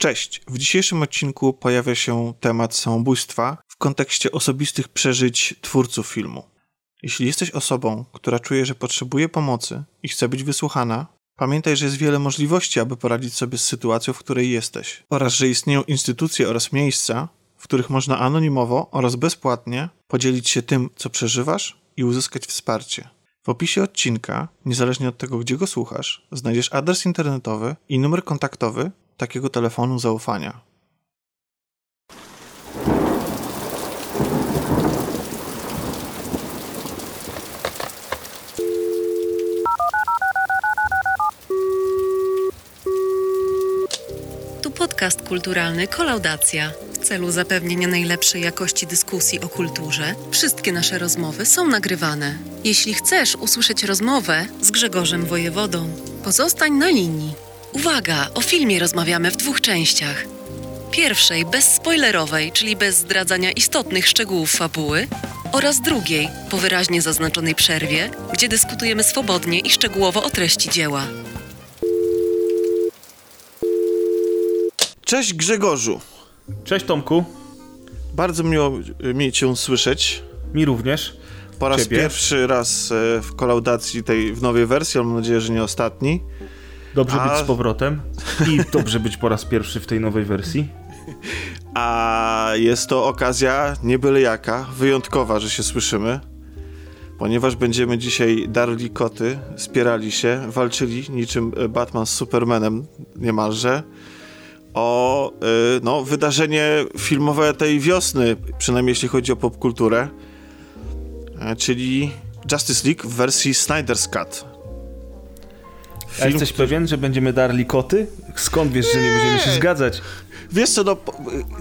Cześć. W dzisiejszym odcinku pojawia się temat samobójstwa w kontekście osobistych przeżyć twórców filmu. Jeśli jesteś osobą, która czuje, że potrzebuje pomocy i chce być wysłuchana, pamiętaj, że jest wiele możliwości, aby poradzić sobie z sytuacją, w której jesteś, oraz że istnieją instytucje oraz miejsca, w których można anonimowo oraz bezpłatnie podzielić się tym, co przeżywasz i uzyskać wsparcie. W opisie odcinka, niezależnie od tego, gdzie go słuchasz, znajdziesz adres internetowy i numer kontaktowy takiego telefonu zaufania. Tu podcast kulturalny Kolaudacja. W celu zapewnienia najlepszej jakości dyskusji o kulturze, wszystkie nasze rozmowy są nagrywane. Jeśli chcesz usłyszeć rozmowę z Grzegorzem Wojewodą, pozostań na linii. Uwaga, o filmie rozmawiamy w dwóch częściach. Pierwszej bezspoilerowej, czyli bez zdradzania istotnych szczegółów fabuły, oraz drugiej, po wyraźnie zaznaczonej przerwie, gdzie dyskutujemy swobodnie i szczegółowo o treści dzieła. Cześć Grzegorzu. Cześć Tomku, Bardzo miło mi Cię słyszeć. mi również. Po raz Ciebie. pierwszy raz e, w kolaudacji tej w nowej wersji, mam nadzieję, że nie ostatni. Dobrze A- być z powrotem i dobrze być po raz pierwszy w tej nowej wersji. A jest to okazja nie byle jaka, wyjątkowa, że się słyszymy. Ponieważ będziemy dzisiaj darli koty, spierali się, walczyli niczym e, Batman z Supermanem niemalże o y, no, wydarzenie filmowe tej wiosny, przynajmniej jeśli chodzi o popkulturę, e, czyli Justice League w wersji Snyder's Cut. A jesteś pewien, że będziemy darli koty? Skąd wiesz, że nie będziemy się zgadzać? Wiesz co, no,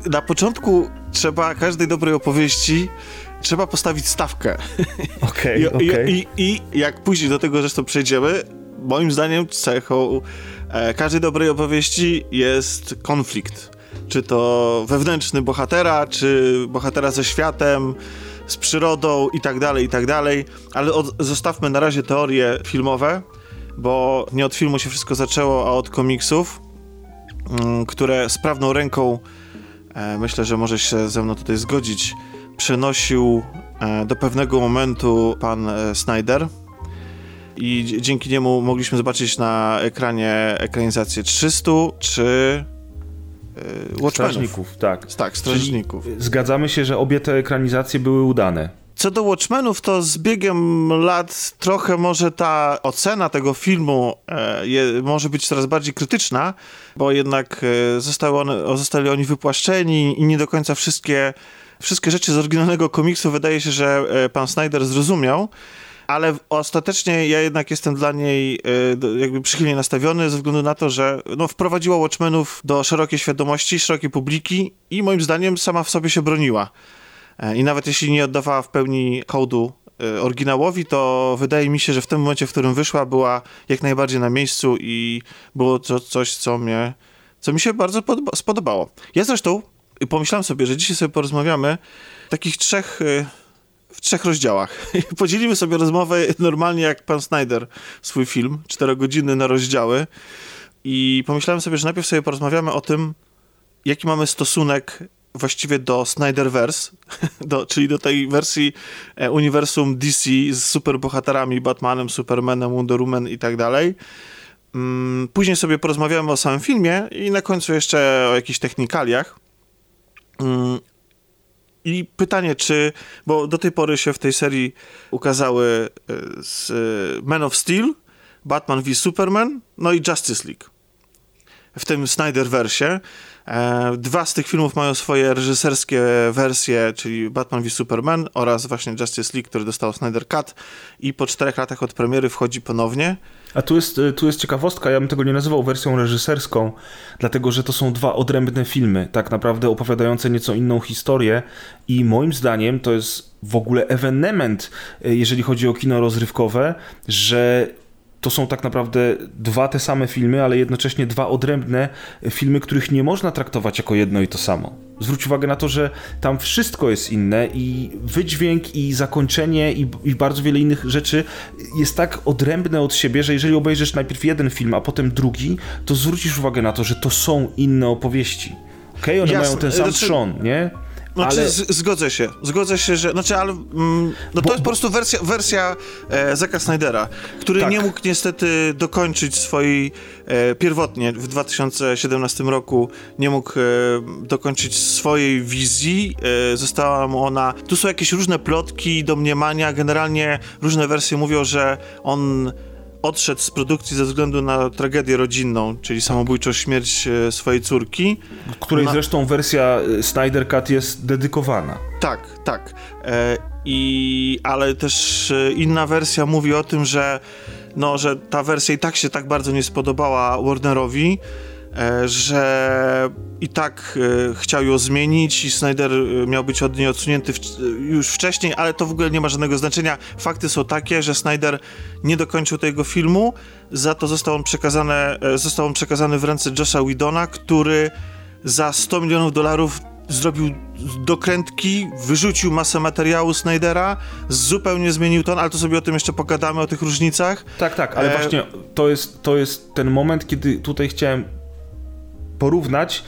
na początku trzeba każdej dobrej opowieści trzeba postawić stawkę. Okej, I, okej. i, i, I jak później do tego zresztą przejdziemy, moim zdaniem cechą e, każdej dobrej opowieści jest konflikt. Czy to wewnętrzny bohatera, czy bohatera ze światem, z przyrodą i tak dalej, i tak dalej. Ale od, zostawmy na razie teorie filmowe, bo nie od filmu się wszystko zaczęło, a od komiksów, mm, które sprawną ręką, e, myślę, że może się ze mną tutaj zgodzić, przenosił e, do pewnego momentu pan e, Snyder. I dzięki niemu mogliśmy zobaczyć na ekranie ekranizację 300 czy Watchmenów. Strażników, tak. Tak, strażników. Zgadzamy się, że obie te ekranizacje były udane. Co do Watchmenów, to z biegiem lat trochę może ta ocena tego filmu e, je, może być coraz bardziej krytyczna, bo jednak e, zostały one, zostali oni wypłaszczeni i nie do końca wszystkie, wszystkie rzeczy z oryginalnego komiksu wydaje się, że e, pan Snyder zrozumiał. Ale ostatecznie ja jednak jestem dla niej e, jakby przychylnie nastawiony ze względu na to, że no, wprowadziła Watchmenów do szerokiej świadomości, szerokiej publiki i moim zdaniem sama w sobie się broniła. E, I nawet jeśli nie oddawała w pełni hołdu e, oryginałowi, to wydaje mi się, że w tym momencie, w którym wyszła, była jak najbardziej na miejscu i było to coś, co mnie, co mi się bardzo podoba, spodobało. Ja zresztą pomyślałem sobie, że dzisiaj sobie porozmawiamy w takich trzech, e, w trzech rozdziałach. Podzielimy sobie rozmowę normalnie jak pan Snyder swój film, czterogodzinny na rozdziały i pomyślałem sobie, że najpierw sobie porozmawiamy o tym, jaki mamy stosunek właściwie do Snyderverse, do, czyli do tej wersji e, uniwersum DC z superbohaterami, Batmanem, Supermanem, Wonder Woman i tak dalej. Mm, Później sobie porozmawiamy o samym filmie i na końcu jeszcze o jakichś technikaliach. Mm, I pytanie, czy, bo do tej pory się w tej serii ukazały e, z e, Man of Steel, Batman v Superman, no i Justice League w tym Snyderversie. E, dwa z tych filmów mają swoje reżyserskie wersje, czyli Batman v Superman oraz właśnie Justice League, który dostał Snyder Cut i po czterech latach od premiery wchodzi ponownie. A tu jest, tu jest ciekawostka, ja bym tego nie nazywał wersją reżyserską, dlatego że to są dwa odrębne filmy, tak naprawdę opowiadające nieco inną historię i moim zdaniem to jest w ogóle ewenement, y, jeżeli chodzi o kino rozrywkowe, że to są tak naprawdę dwa te same filmy, ale jednocześnie dwa odrębne filmy, których nie można traktować jako jedno i to samo. Zwróć uwagę na to, że tam wszystko jest inne i wydźwięk, i zakończenie, i, i bardzo wiele innych rzeczy jest tak odrębne od siebie, że jeżeli obejrzysz najpierw jeden film, a potem drugi, to zwrócisz uwagę na to, że to są inne opowieści. Okej, okay? one Jasne. mają ten sam znaczy... trzon, nie? Znaczy, ale... zgodzę się, zgodzę się, że, znaczy, ale mm, no to jest po prostu wersja, wersja e, Zaka Snydera, który tak. nie mógł niestety dokończyć swojej, e, pierwotnie w 2017 roku nie mógł e, dokończyć swojej wizji, e, została mu ona, tu są jakieś różne plotki, domniemania, generalnie różne wersje mówią, że on odszedł z produkcji ze względu na tragedię rodzinną, czyli samobójczą śmierć e, swojej córki. Której na... zresztą wersja e, Snyder Cut jest dedykowana. Tak, tak. E, i, ale też e, inna wersja mówi o tym, że, no, że ta wersja i tak się tak bardzo nie spodobała Warnerowi, że i tak e, chciał ją zmienić i Snyder e, miał być od niej odsunięty już wcześniej, ale to w ogóle nie ma żadnego znaczenia. Fakty są takie, że Snyder nie dokończył tego filmu, za to został on przekazany, został on przekazany w ręce Josha Widona, który za 100 milionów dolarów zrobił dokrętki, wyrzucił masę materiału Snydera, zupełnie zmienił ton, ale to sobie o tym jeszcze pogadamy, o tych różnicach. Tak, tak, ale e... właśnie to jest, to jest ten moment, kiedy tutaj chciałem porównać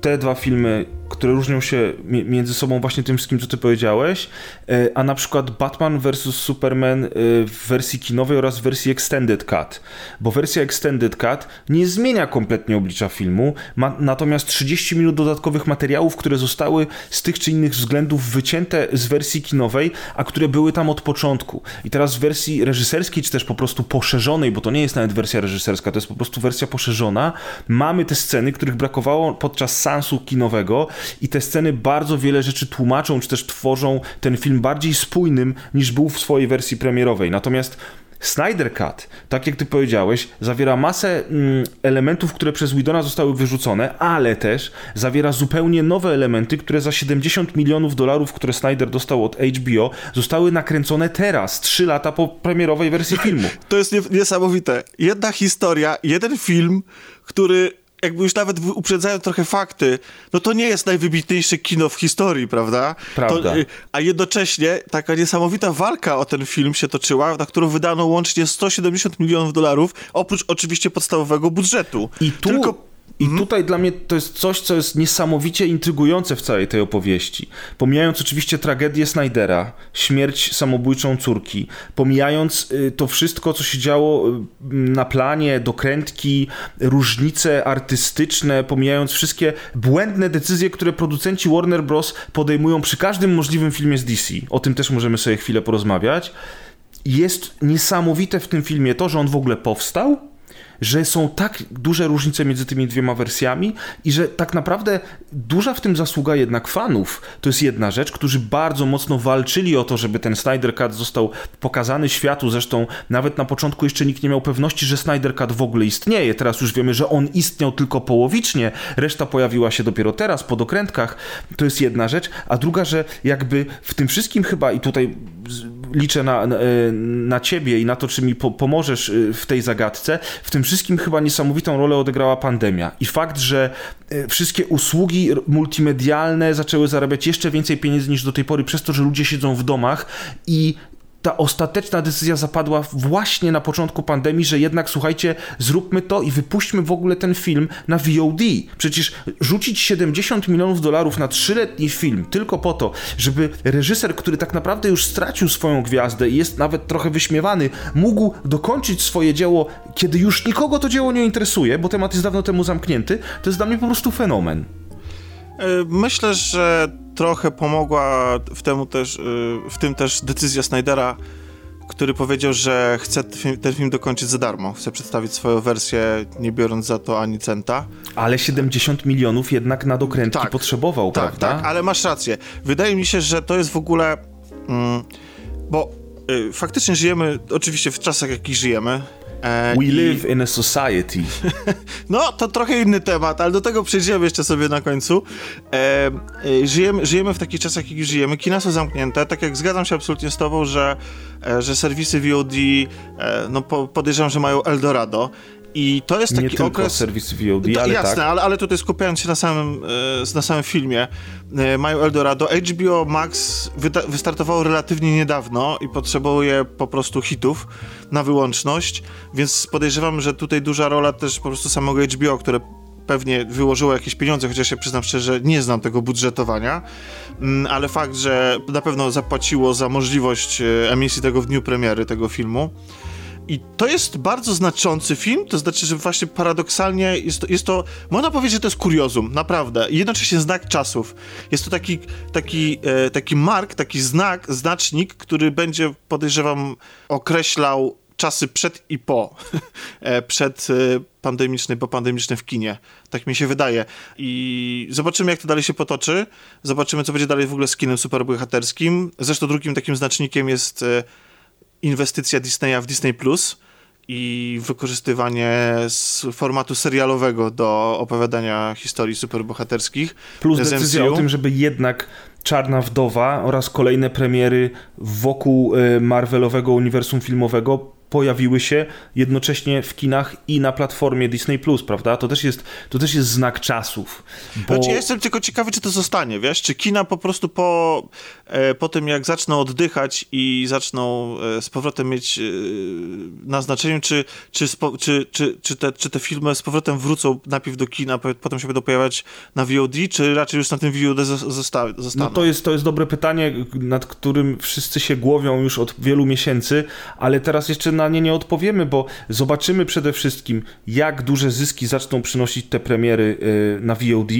te dwa filmy które różnią się między sobą właśnie tym wszystkim, co ty powiedziałeś, e, a na przykład Batman vs. Superman e, w wersji kinowej oraz w wersji Extended Cut, bo wersja Extended Cut nie zmienia kompletnie oblicza filmu, ma natomiast 30 minut dodatkowych materiałów, które zostały z tych czy innych względów wycięte z wersji kinowej, a które były tam od początku. I teraz w wersji reżyserskiej, czy też po prostu poszerzonej, bo to nie jest nawet wersja reżyserska, to jest po prostu wersja poszerzona, mamy te sceny, których brakowało podczas sansu kinowego i te sceny bardzo wiele rzeczy tłumaczą, czy też tworzą ten film bardziej spójnym niż był w swojej wersji premierowej. Natomiast Snyder Cut, tak jak ty powiedziałeś, zawiera masę mm, elementów, które przez Widona zostały wyrzucone, ale też zawiera zupełnie nowe elementy, które za 70 milionów dolarów, które Snyder dostał od HBO, zostały nakręcone teraz, 3 lata po premierowej wersji filmu. To jest niesamowite. Jedna historia, jeden film, który jakby już nawet uprzedzając trochę fakty, no to nie jest najwybitniejsze kino w historii, prawda? Prawda. To, y, a jednocześnie taka niesamowita walka o ten film się toczyła, na którą wydano łącznie 170 milionów dolarów, oprócz oczywiście podstawowego budżetu. I tu... Tylko i mhm. tutaj dla mnie to jest coś, co jest niesamowicie intrygujące w całej tej opowieści. Pomijając oczywiście tragedię Snydera, śmierć samobójczą córki, pomijając y, to wszystko, co się działo y, na planie, dokrętki, różnice artystyczne, pomijając wszystkie błędne decyzje, które producenci Warner Bros. podejmują przy każdym możliwym filmie z DC. O tym też możemy sobie chwilę porozmawiać. Jest niesamowite w tym filmie to, że on w ogóle powstał że są tak duże różnice między tymi dwiema wersjami i że tak naprawdę duża w tym zasługa jednak fanów. To jest jedna rzecz, którzy bardzo mocno walczyli o to, żeby ten Snyder Cut został pokazany światu. Zresztą nawet na początku jeszcze nikt nie miał pewności, że Snyder Cut w ogóle istnieje. Teraz już wiemy, że on istniał tylko połowicznie, reszta pojawiła się dopiero teraz po dokrętkach. To jest jedna rzecz, a druga, że jakby w tym wszystkim chyba i tutaj liczę na, na, na ciebie i na to, czy mi po, pomożesz y, w tej zagadce. W tym wszystkim chyba niesamowitą rolę odegrała pandemia i fakt, że y, wszystkie usługi multimedialne zaczęły zarabiać jeszcze więcej pieniędzy niż do tej pory przez to, że ludzie siedzą w domach i ta ostateczna decyzja zapadła właśnie na początku pandemii, że jednak słuchajcie, zróbmy to i wypuśćmy w ogóle ten film na VOD. Przecież rzucić 70 milionów dolarów na trzyletni film tylko po to, żeby reżyser, który tak naprawdę już stracił swoją gwiazdę i jest nawet trochę wyśmiewany, mógł dokończyć swoje dzieło, kiedy już nikogo to dzieło nie interesuje, bo temat jest dawno temu zamknięty, to jest dla mnie po prostu fenomen. E, myślę, że trochę pomogła w, temu też, y, w tym też decyzja Snydera, który powiedział, że chce ten film dokończyć za darmo. Chce przedstawić swoją wersję, nie biorąc za to ani centa. Ale 70 milionów jednak na dokrętki tak, potrzebował, tak, prawda? Tak, ale masz rację. Wydaje mi się, że to jest w ogóle... Mm, bo y, faktycznie żyjemy, oczywiście w czasach, jakich żyjemy, E, We i... live in a society. no, to trochę inny temat, ale do tego przejdziemy jeszcze sobie na końcu. E, e, żyjemy, żyjemy w takich czasach, jak żyjemy. Kina są zamknięte. Tak jak zgadzam się absolutnie z tobą, że, e, że serwisy VOD, e, no po, podejrzewam, że mają Eldorado. I to jest taki Nie tylko okres... serwis VOD, ale Jasne, tak. ale, ale tutaj skupiając się na samym, e, na samym filmie, e, mają Eldorado. HBO Max wystartowało relatywnie niedawno i potrzebuje po prostu hitów na wyłączność, więc podejrzewam, że tutaj duża rola też po prostu samego HBO, które pewnie wyłożyło jakieś pieniądze, chociaż ja przyznam szczerze, nie znam tego budżetowania, mm, ale fakt, że na pewno zapłaciło za możliwość e, emisji tego w dniu premiery tego filmu. I to jest bardzo znaczący film, to znaczy, że właśnie paradoksalnie jest to, jest to można powiedzieć, że to jest kuriozum, naprawdę. I jednocześnie znak czasów. Jest to taki, taki, e, taki mark, taki znak, znacznik, który będzie, podejrzewam, określał czasy przed i po, e, przed e, pandemiczny, po pandemiczny w kinie. Tak mi się wydaje. I zobaczymy, jak to dalej się potoczy. Zobaczymy, co będzie dalej w ogóle z kinem superbohaterskim. Zresztą drugim takim znacznikiem jest e, inwestycja Disneya w Disney Plus i wykorzystywanie z formatu serialowego do opowiadania historii superbohaterskich. Plus decyzja MCU. o tym, żeby jednak Czarna Wdowa oraz kolejne premiery wokół Marvelowego uniwersum filmowego pojawiły się jednocześnie w kinach i na platformie Disney+, prawda? To też jest, to też jest znak czasów. Bo... Znaczy, ja jestem tylko ciekawy, czy to zostanie, wiesz? Czy kina po prostu po, e, po tym, jak zaczną oddychać i zaczną e, z powrotem mieć e, na znaczeniu, czy, czy, spo, czy, czy, czy, te, czy te filmy z powrotem wrócą najpierw do kina, potem się będą pojawiać na VOD, czy raczej już na tym VOD zostaną? No to jest, to jest dobre pytanie, nad którym wszyscy się głowią już od wielu miesięcy, ale teraz jeszcze na na nie nie odpowiemy, bo zobaczymy przede wszystkim, jak duże zyski zaczną przynosić te premiery y, na VOD,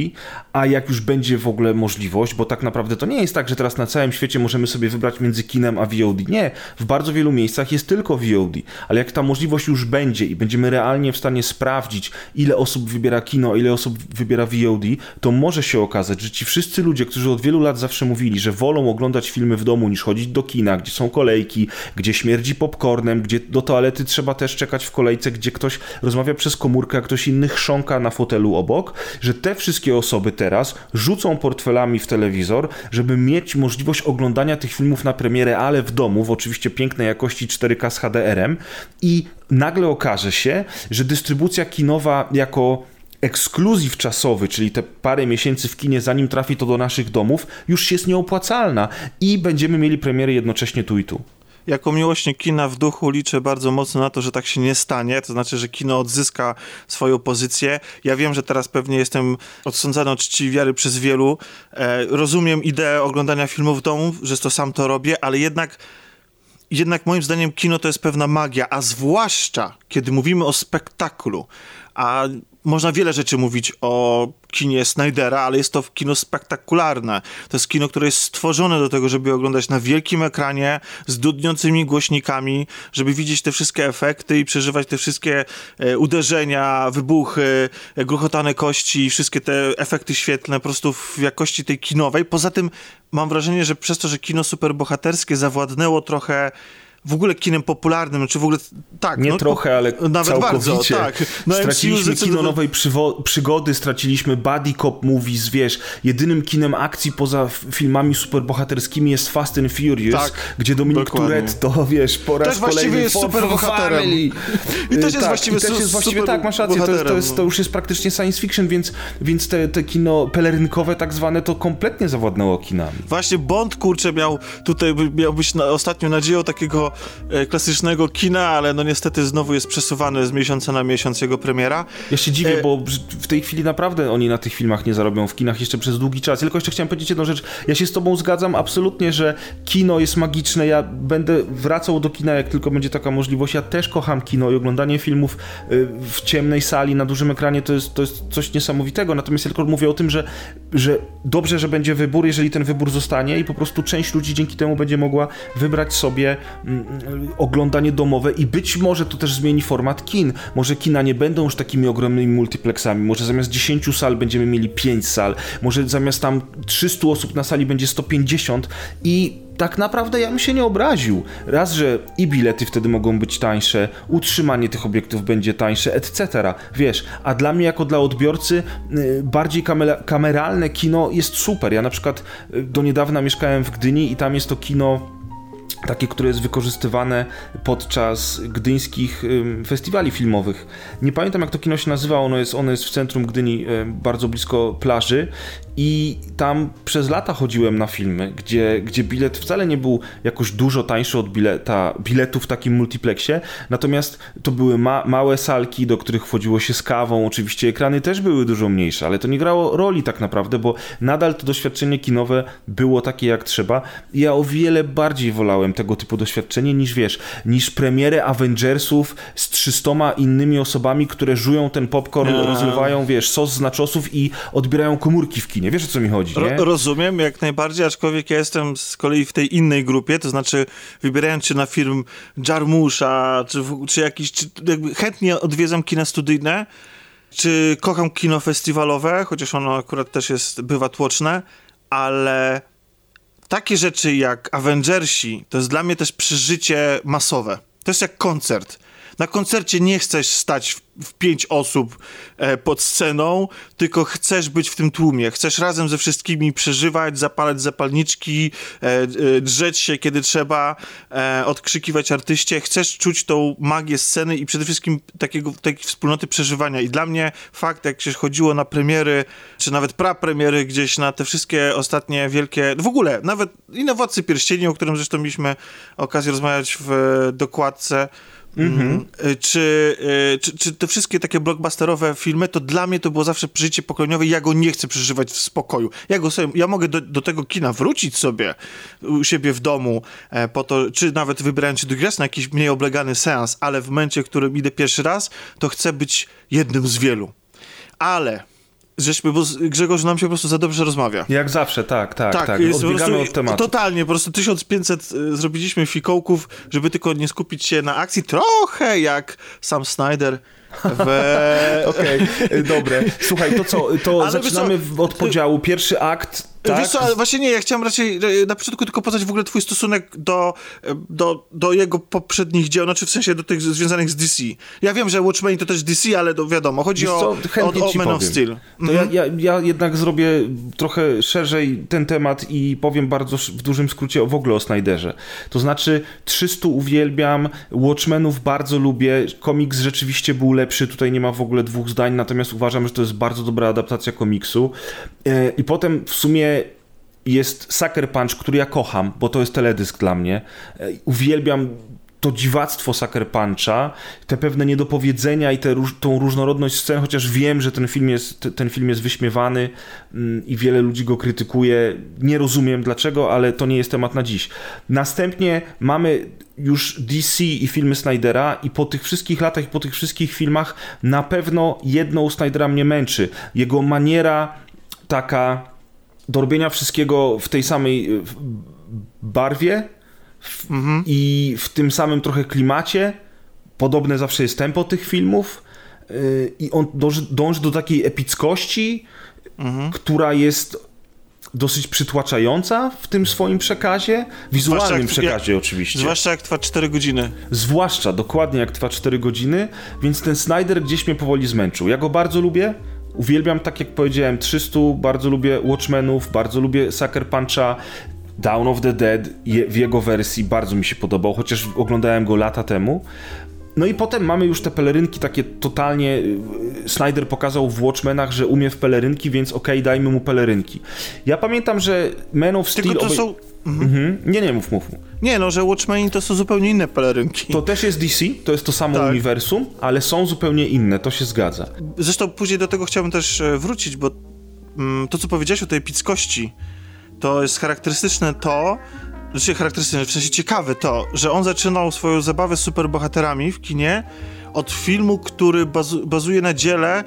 a jak już będzie w ogóle możliwość, bo tak naprawdę to nie jest tak, że teraz na całym świecie możemy sobie wybrać między kinem a VOD. Nie, w bardzo wielu miejscach jest tylko VOD, ale jak ta możliwość już będzie i będziemy realnie w stanie sprawdzić, ile osób wybiera kino, ile osób wybiera VOD, to może się okazać, że ci wszyscy ludzie, którzy od wielu lat zawsze mówili, że wolą oglądać filmy w domu niż chodzić do kina, gdzie są kolejki, gdzie śmierdzi popcornem, gdzie do toalety trzeba też czekać w kolejce, gdzie ktoś rozmawia przez komórkę, a ktoś inny chrząka na fotelu obok, że te wszystkie osoby teraz rzucą portfelami w telewizor, żeby mieć możliwość oglądania tych filmów na premierę, ale w domu, w oczywiście pięknej jakości 4K z HDR-em i nagle okaże się, że dystrybucja kinowa jako ekskluzyw czasowy, czyli te parę miesięcy w kinie, zanim trafi to do naszych domów, już jest nieopłacalna i będziemy mieli premiery jednocześnie tu i tu jako miłośnik kina w duchu liczę bardzo mocno na to, że tak się nie stanie, to znaczy, że kino odzyska swoją pozycję. Ja wiem, że teraz pewnie jestem odsądzany od czci wiary przez wielu. E, rozumiem ideę oglądania filmów w domu, że to sam to robię, ale jednak jednak moim zdaniem kino to jest pewna magia, a zwłaszcza kiedy mówimy o spektaklu, a można wiele rzeczy mówić o kinie Snydera, ale jest to kino spektakularne. To jest kino, które jest stworzone do tego, żeby oglądać na wielkim ekranie z dudniącymi głośnikami, żeby widzieć te wszystkie efekty i przeżywać te wszystkie e, uderzenia, wybuchy, e, gruchotane kości, wszystkie te efekty świetlne po prostu w jakości tej kinowej. Poza tym mam wrażenie, że przez to, że kino superbohaterskie zawładnęło trochę w ogóle kinem popularnym, czy w ogóle tak. Nie no, trochę, ale nawet całkowicie. Bardzo, tak. No, straciliśmy kino nowej przygody, straciliśmy buddy cop movies, wiesz, jedynym kinem akcji poza filmami superbohaterskimi jest Fast and Furious, tak, gdzie Dominik Toretto, wiesz, po raz kolejny jest superbohaterem. I też jest tak, właściwie, i też jest właściwie tak, masz rację, to, jest, to, jest, to, już jest praktycznie science fiction, więc, więc te, te kino pelerynkowe tak zwane to kompletnie zawładnęło kinami. Właśnie Bond, kurczę, miał tutaj, miał być na, ostatnio nadzieją takiego E, klasycznego kina, ale no niestety znowu jest przesuwany z miesiąca na miesiąc jego premiera. Ja się dziwię, e... bo w tej chwili naprawdę oni na tych filmach nie zarobią w kinach jeszcze przez długi czas. Tylko jeszcze chciałem powiedzieć jedną rzecz. Ja się z tobą zgadzam absolutnie, że kino jest magiczne. Ja będę wracał do kina, jak tylko będzie taka możliwość. Ja też kocham kino i oglądanie filmów e, w ciemnej sali na dużym ekranie to jest, to jest coś niesamowitego. Natomiast ja tylko mówię o tym, że, że dobrze, że będzie wybór, jeżeli ten wybór zostanie i po prostu część ludzi dzięki temu będzie mogła wybrać sobie mm, oglądanie domowe i być może to też zmieni format kin. Może kina nie będą już takimi ogromnymi multiplexami, może zamiast 10 sal będziemy mieli 5 sal, może zamiast tam 300 osób na sali będzie 150 i tak naprawdę ja bym się nie obraził. Raz, że i bilety wtedy mogą być tańsze, utrzymanie tych obiektów będzie tańsze, etc. Wiesz, a dla mnie jako dla odbiorcy y, bardziej kameralne kino jest super. Ja na przykład y, do niedawna mieszkałem w Gdyni i tam jest to kino takie, które jest wykorzystywane podczas gdyńskich festiwali filmowych. Nie pamiętam jak to kino się nazywa, ono jest, ono jest w centrum Gdyni, bardzo blisko plaży i tam przez lata chodziłem na filmy, gdzie, gdzie bilet wcale nie był jakoś dużo tańszy od bileta, biletu w takim multiplexie, natomiast to były ma, małe salki, do których wchodziło się z kawą, oczywiście ekrany też były dużo mniejsze, ale to nie grało roli tak naprawdę, bo nadal to doświadczenie kinowe było takie jak trzeba. Ja o wiele bardziej wolałem tego typu doświadczenie niż wiesz, niż premierę Avengersów z 300 innymi osobami, które żują ten popcorn, no. rozlewają, wiesz, sos z naczosów i odbierają komórki w kinie. Wiesz o co mi chodzi, nie? Ro rozumiem, jak najbardziej, aczkolwiek ja jestem z kolei w tej innej grupie, to znaczy wybierając się na film Jarmusza, czy, czy jakiś, czy chętnie odwiedzam kina studyjne, czy kocham kino festiwalowe, chociaż ono akurat też jest, bywa tłoczne, ale takie rzeczy jak Avengersi to jest dla mnie też przeżycie masowe. To jest jak koncert. Na koncercie nie chcesz stać w, w pięć osób e, pod sceną, tylko chcesz być w tym tłumie. Chcesz razem ze wszystkimi przeżywać, zapalać zapalniczki, e, e, drzeć się, kiedy trzeba, e, odkrzykiwać artyście. Chcesz czuć tą magię sceny i przede wszystkim takiego, takiej wspólnoty przeżywania. I dla mnie fakt, jak się chodziło na premiery, czy nawet prapremiery gdzieś na te wszystkie ostatnie wielkie, w ogóle, nawet i na Władcy Pierścieni, o którym zresztą mieliśmy okazję rozmawiać w dokładce, Mm-hmm. Czy, y, czy, czy te wszystkie takie blockbusterowe filmy, to dla mnie to było zawsze przeżycie pokoleniowe ja go nie chcę przeżywać w spokoju. Ja go sobie, ja mogę do, do tego kina wrócić sobie u siebie w domu, e, po to, czy nawet wybierając się do gry na jakiś mniej oblegany seans, ale w momencie, w którym idę pierwszy raz, to chcę być jednym z wielu. Ale żeśmy, bo Grzegorz nam się po prostu za dobrze rozmawia. Jak zawsze, tak, tak, tak. tak. Odbiegamy od tematu. Totalnie, po prostu 1500 y, zrobiliśmy fikołków, żeby tylko nie skupić się na akcji, trochę jak sam Snyder we... Okej, okay, dobre. Słuchaj, to co, to Ale zaczynamy co, od podziału. Pierwszy akt tak? Wiesz co, właśnie nie, ja chciałem raczej e, na początku tylko poznać w ogóle twój stosunek do, e, do, do jego poprzednich dzieł, znaczy w sensie do tych związanych z DC. Ja wiem, że Watchmen to też DC, ale to wiadomo, chodzi o, o, o Man of Steel. To mhm. ja, ja, ja jednak zrobię trochę szerzej ten temat i powiem bardzo w dużym skrócie w ogóle o Snyderze. To znaczy 300 uwielbiam, Watchmenów bardzo lubię, komiks rzeczywiście był lepszy, tutaj nie ma w ogóle dwóch zdań, natomiast uważam, że to jest bardzo dobra adaptacja komiksu. E, I potem w sumie jest Sucker Punch, który ja kocham, bo to jest teledysk dla mnie. E, uwielbiam to dziwactwo Sucker Puncha, te pewne niedopowiedzenia i tę tą różnorodność scen, chociaż wiem, że ten film jest, ten film jest wyśmiewany mm, i wiele ludzi go krytykuje. Nie rozumiem dlaczego, ale to nie jest temat na dziś. Następnie mamy już DC i filmy Snydera i po tych wszystkich latach i po tych wszystkich filmach na pewno jedno u Snydera mnie męczy. Jego maniera taka do robienia wszystkiego w tej samej e, barwie mhm. i w tym samym trochę klimacie. Podobne zawsze jest tempo tych filmów e, i on dąży, dąży do takiej epickości, mhm. która jest dosyć przytłaczająca w tym swoim przekazie, wizualnym jak, przekazie jak, oczywiście. Zwłaszcza jak trwa 4 godziny. Zwłaszcza, dokładnie jak trwa 4 godziny, więc ten Snyder gdzieś mnie powoli zmęczył. Ja go bardzo lubię, Uwielbiam, tak jak powiedziałem, 300, bardzo lubię Watchmenów, bardzo lubię Sucker Puncha, Down of the Dead w jego wersji bardzo mi się podobał, chociaż oglądałem go lata temu. No i potem mamy już te pelerynki takie totalnie. Y, Snyder pokazał w Watchmenach, że umie w pelerynki, więc okej, okay, dajmy mu pelerynki. Ja pamiętam, że Men of Steel. Tylko to są Mhm. Mhm. Nie, nie, mów, mów. Nie, no, że Watchmen to są zupełnie inne pelerynki. To też jest DC, to jest to samo tak. uniwersum, ale są zupełnie inne, to się zgadza. Zresztą później do tego chciałbym też e, wrócić, bo mm, to, co powiedziałeś o tej epickości, to jest charakterystyczne to, znaczy charakterystyczne, w sensie ciekawe to, że on zaczynał swoją zabawę z superbohaterami w kinie od filmu, który bazu bazuje na dziele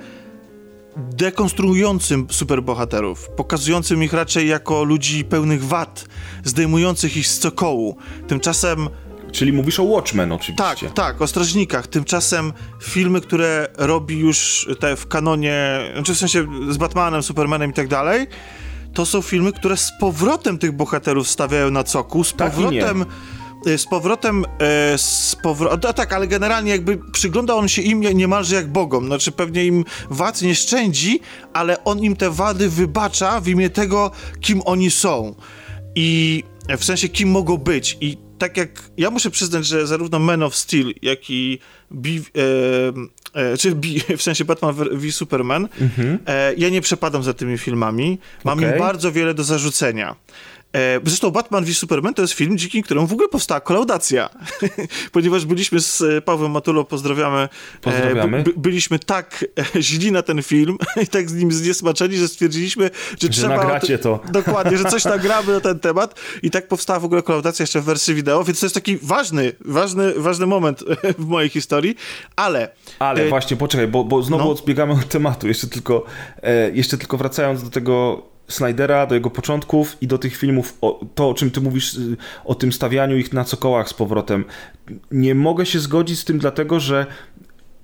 dekonstruującym superbohaterów, pokazującym ich raczej jako ludzi pełnych wad, zdejmujących ich z cokołu. Tymczasem Czyli mówisz o Watchmen oczywiście. Tak, tak, o strażnikach. Tymczasem filmy, które robi już te w kanonie, znaczy w sensie z Batmanem, Supermanem i tak dalej, to są filmy, które z powrotem tych bohaterów stawiają na coku, z Tak powrotem... y, z powrotem, e, z powro- a tak, ale generalnie jakby przygląda on się im niemalże jak bogom, znaczy pewnie im wad nie szczędzi, ale on im te wady wybacza w imię tego, kim oni są i w sensie kim mogą być i tak jak ja muszę przyznać, że zarówno Man of Steel, jak i B, e, e, czy w sensie Batman v Superman, e, ja nie przepadam za tymi filmami. Mam Okej. im bardzo wiele do zarzucenia. E, Zresztą Batman v Superman to jest film, dzięki któremu w ogóle powstała kolaudacja. Ponieważ byliśmy z e, Pawłem Matulą, pozdrawiamy. e, Pozdrawiamy. by- byliśmy tak źli na ten film i tak z nim zniesmaczeni, że stwierdziliśmy, że, trzeba... o nagracie to. Dokładnie, że coś nagramy na ten temat i tak powstała w ogóle kolaudacja jeszcze w wersji wideo, więc to jest taki ważny, ważny, ważny moment w mojej historii, ale... Ale właśnie, poczekaj, bo, bo znowu no. odbiegamy od tematu. Jeszcze tylko, jeszcze tylko wracając do tego Snydera, do jego początków i do tych filmów, o, to o czym ty mówisz, y, o tym stawianiu ich na cokołach z powrotem. Nie mogę się zgodzić z tym, dlatego że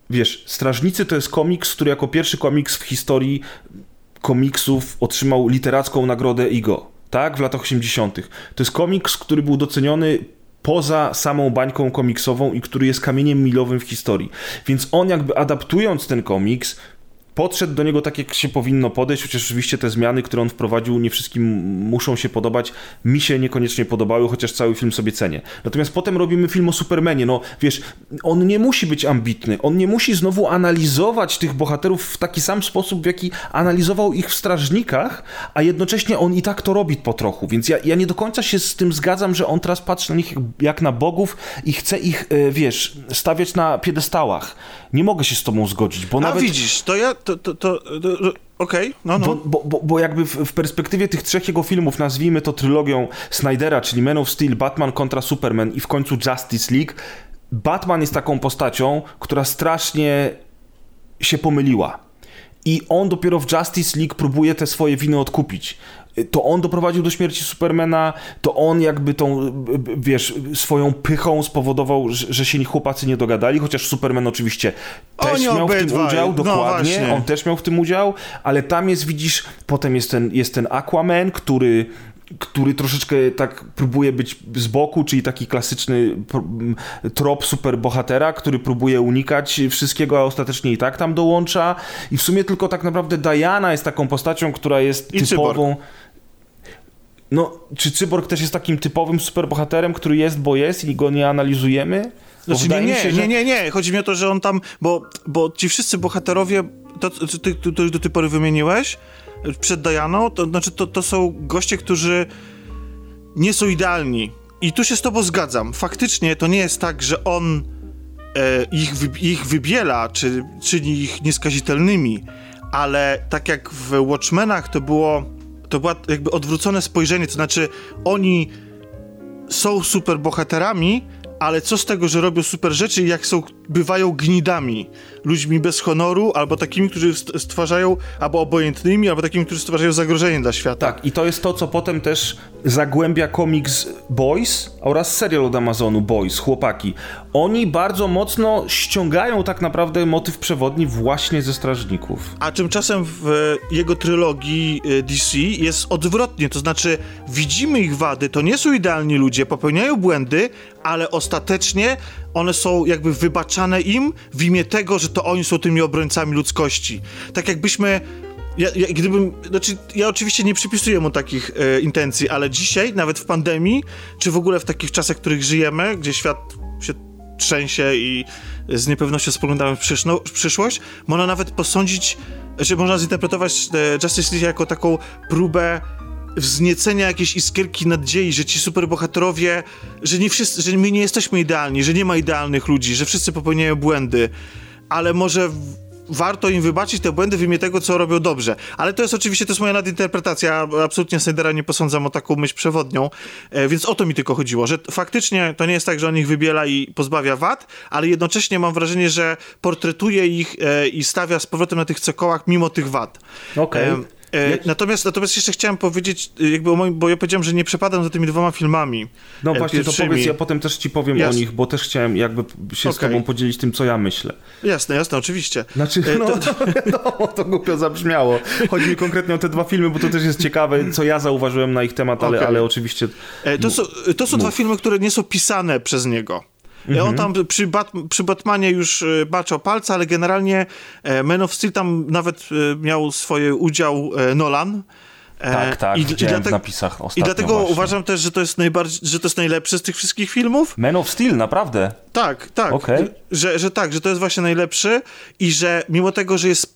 wiesz, Strażnicy to jest komiks, który jako pierwszy komiks w historii komiksów otrzymał literacką nagrodę IGO, tak? W latach 80. To jest komiks, który był doceniony poza samą bańką komiksową i który jest kamieniem milowym w historii. Więc on jakby adaptując ten komiks, podszedł do niego tak, jak się powinno podejść, chociaż oczywiście te zmiany, które on wprowadził, nie wszystkim muszą się podobać. Mi się niekoniecznie podobały, chociaż cały film sobie cenię. Natomiast potem robimy film o Supermanie. No wiesz, on nie musi być ambitny. On nie musi znowu analizować tych bohaterów w taki sam sposób, w jaki analizował ich w Strażnikach, a jednocześnie on i tak to robi po trochu. Więc ja, ja nie do końca się z tym zgadzam, że on teraz patrzy na nich jak, na bogów i chce ich, e, wiesz, stawiać na piedestałach. Nie mogę się z tobą zgodzić, bo A nawet... widzisz, to ja, to, to, to, to okej, no, no. Bo, bo, bo, bo jakby w, w perspektywie tych trzech jego filmów, nazwijmy to trylogią Snydera, czyli Man of Steel, Batman kontra Superman i w końcu Justice League, Batman jest taką postacią, która strasznie się pomyliła. I on dopiero w Justice League próbuje te swoje winy odkupić. To on doprowadził do śmierci Supermana, to on jakby tą, wiesz, swoją pychą spowodował, że, się chłopacy nie dogadali, chociaż Superman oczywiście też Oni miał w tym obydwaj, udział, no dokładnie, właśnie. on też miał w tym udział, ale tam jest, widzisz, potem jest ten, jest ten Aquaman, który który troszeczkę tak próbuje być z boku, czyli taki klasyczny trop superbohatera, który próbuje unikać wszystkiego, a ostatecznie i tak tam dołącza. I w sumie tylko tak naprawdę Diana jest taką postacią, która jest I typową... No, czy Cyborg też jest takim typowym superbohaterem, który jest, bo jest i go nie analizujemy? Znaczy, nie, nie, się, że- nie, nie, nie, chodzi mi o to, że on tam, bo, bo ci wszyscy bohaterowie, to, to, ty, to już do tej pory wymieniłeś, przed Dianą, to znaczy to, to są goście, którzy nie są idealni. I tu się z tobą zgadzam. Faktycznie to nie jest tak, że on e, ich, ich wybiela, czy czyni ich nieskazitelnymi, ale tak jak w Watchmenach to było, to było jakby odwrócone spojrzenie, to znaczy oni są super bohaterami, ale co z tego, że robią super rzeczy, jak są, bywają gnidami, ludźmi bez honoru, albo takimi, którzy st- stwarzają, albo obojętnymi, albo takimi, którzy stwarzają zagrożenie dla świata. Tak, i to jest to, co potem też zagłębia komiks Boys oraz serial od Amazonu Boys, chłopaki. Oni bardzo mocno ściągają tak naprawdę motyw przewodni właśnie ze Strażników. A tymczasem w jego trylogii y, DC jest odwrotnie, to znaczy widzimy ich wady, to nie są idealni ludzie, popełniają błędy, ale ostatecznie one są jakby wybaczane im w imię tego, że to oni są tymi obrońcami ludzkości. Tak jakbyśmy ja, ja, gdybym, znaczy, ja oczywiście nie przypisuję mu takich e, intencji, ale dzisiaj, nawet w pandemii, czy w ogóle w takich czasach, w których żyjemy, gdzie świat się trzęsie i z niepewnością spoglądamy w, przyszno, przyszłość, można nawet posądzić, że można zinterpretować e, Justice League jako taką próbę wzniecenia jakiejś iskierki nadziei, że ci superbohaterowie, że nie wszyscy, że my nie jesteśmy idealni, że nie ma idealnych ludzi, że wszyscy popełniają błędy, ale może warto im wybaczyć te błędy w imię tego, co robią dobrze. Ale to jest oczywiście, to jest moja nadinterpretacja, absolutnie Snydera nie posądzam o taką myśl przewodnią, e, więc o to mi tylko chodziło, że faktycznie to nie jest tak, że on ich wybiela i pozbawia wad, ale jednocześnie mam wrażenie, że portretuje ich e, i stawia z powrotem na tych cokołach mimo tych wad. Okej. Em, E, natomiast, natomiast jeszcze chciałem powiedzieć, e, jakby o moim, bo ja powiedziałem, że nie przepadam za tymi dwoma filmami. No właśnie, pierwszymi. to powiedz, ja potem też ci powiem Jasne. o nich, bo też chciałem jakby się okay. z tobą podzielić tym, co ja myślę. Jasne, jasne, oczywiście. Znaczy, no, to, no, to głupio zabrzmiało. Chodzi mi konkretnie o te dwa filmy, bo to też jest ciekawe, co ja zauważyłem na ich temat, ale, okay. ale oczywiście... To są, to są dwa filmy, które nie są pisane przez niego. Mhm. On tam przy, Bat, przy Batmanie już baczał palca, ale generalnie Man of Steel tam nawet miał swoje udział Nolan. Tak, tak, I, i dlatego, w napisach I dlatego właśnie. uważam też, że to jest najbardziej, że to jest najlepszy z tych wszystkich filmów. Man of Steel, naprawdę? Tak, tak. Okay. Że, że tak, że to jest właśnie najlepszy i że mimo tego, że jest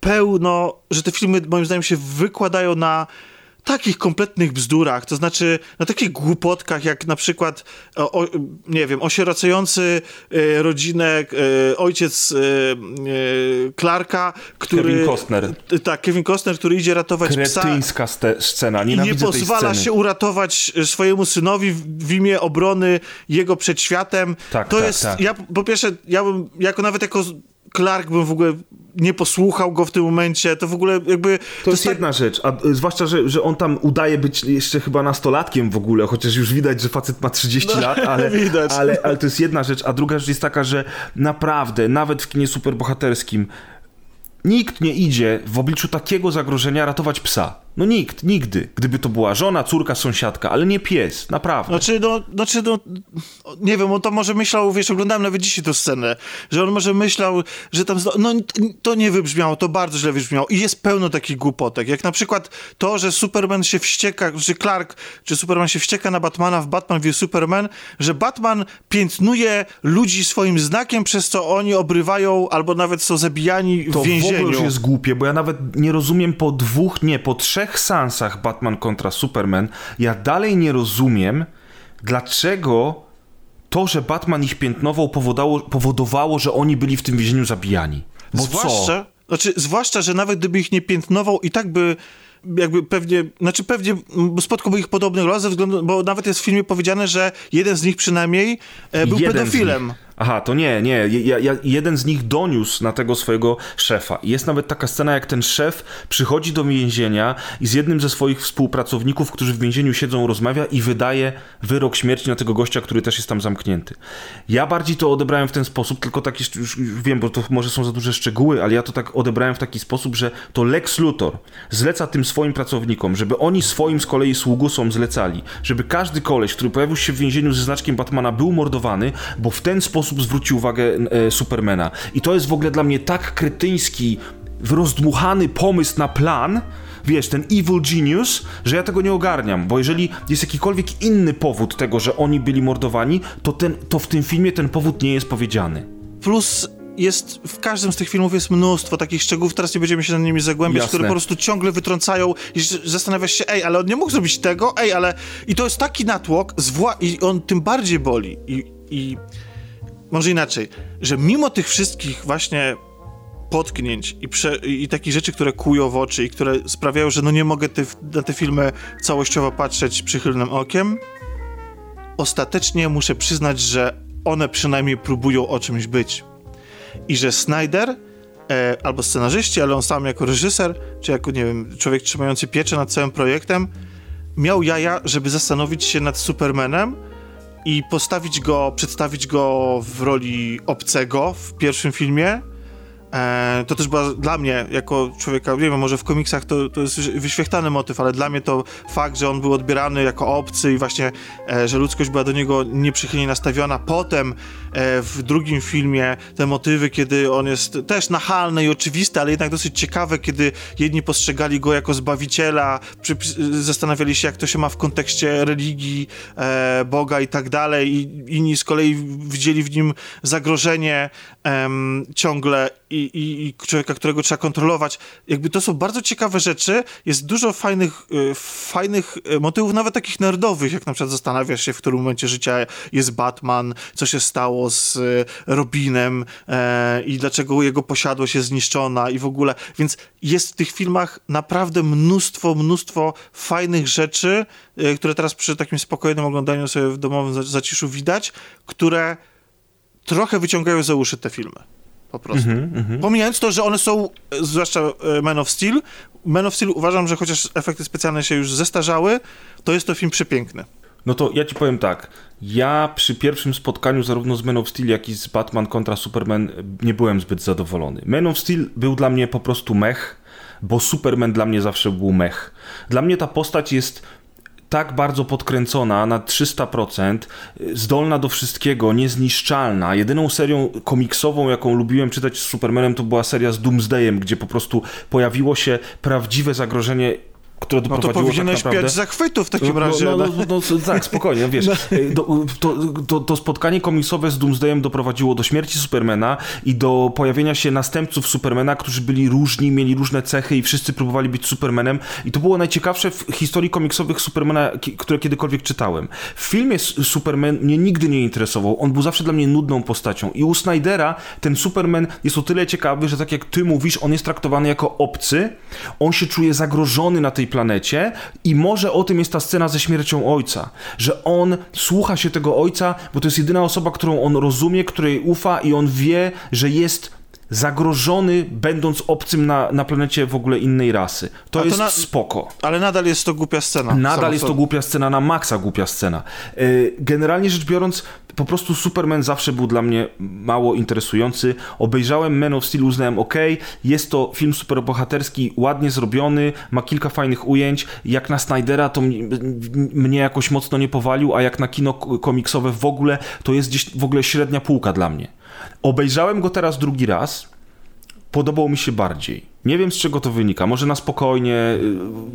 pełno, że te filmy moim zdaniem się wykładają na takich kompletnych bzdurach, to znaczy na takich głupotkach, jak na przykład, o, nie wiem, osieracający e, rodzinę e, ojciec e, Clarka, który... Kevin Costner. Tak, Kevin Costner, który idzie ratować Kretyńska psa. scena, I nie pozwala się uratować swojemu synowi w, w imię obrony jego przed światem. Tak, to tak, jest, tak. ja po pierwsze, ja bym, jako nawet jako Clark bym w ogóle nie posłuchał go w tym momencie, to w ogóle jakby... To, to jest tak... jedna rzecz, a y, zwłaszcza, że, że on tam udaje być jeszcze chyba nastolatkiem w ogóle, chociaż już widać, że facet ma 30 no, lat, ale, ale, ale to jest jedna rzecz, a druga rzecz jest taka, że naprawdę, nawet w kinie superbohaterskim nikt nie idzie w obliczu takiego zagrożenia ratować psa. No nikt, nigdy. Gdyby to była żona, córka, sąsiadka, ale nie pies, naprawdę. Znaczy, no, znaczy, no nie wiem, on to może myślał, wiesz, oglądałem nawet dzisiaj tę scenę, że on może myślał, że tam, no to nie wybrzmiało, to bardzo źle wybrzmiało i jest pełno takich głupotek, jak na przykład to, że Superman się wścieka, że Clark, czy Superman się wścieka na Batmana w Batman wie Superman, że Batman piętnuje ludzi swoim znakiem, przez co oni obrywają albo nawet są zabijani w to więzieniu. To w ogóle już jest głupie, bo ja nawet nie rozumiem po dwóch, nie, po trzech trzech sansach Batman kontra Superman, ja dalej nie rozumiem, dlaczego to, że Batman ich piętnował, powodowało, powodowało że oni byli w tym więzieniu zabijani. Bo zwłaszcza, co? Znaczy, zwłaszcza, że nawet gdyby ich nie piętnował, i tak by jakby pewnie, znaczy pewnie spotkałby ich podobny los, ze względu, bo nawet jest w filmie powiedziane, że jeden z nich przynajmniej e, był jeden pedofilem. Aha, to nie, nie. Ja, ja, jeden z nich doniósł na tego swojego szefa. I jest nawet taka scena, jak ten szef przychodzi do więzienia i z jednym ze swoich współpracowników, którzy w więzieniu siedzą, rozmawia i wydaje wyrok śmierci na tego gościa, który też jest tam zamknięty. Ja bardziej to odebrałem w ten sposób, tylko tak już, wiem, bo to może są za duże szczegóły, ale ja to tak odebrałem w taki sposób, że to Lex Luthor zleca tym swoim pracownikom, żeby oni swoim z kolei sługusom zlecali, żeby każdy koleś, który pojawił się w więzieniu ze znaczkiem Batmana był mordowany, bo w ten sposób sposób zwróci uwagę e, Supermana. I to jest w ogóle dla mnie tak kretyński, rozdmuchany pomysł na plan, wiesz, ten evil genius, że ja tego nie ogarniam, bo jeżeli jest jakikolwiek inny powód tego, że oni byli mordowani, to, ten, to w tym filmie ten powód nie jest powiedziany. Plus jest, w każdym z tych filmów jest mnóstwo takich szczegółów, teraz nie będziemy się na nimi zagłębiać, Jasne. które po prostu ciągle wytrącają i zastanawiasz się, ej, ale on nie mógł zrobić tego, ej, ale... I to jest taki natłok, zwła... i on tym bardziej boli i... i może inaczej, że mimo tych wszystkich właśnie potknięć i, prze, i takich rzeczy, które kują w oczy i które sprawiają, że no nie mogę te, na te filmy całościowo patrzeć przychylnym okiem, ostatecznie muszę przyznać, że one przynajmniej próbują o czymś być. I że Snyder, e, albo scenarzyści, ale on sam jako reżyser, czy jako, nie wiem, człowiek trzymający pieczę nad całym projektem, miał jaja, żeby zastanowić się nad Supermanem, i postawić go, przedstawić go w roli obcego w pierwszym filmie, to też była dla mnie, jako człowieka, nie wiem, może w komiksach to, to jest wyświechtany motyw, ale dla mnie to fakt, że on był odbierany jako obcy i właśnie, e, że ludzkość była do niego nieprzychylnie nastawiona. Potem e, w drugim filmie te motywy, kiedy on jest też nachalny i oczywisty, ale jednak dosyć ciekawe, kiedy jedni postrzegali go jako zbawiciela, zastanawiali się, jak to się ma w kontekście religii, e, Boga i tak dalej, i inni z kolei widzieli w nim zagrożenie ciągle i, i, i, człowieka, którego trzeba kontrolować. Jakby to są bardzo ciekawe rzeczy. Jest dużo fajnych, y, fajnych y, motywów, nawet takich nerdowych, jak na przykład zastanawiasz się, w którym momencie życia jest Batman, co się stało z y, Robinem e, i dlaczego jego posiadłość jest zniszczona i w ogóle. Więc jest w tych filmach naprawdę mnóstwo, mnóstwo fajnych rzeczy, które teraz przy takim spokojnym oglądaniu sobie w domowym zaciszu widać, które trochę wyciągają za uszy te filmy. Po prostu. Mhm, Pomijając to, że one są, zwłaszcza e, Man of Steel, Man of Steel uważam, że chociaż efekty specjalne się już zestarzały, to jest to film przepiękny. No to ja ci powiem tak. Ja przy pierwszym spotkaniu zarówno z Man of Steel, jak i z Batman kontra Superman nie byłem zbyt zadowolony. Man of Steel był dla mnie po prostu mech, bo Superman dla mnie zawsze był mech. Dla mnie ta postać jest tak bardzo podkręcona na 300%, zdolna do wszystkiego, niezniszczalna. Jedyną serią komiksową, jaką lubiłem czytać z Supermanem, to była seria z Doomsdayem, gdzie po prostu pojawiło się prawdziwe zagrożenie które No doprowadziło to powinieneś tak naprawdę... zachwytu w takim No, razie. No, no, no. no, no, tak, spokojnie, no, wiesz. Do, to, to, to spotkanie komiksowe z Doomsdayem doprowadziło do śmierci Supermana i do pojawienia się następców Supermana, którzy byli różni, mieli różne cechy i wszyscy próbowali być Supermanem. I to było najciekawsze w historii komiksowych Supermana, które kiedykolwiek czytałem. W filmie Superman mnie nigdy nie interesował. On był zawsze dla mnie nudną postacią. I u Snydera ten Superman jest o tyle ciekawy, że tak jak ty mówisz, on jest traktowany jako obcy, on się czuje zagrożony na tej planecie i może o tym jest ta scena ze śmiercią ojca, że on słucha się tego ojca, bo to jest jedyna osoba, którą on rozumie, której ufa i on wie, że jest zagrożony, będąc obcym na, na planecie w ogóle innej rasy. To to jest na- spoko. Ale nadal jest to głupia scena. Nadal jest to głupia scena, na maksa głupia scena. Yy, Generalnie rzecz biorąc, po prostu Superman zawsze był dla mnie mało interesujący. Obejrzałem Man of Steel, uznałem, ok, jest to film superbohaterski, ładnie zrobiony, ma kilka fajnych ujęć. Jak na Snydera to mnie jakoś mocno nie powalił, a jak na kino komiksowe w ogóle, to jest gdzieś w ogóle średnia półka dla mnie. Obejrzałem go teraz drugi raz podobał mi się bardziej. Nie wiem z czego to wynika. Może na spokojnie.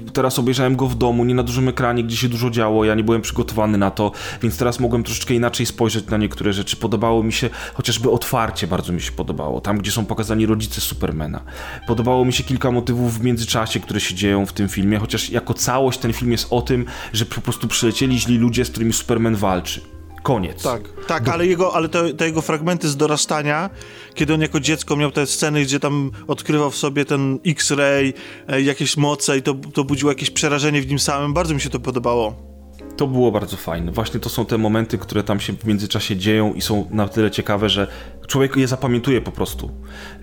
y, Teraz obejrzałem go w domu, nie na dużym ekranie, gdzie się dużo działo. Ja nie byłem przygotowany na to, więc teraz mogłem troszeczkę inaczej spojrzeć na niektóre rzeczy. Podobało mi się chociażby otwarcie, bardzo mi się podobało. Tam, gdzie są pokazani rodzice Supermana. Podobało mi się kilka motywów w międzyczasie, które się dzieją w tym filmie, chociaż jako całość ten film jest o tym, że po prostu przylecieli źli ludzie, z którymi Superman walczy. Koniec. Tak, tak, ale, jego, ale te, te jego fragmenty z dorastania, kiedy on jako dziecko miał te sceny, gdzie tam odkrywał w sobie ten X-ray, e, jakieś moce i to, to budziło jakieś przerażenie w nim samym, bardzo mi się to podobało. To było bardzo fajne. Właśnie to są te momenty, które tam się w międzyczasie dzieją i są na tyle ciekawe, że człowiek je zapamiętuje po prostu.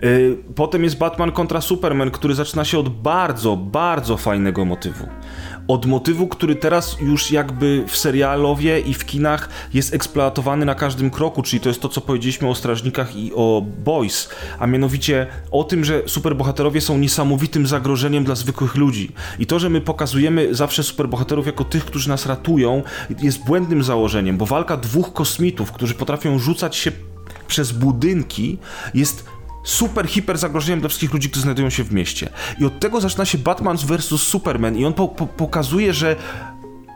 Yy, potem jest Batman kontra Superman, który zaczyna się od bardzo, bardzo fajnego motywu. Od motywu, który teraz już jakby w serialowie i w kinach jest eksploatowany na każdym kroku, czyli to jest to, co powiedzieliśmy o Strażnikach i o Boys, a mianowicie o tym, że superbohaterowie są niesamowitym zagrożeniem dla zwykłych ludzi. I to, że my pokazujemy zawsze superbohaterów jako tych, którzy nas ratują, jest błędnym założeniem, bo walka dwóch kosmitów, którzy potrafią rzucać się przez budynki, jest super, hiper zagrożeniem dla wszystkich ludzi, którzy znajdują się w mieście. I od tego zaczyna się Batman vs. Superman i on po, po, pokazuje, że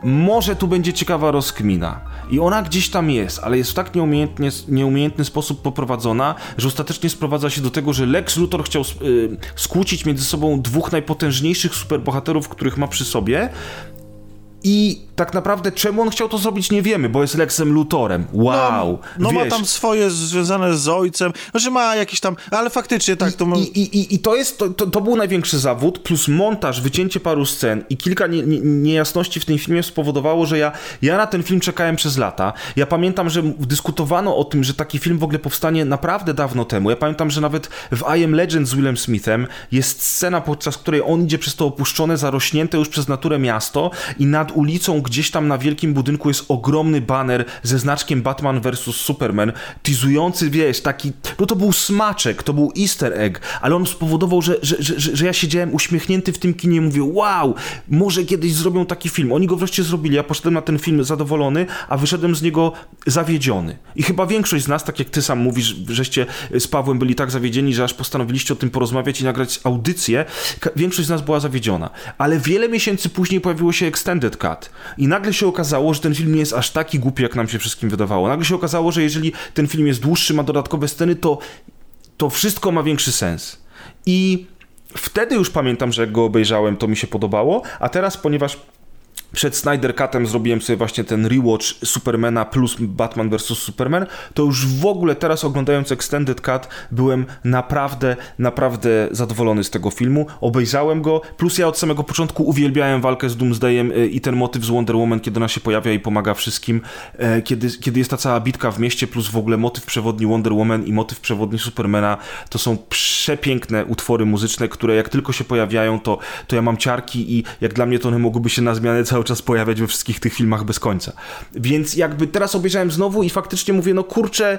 może tu będzie ciekawa rozkmina. I ona gdzieś tam jest, ale jest w tak nieumiejętny sposób poprowadzona, że ostatecznie sprowadza się do tego, że Lex Luthor chciał y, skłócić między sobą dwóch najpotężniejszych superbohaterów, których ma przy sobie. I tak naprawdę czemu on chciał to zrobić nie wiemy, bo jest Lexem Luthorem. Wow! No ma wiesz. tam swoje związane z ojcem, znaczy ma jakieś tam, ale faktycznie tak, to ma... I, i, i, I to jest, to, to, to był największy zawód, plus montaż, wycięcie paru scen i kilka nie, nie, niejasności w tym filmie spowodowało, że ja, ja na ten film czekałem przez lata. Ja pamiętam, że dyskutowano o tym, że taki film w ogóle powstanie naprawdę dawno temu. Ja pamiętam, że nawet w I Am Legend z Willem Smithem jest scena, podczas której on idzie przez to opuszczone, zarośnięte już przez naturę miasto i nad ulicą gdzieś tam na wielkim budynku jest ogromny baner ze znaczkiem Batman vs. Superman, tizujący, wiesz, taki, no to był smaczek, to był easter egg, ale on spowodował, że, że, że, że, ja siedziałem uśmiechnięty w tym kinie i mówię, wow, może kiedyś zrobią taki film. Oni go wreszcie zrobili, ja poszedłem na ten film zadowolony, a wyszedłem z niego zawiedziony. I chyba większość z nas, tak jak ty sam mówisz, żeście z Pawłem byli tak zawiedzieni, że aż postanowiliście o tym porozmawiać i nagrać audycję, większość z nas była zawiedziona. Ale wiele miesięcy później pojawiło się Extended Cut i nagle się okazało, że ten film nie jest aż taki głupi, jak nam się wszystkim wydawało. Nagle się okazało, że jeżeli ten film jest dłuższy, ma dodatkowe sceny, to, to wszystko ma większy sens. I wtedy już pamiętam, że jak go obejrzałem, to mi się podobało, a teraz, ponieważ przed Snyder Cutem zrobiłem sobie właśnie ten rewatch Supermana plus Batman vs. Superman, to już w ogóle teraz oglądając Extended Cut byłem naprawdę, naprawdę zadowolony z tego filmu. Obejrzałem go, plus ja od samego początku uwielbiałem walkę z Doomsdayem y, i ten motyw z Wonder Woman, kiedy ona się pojawia i pomaga wszystkim, e, kiedy, kiedy jest ta cała bitka w mieście, plus w ogóle motyw przewodni Wonder Woman i motyw przewodni Supermana, to są przepiękne utwory muzyczne, które jak tylko się pojawiają, to, to ja mam ciarki i jak dla mnie to one mogłyby się na zmianę cały czas pojawiać we wszystkich tych filmach bez końca. Więc jakby teraz obejrzałem znowu i faktycznie mówię, no kurczę,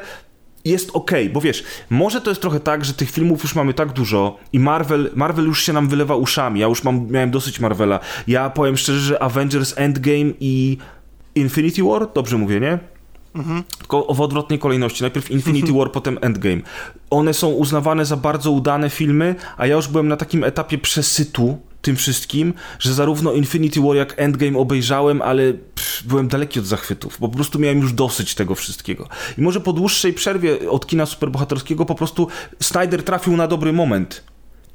jest ok, bo wiesz, może to jest trochę tak, że tych filmów już mamy tak dużo i Marvel, Marvel już się nam wylewa uszami. Ja już mam, miałem dosyć Marvela. Ja powiem szczerze, że Avengers Endgame i Infinity War, dobrze mówię, nie? Mhm. Tylko w odwrotnej kolejności. Najpierw Infinity War, potem Endgame. One są uznawane za bardzo udane filmy, a ja już byłem na takim etapie przesytu tym wszystkim, że zarówno Infinity War jak Endgame obejrzałem, ale pff, byłem daleki od zachwytów, bo po prostu miałem już dosyć tego wszystkiego. I może po dłuższej przerwie od kina superbohaterskiego po prostu Snyder trafił na dobry moment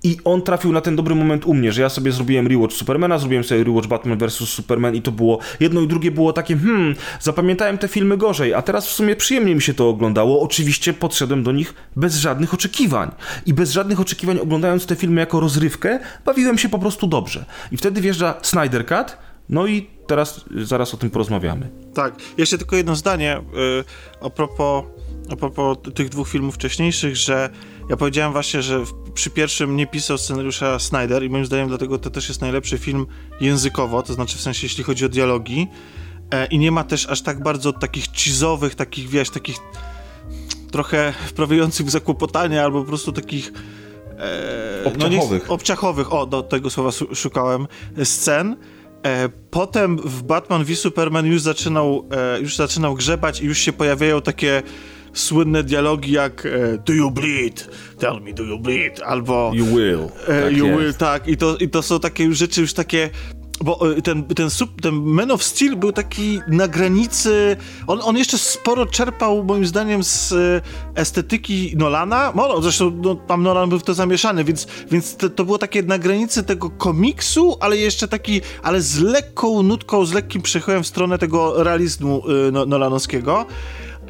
i on trafił na ten dobry moment u mnie, że ja sobie zrobiłem rewatch Supermana, zrobiłem sobie rewatch Batman vs. Superman i to było, jedno i drugie było takie, hmm, zapamiętałem te filmy gorzej, a teraz w sumie przyjemnie mi się to oglądało. Oczywiście podszedłem do nich bez żadnych oczekiwań. I bez żadnych oczekiwań oglądając te filmy jako rozrywkę, bawiłem się po prostu dobrze. I wtedy wjeżdża Snyder Cut, no i teraz zaraz o tym porozmawiamy. Tak, jeszcze tylko jedno zdanie yy, a propos a propos tych dwóch filmów wcześniejszych, że ja powiedziałem właśnie, że przy pierwszym nie pisał scenariusza Snyder i moim zdaniem dlatego to też jest najlepszy film językowo, to znaczy w sensie jeśli chodzi o dialogi e, i nie ma też aż tak bardzo takich cheese'owych, takich wiesz, takich trochę wprawiających w zakłopotanie albo po prostu takich e, obciachowych. No obciachowych, o, do tego słowa szukałem, scen. E, potem w Batman v Superman już zaczynał, e, już zaczynał grzebać i już się pojawiają takie słynne dialogi jak e, Do you bleed? Tell me, do you bleed? Albo You will. E, tak you jest. will, tak. I to, I to są takie już rzeczy już takie bo e, ten, ten, sub, ten Man of Steel był taki na granicy. On, on jeszcze sporo czerpał, moim zdaniem, z estetyki Nolana. No, zresztą no, tam Nolan był w to zamieszany, więc, więc to, to, było takie na granicy tego komiksu, ale jeszcze taki, ale z lekką nutką, z lekkim przechyłem w stronę tego realizmu y, no, nolanowskiego.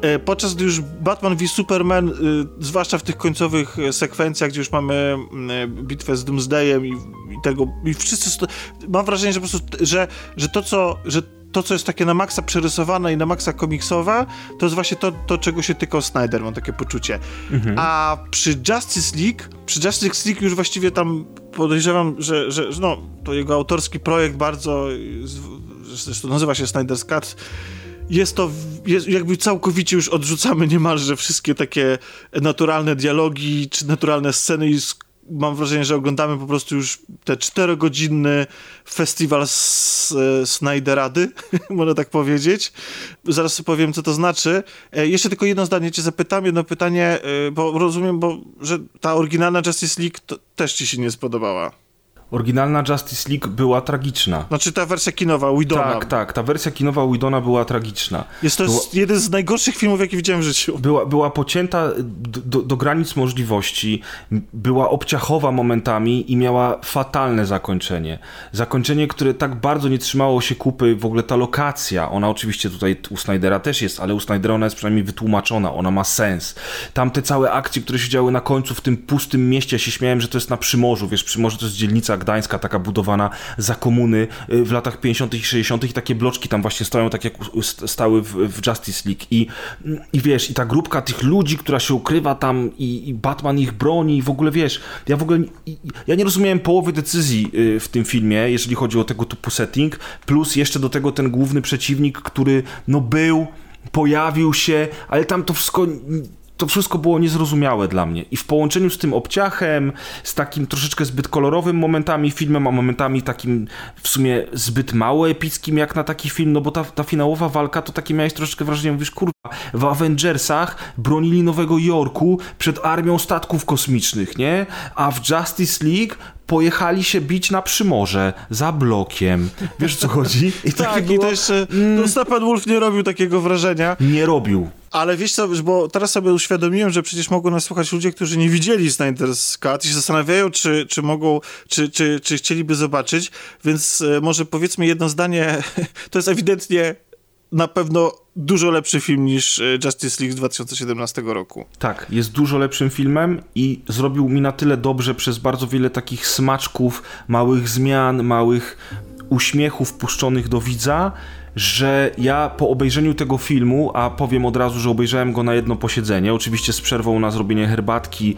E, podczas gdy już Batman v Superman, e, zwłaszcza w tych końcowych e, sekwencjach, gdzie już mamy bitwę z Doomsdayem i, i tego, i wszyscy, mam wrażenie, że po prostu, że, że to, co, że to, co jest takie na maksa przerysowane i na maksa komiksowe, to jest właśnie to, to czego się tykał Snyder, mam takie poczucie. Mhm. A przy Justice League, przy Justice League już właściwie tam podejrzewam, że, że, że no, to jego autorski projekt bardzo, zresztą nazywa się Snyder's Cut, jest to, jest, jakby całkowicie już odrzucamy niemalże wszystkie takie naturalne dialogi, czy naturalne sceny i mam wrażenie, że oglądamy po prostu już te czterogodzinny festiwal s, e, Snyderady, można tak powiedzieć. Zaraz sobie powiem, co to znaczy. E, jeszcze tylko jedno zdanie cię zapytam, jedno pytanie, e, bo rozumiem, bo, że ta oryginalna Justice League też ci się nie spodobała. Oryginalna Justice League była tragiczna. Znaczy ta wersja kinowa, Widona. Tak, tak, ta wersja kinowa Widona była tragiczna. Jest to była... jeden z najgorszych filmów, jaki widziałem w życiu. Była, była pocięta do, do, do, granic możliwości, była obciachowa momentami i miała fatalne zakończenie. Zakończenie, które tak bardzo nie trzymało się kupy, w ogóle ta lokacja, ona oczywiście tutaj u Snydera też jest, ale u Snydera ona jest przynajmniej wytłumaczona, ona ma sens. Tam te całe akcje, które się działy na końcu w tym pustym mieście, ja się śmiałem, że to jest na Przymorzu, wiesz, Przymorze to jest dzielnica Gdańska, taka budowana za komuny y, w latach 50. i 60. i takie bloczki tam właśnie stoją, tak jak stały w, w Justice League. I, I wiesz, i ta grupka tych ludzi, która się ukrywa tam i, i Batman ich broni i w ogóle wiesz, ja w ogóle ja nie rozumiałem połowy decyzji y, w tym filmie, jeżeli chodzi o tego typu setting, plus jeszcze do tego ten główny przeciwnik, który no był, pojawił się, ale tam to wszystko to wszystko było niezrozumiałe dla mnie. I w połączeniu z tym obciachem, z takim troszeczkę zbyt kolorowym momentami filmem, a momentami takim w sumie zbyt mało epickim jak na taki film, no bo ta, ta finałowa walka to takie miałeś troszeczkę wrażenie, mówisz, kurwa, w Avengersach bronili Nowego Jorku przed armią statków kosmicznych, nie? A w Justice League pojechali się bić na Przymorze za blokiem. Wiesz co chodzi? I tak, było... i też mm, no, Stephen Wolf nie robił takiego wrażenia. Nie robił. Ale wiesz co, bo teraz sobie uświadomiłem, że przecież mogą nas słuchać ludzie, którzy nie widzieli Snyder's Cut i się zastanawiają, czy, czy mogą, czy, czy, czy chcieliby zobaczyć, więc e, może powiedzmy jedno zdanie, to jest ewidentnie na pewno dużo lepszy film niż e, Justice League z 2017 roku. Tak, jest dużo lepszym filmem i zrobił mi na tyle dobrze przez bardzo wiele takich smaczków, małych zmian, małych uśmiechów puszczonych do widza, że ja po obejrzeniu tego filmu, a powiem od razu, że obejrzałem go na jedno posiedzenie, oczywiście z przerwą na zrobienie herbatki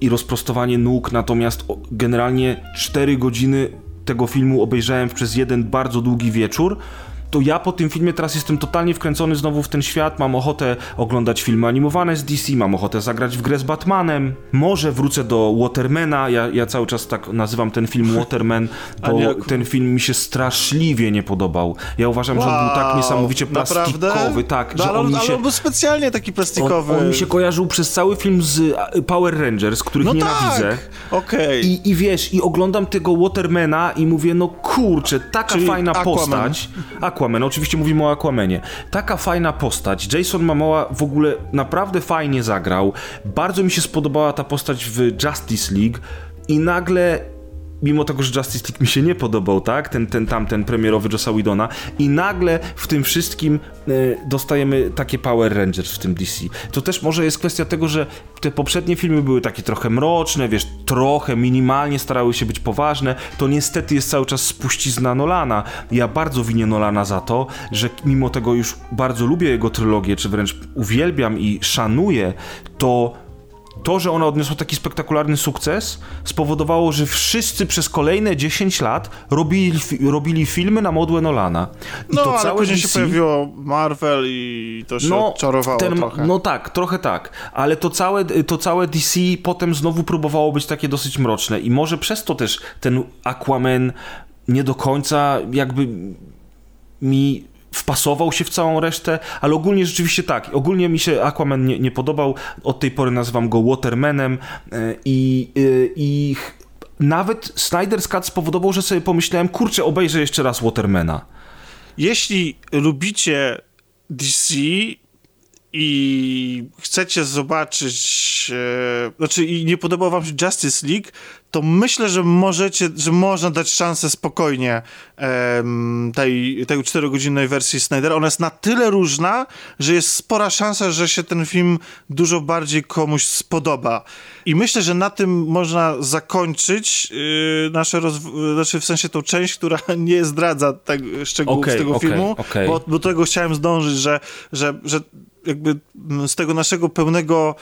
i rozprostowanie nóg, natomiast generalnie 4 godziny tego filmu obejrzałem przez jeden bardzo długi wieczór to ja po tym filmie teraz jestem totalnie wkręcony znowu w ten świat, mam ochotę oglądać filmy animowane z DC, mam ochotę zagrać w grę z Batmanem, może wrócę do Watermana, ja, ja cały czas tak nazywam ten film Waterman, bo ten film mi się straszliwie nie podobał. Ja uważam, wow, że on był tak niesamowicie plastikowy, naprawdę? tak, no, że on mi się... Ale on był specjalnie taki plastikowy. On, on, mi się kojarzył przez cały film z Power Rangers, których no nienawidzę. Tak. Okay. I, I wiesz, i oglądam tego Watermana i mówię, no kurczę, taka Czyli fajna Aquaman. postać. Aquaman Aquaman, oczywiście mówimy o Aquamanie. Taka fajna postać. Jason Momoa w ogóle naprawdę fajnie zagrał. Bardzo mi się spodobała ta postać w Justice League i nagle mimo tego, że Justice League mi się nie podobał, tak? Ten, ten tamten premierowy Jossa Widona i nagle w tym wszystkim y, dostajemy takie Power Rangers w tym DC. To też może jest kwestia tego, że te poprzednie filmy były takie trochę mroczne, wiesz, trochę minimalnie starały się być poważne. To niestety jest cały czas spuścizna Nolana. Ja bardzo winię Nolana za to, że mimo tego już bardzo lubię jego trylogię, czy wręcz uwielbiam i szanuję, to to, że ona odniosła taki spektakularny sukces, spowodowało, że wszyscy przez kolejne 10 lat robili, robili filmy na modłę Nolana. I no, to ale całe później DC... się pojawiło Marvel i to się no, czarowało ten, trochę. No tak, trochę tak. Ale to całe, to całe DC potem znowu próbowało być takie dosyć mroczne i może przez to też ten Aquaman nie do końca jakby mi wpasował się w całą resztę, ale ogólnie rzeczywiście tak. Ogólnie mi się Aquaman nie, nie podobał. Od tej pory nazywam go Watermanem e, i, e, i nawet Snyder's Cut spowodował, że sobie pomyślałem, kurczę, obejrzę jeszcze raz Watermana. Jeśli lubicie DC i chcecie zobaczyć, e, znaczy i nie podobał wam się Justice League, to myślę, że możecie, że można dać szansę spokojnie um, tej, tej czterogodzinnej wersji Snydera. Ona jest na tyle różna, że jest spora szansa, że się ten film dużo bardziej komuś spodoba. I myślę, że na tym można zakończyć yy, nasze rozw- znaczy w sensie tą część, która nie zdradza tego, szczegółów okay, tego okay, filmu, okay. Bo, do tego chciałem zdążyć, że, że, że jakby z tego naszego pełnego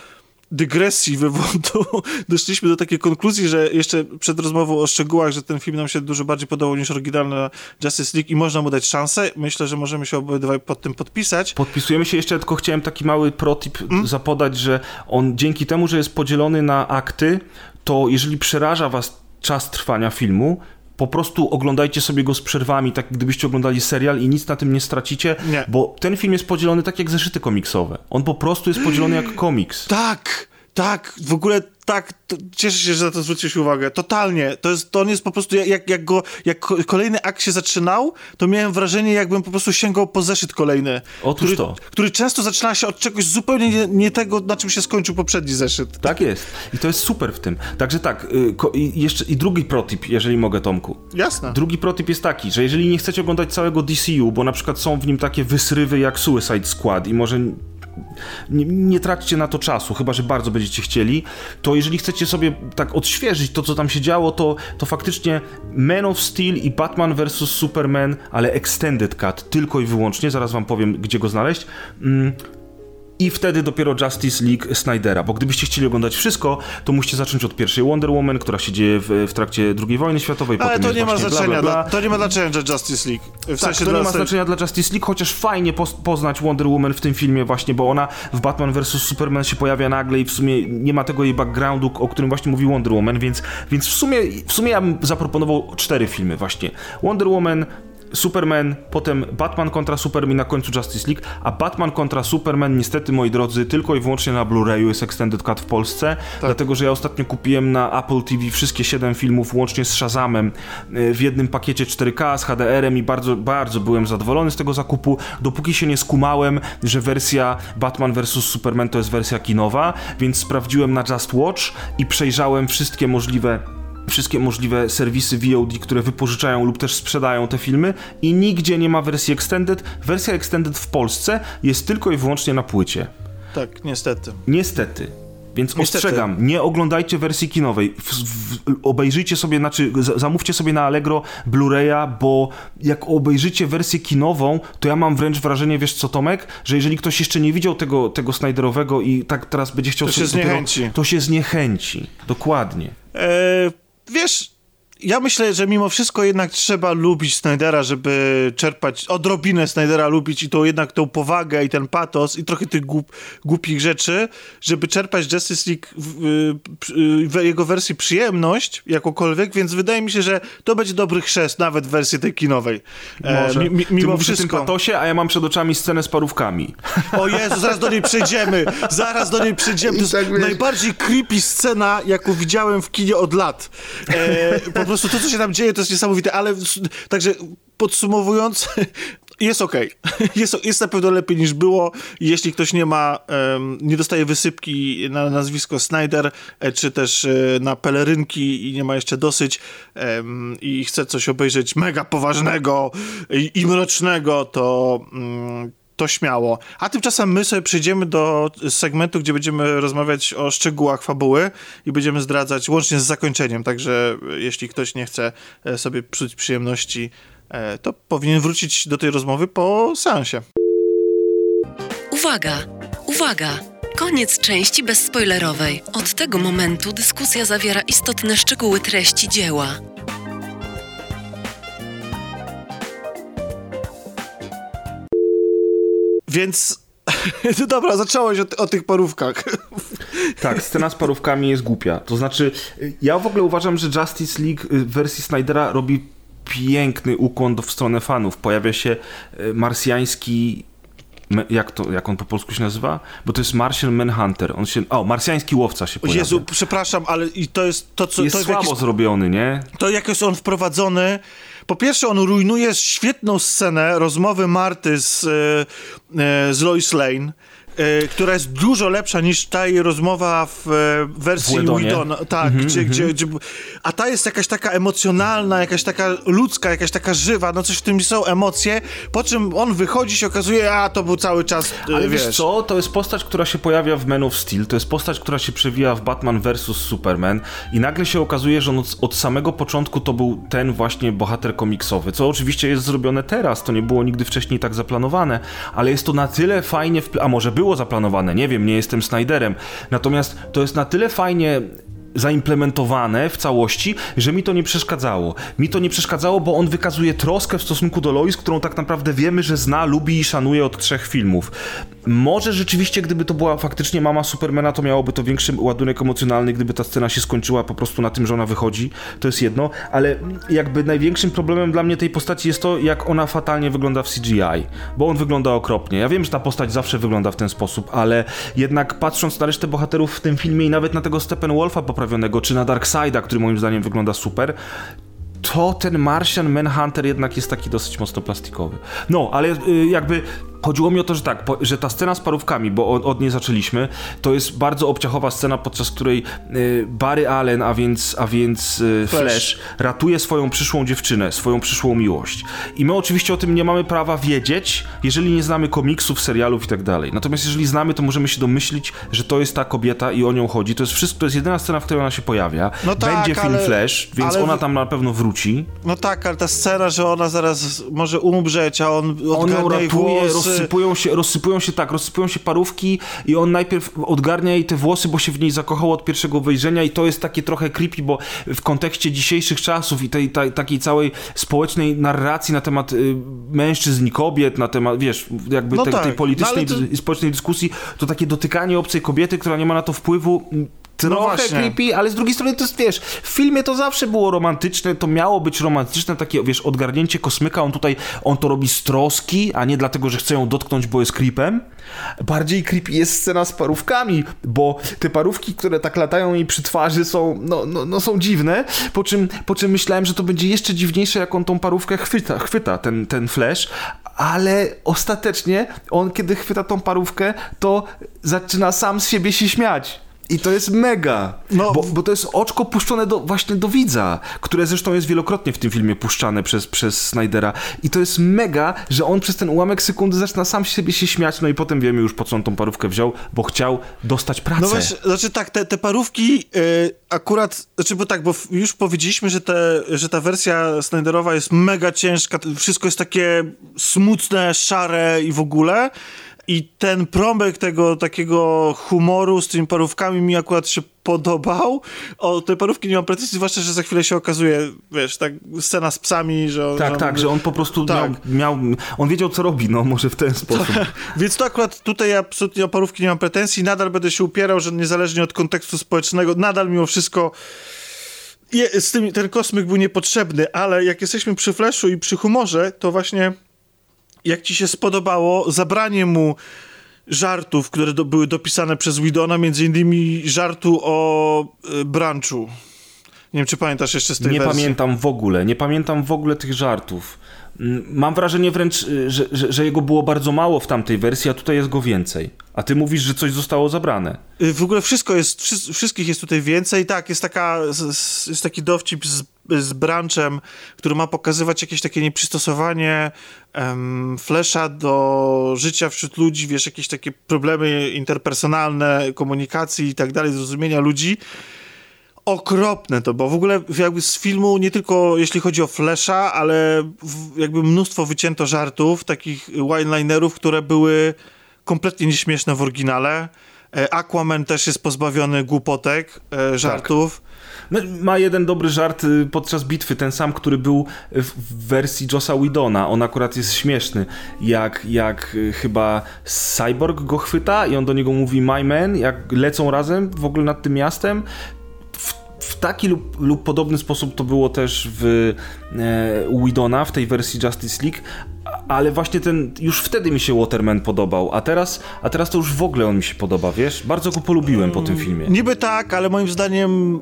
dygresji, wywodu doszliśmy do takiej konkluzji, że jeszcze przed rozmową o szczegółach, że ten film nam się dużo bardziej podobał niż oryginalny Justice League i można mu dać szansę. Myślę, że możemy się obydwaj pod tym podpisać. Podpisujemy się jeszcze, tylko chciałem taki mały protip mm? zapodać, że on dzięki temu, że jest podzielony na akty, to jeżeli przeraża was czas trwania filmu, po prostu oglądajcie sobie go z przerwami, tak gdybyście oglądali serial i nic na tym nie stracicie, nie. bo ten film jest podzielony tak jak zeszyty komiksowe. On po prostu jest podzielony jak komiks. Tak, tak, w ogóle tak, cieszę się, że na to zwróciłeś uwagę. Totalnie. To, jest, to on jest po prostu, jak, jak go, jak kolejny akt się zaczynał, to miałem wrażenie, jakbym po prostu sięgał po zeszyt kolejny. Otóż który, to. Który często zaczyna się od czegoś zupełnie nie, nie, tego, na czym się skończył poprzedni zeszyt. Tak jest. I to jest super w tym. Także tak, y, i jeszcze i drugi protip, jeżeli mogę, Tomku. Jasne. Drugi protip jest taki, że jeżeli nie chcecie oglądać całego DCU, bo na przykład są w nim takie wysrywy jak Suicide Squad i może nie, nie traćcie na to czasu, chyba że bardzo będziecie chcieli, to jeżeli chcecie sobie tak odświeżyć to, co tam się działo, to, to faktycznie Man of Steel i Batman vs. Superman, ale Extended Cut, tylko i wyłącznie, zaraz wam powiem, gdzie go znaleźć, mm, i wtedy dopiero Justice League Snydera, bo gdybyście chcieli oglądać wszystko, to musicie zacząć od pierwszej Wonder Woman, która się dzieje w, w trakcie II wojny światowej. Ale to nie ma znaczenia, bla, bla, bla. to nie ma znaczenia dla Justice League. W tak, to nie ma znaczenia dla Justice League, chociaż fajnie poznać Wonder Woman w tym filmie właśnie, bo ona w Batman vs. Superman się pojawia nagle i w sumie nie ma tego jej backgroundu, o którym właśnie mówi Wonder Woman, więc, więc w, sumie, w sumie ja bym zaproponował cztery filmy właśnie. Wonder Woman, Superman, potem Batman kontra Superman i na końcu Justice League, a Batman kontra Superman niestety, moi drodzy, tylko i wyłącznie na Blu-rayu jest Extended Cut w Polsce, tak. dlatego, że ja ostatnio kupiłem na Apple TV wszystkie 7 filmów łącznie z Shazamem y, w jednym pakiecie 4K z HDR-em i bardzo, bardzo byłem zadowolony z tego zakupu, dopóki się nie skumałem, że wersja Batman vs. Superman to jest wersja kinowa, więc sprawdziłem na Just Watch i przejrzałem wszystkie możliwe wszystkie możliwe serwisy VOD, które wypożyczają lub też sprzedają te filmy i nigdzie nie ma wersji extended. Wersja extended w Polsce jest tylko i wyłącznie na płycie. Tak, niestety. Niestety. Więc Niestety. ostrzegam, nie oglądajcie wersji kinowej. W, w, obejrzyjcie sobie, znaczy zamówcie sobie na Allegro Blu-raya, bo jak obejrzycie wersję kinową, to ja mam wręcz wrażenie, wiesz co Tomek, że jeżeli ktoś jeszcze nie widział tego, tego Snyderowego i tak teraz będzie chciał to sobie się zniechęci. Dopiero, to się zniechęci. Dokładnie. Eee, wiesz, ja myślę, że mimo wszystko jednak trzeba lubić Snydera, żeby czerpać odrobinę Snydera lubić i to jednak tą powagę i ten patos i trochę tych głup, głupich rzeczy, żeby czerpać Justice League w, w, w, jego wersji przyjemność jakokolwiek, więc wydaje mi się, że to będzie dobry chrzest nawet w wersji tej kinowej. E, Może. E, mi, mimo Ty wszystko. tym patosie, a ja mam przed oczami scenę z parówkami. O Jezu, zaraz do niej przejdziemy. Zaraz do niej przejdziemy. To jest tak najbardziej creepy scena, jaką widziałem w kinie od lat. E, po prostu to, co się tam dzieje, to jest niesamowite, ale także podsumowując, jest ok. Jest, jest na pewno lepiej niż było. Jeśli ktoś nie ma, um, nie dostaje wysypki na nazwisko Snyder, e, czy też e, na pelerynki i nie ma jeszcze dosyć um, i chce coś obejrzeć mega poważnego i, i mrocznego, to, um, to śmiało. A tymczasem my sobie przejdziemy do segmentu, gdzie będziemy rozmawiać o szczegółach fabuły i będziemy zdradzać łącznie z zakończeniem. Także jeśli ktoś nie chce e, sobie psuć przyjemności, e, to powinien wrócić do tej rozmowy po seansie. Uwaga! Uwaga! Koniec części bezspoilerowej. Od tego momentu dyskusja zawiera istotne szczegóły treści dzieła. Więc no dobra, zacząłeś o, o, tych parówkach. Tak, scena z parówkami jest głupia. To znaczy, ja w ogóle uważam, że Justice League w wersji Snydera robi piękny ukłon w stronę fanów. Pojawia się e, marsjański jak, to, jak on po polsku się nazywa? Bo to jest Martian Manhunter. On się, o, marsjański łowca się pojawia. Jezu, przepraszam, ale i to jest to, co... Jest to słabo jakiś, zrobiony, nie? To jak jest on wprowadzony po pierwsze, on rujnuje świetną scenę rozmowy Marty z, e, e, z Lois Lane E, która jest dużo lepsza niż ta jej rozmowa w e, wersji Widona. Tak, mm -hmm, gdzie, mm -hmm. gdzie, gdzie, a ta jest jakaś taka emocjonalna, jakaś taka ludzka, jakaś taka żywa, no coś w tym są emocje, po czym on wychodzi się okazuje, a to był cały czas, e, Ale wiesz, wiesz co, to jest postać, która się pojawia w Man of Steel, to jest postać, która się przewija w Batman vs. Superman i nagle się okazuje, że on od, od samego początku to był ten właśnie bohater komiksowy, co oczywiście jest zrobione teraz, to nie było nigdy wcześniej tak zaplanowane, ale jest to na tyle fajnie, a może było zaplanowane, nie wiem, nie jestem Snyderem. Natomiast to jest na tyle fajnie zaimplementowane w całości, że mi to nie przeszkadzało. Mi to nie przeszkadzało, bo on wykazuje troskę w stosunku do Lois, którą tak naprawdę wiemy, że zna, lubi i szanuje od trzech filmów. Może rzeczywiście, gdyby to była faktycznie mama Supermana, to miałoby to większy ładunek emocjonalny, gdyby ta scena się skończyła po prostu na tym, że ona wychodzi. To jest jedno, ale jakby największym problemem dla mnie tej postaci jest to, jak ona fatalnie wygląda w CGI, bo on wygląda okropnie. Ja wiem, że ta postać zawsze wygląda w ten sposób, ale jednak patrząc na resztę bohaterów w tym filmie i nawet na tego Steppenwolfa poprawionego, czy na Darkseida, który moim zdaniem wygląda super, to ten Martian Manhunter jednak jest taki dosyć mocno plastikowy. No, ale y, jakby Chodziło mi o to, że tak, że ta scena z parówkami, bo od, niej zaczęliśmy, to jest bardzo obciachowa scena, podczas której y, Barry Allen, a więc, a więc y, Flash. Flash. ratuje swoją przyszłą dziewczynę, swoją przyszłą miłość. I my oczywiście o tym nie mamy prawa wiedzieć, jeżeli nie znamy komiksów, serialów i tak dalej. Natomiast jeżeli znamy, to możemy się domyślić, że to jest ta kobieta i o nią chodzi. To jest wszystko, to jest jedyna scena, w której ona się pojawia. No tak, Będzie film ale, Flash, więc ale... ona tam na pewno wróci. No tak, ale ta scena, że ona zaraz może umrzeć, a on on ją ratuje, włosy rozsypują się, rozsypują się tak, rozsypują się parówki i on najpierw odgarnia jej te włosy, bo się w niej zakochał od pierwszego wejrzenia i to jest takie trochę creepy, bo w kontekście dzisiejszych czasów i tej, tej takiej całej społecznej narracji na temat y, mężczyzn i kobiet, na temat, wiesz, jakby no te, tak. tej politycznej no to... i społecznej dyskusji, to takie dotykanie obcej kobiety, która nie ma na to wpływu trochę no creepy, ale z drugiej strony to jest, wiesz, w filmie to zawsze było romantyczne, to miało być romantyczne, takie, wiesz, odgarnięcie kosmyka, on tutaj, on to robi z troski, a nie dlatego, że chce ją dotknąć, bo jest creepem. Bardziej creepy jest scena z parówkami, bo te parówki, które tak latają jej przy twarzy są, no, no, no są dziwne, po czym, po czym myślałem, że to będzie jeszcze dziwniejsze, jak on tą parówkę chwyta, chwyta ten, ten flash, ale ostatecznie on, kiedy chwyta tą parówkę, to zaczyna sam z siebie się śmiać. I to jest mega, no. bo, bo to jest oczko puszczone do, właśnie do widza, które zresztą jest wielokrotnie w tym filmie puszczane przez, przez Snydera. I to jest mega, że on przez ten ułamek sekundy zaczyna sam siebie się śmiać, no i potem wiemy już po co on tą parówkę wziął, bo chciał dostać pracę. No właśnie, znaczy tak, te, te parówki yy, akurat, znaczy bo tak, bo już powiedzieliśmy, że, te, że ta wersja Snyderowa jest mega ciężka, wszystko jest takie smutne, szare i w ogóle. I ten prąbek tego takiego humoru z tymi parówkami mi akurat się podobał. O te parówki nie mam pretensji, zwłaszcza, że za chwilę się okazuje, wiesz, tak scena z psami, że... Tak, że tak, że on po prostu tak. miał, miał, On wiedział, co robi, no może w ten sposób. Więc to akurat tutaj absolutnie o parówki nie mam pretensji. Nadal będę się upierał, że niezależnie od kontekstu społecznego, nadal mimo wszystko je, z tym, ten kosmyk był niepotrzebny, ale jak jesteśmy przy Flashu i przy humorze, to właśnie jak ci się spodobało zabranie mu żartów, które do, były dopisane przez Widona, między innymi żartu o y, Branchu. Nie wiem, czy pamiętasz jeszcze z tej Nie wersji? pamiętam w ogóle, nie pamiętam w ogóle tych żartów. Mm, mam wrażenie wręcz, y, że, że, że, jego było bardzo mało w tamtej wersji, a tutaj jest go więcej. A ty mówisz, że coś zostało zabrane. Y, w ogóle wszystko jest, wszy, wszystkich jest tutaj więcej. Tak, jest, taka, jest taki dowcip z, z branchem, który ma pokazywać jakieś takie nieprzystosowanie um, Flesza do życia wśród ludzi, wiesz, jakieś takie problemy interpersonalne, komunikacji i tak dalej, zrozumienia ludzi okropne to, bo w ogóle jakby z filmu nie tylko jeśli chodzi o Flesza, ale jakby mnóstwo wycięto żartów, takich one-linerów, które były kompletnie nieśmieszne w oryginale. E, Aquaman też jest pozbawiony głupotek, e, żartów. Tak. Ma jeden dobry żart y, podczas bitwy, ten sam, który był w wersji Josa Widona. On akurat jest śmieszny. Jak, jak y, chyba Cyborg go chwyta i on do niego mówi my man, jak lecą razem w ogóle nad tym miastem w taki lub, lub podobny sposób to było też w e, Widona, w tej wersji Justice League, ale właśnie ten, już wtedy mi się Waterman podobał, a teraz, a teraz to już w ogóle on mi się podoba, wiesz? Bardzo go polubiłem po tym filmie. Niby tak, ale moim zdaniem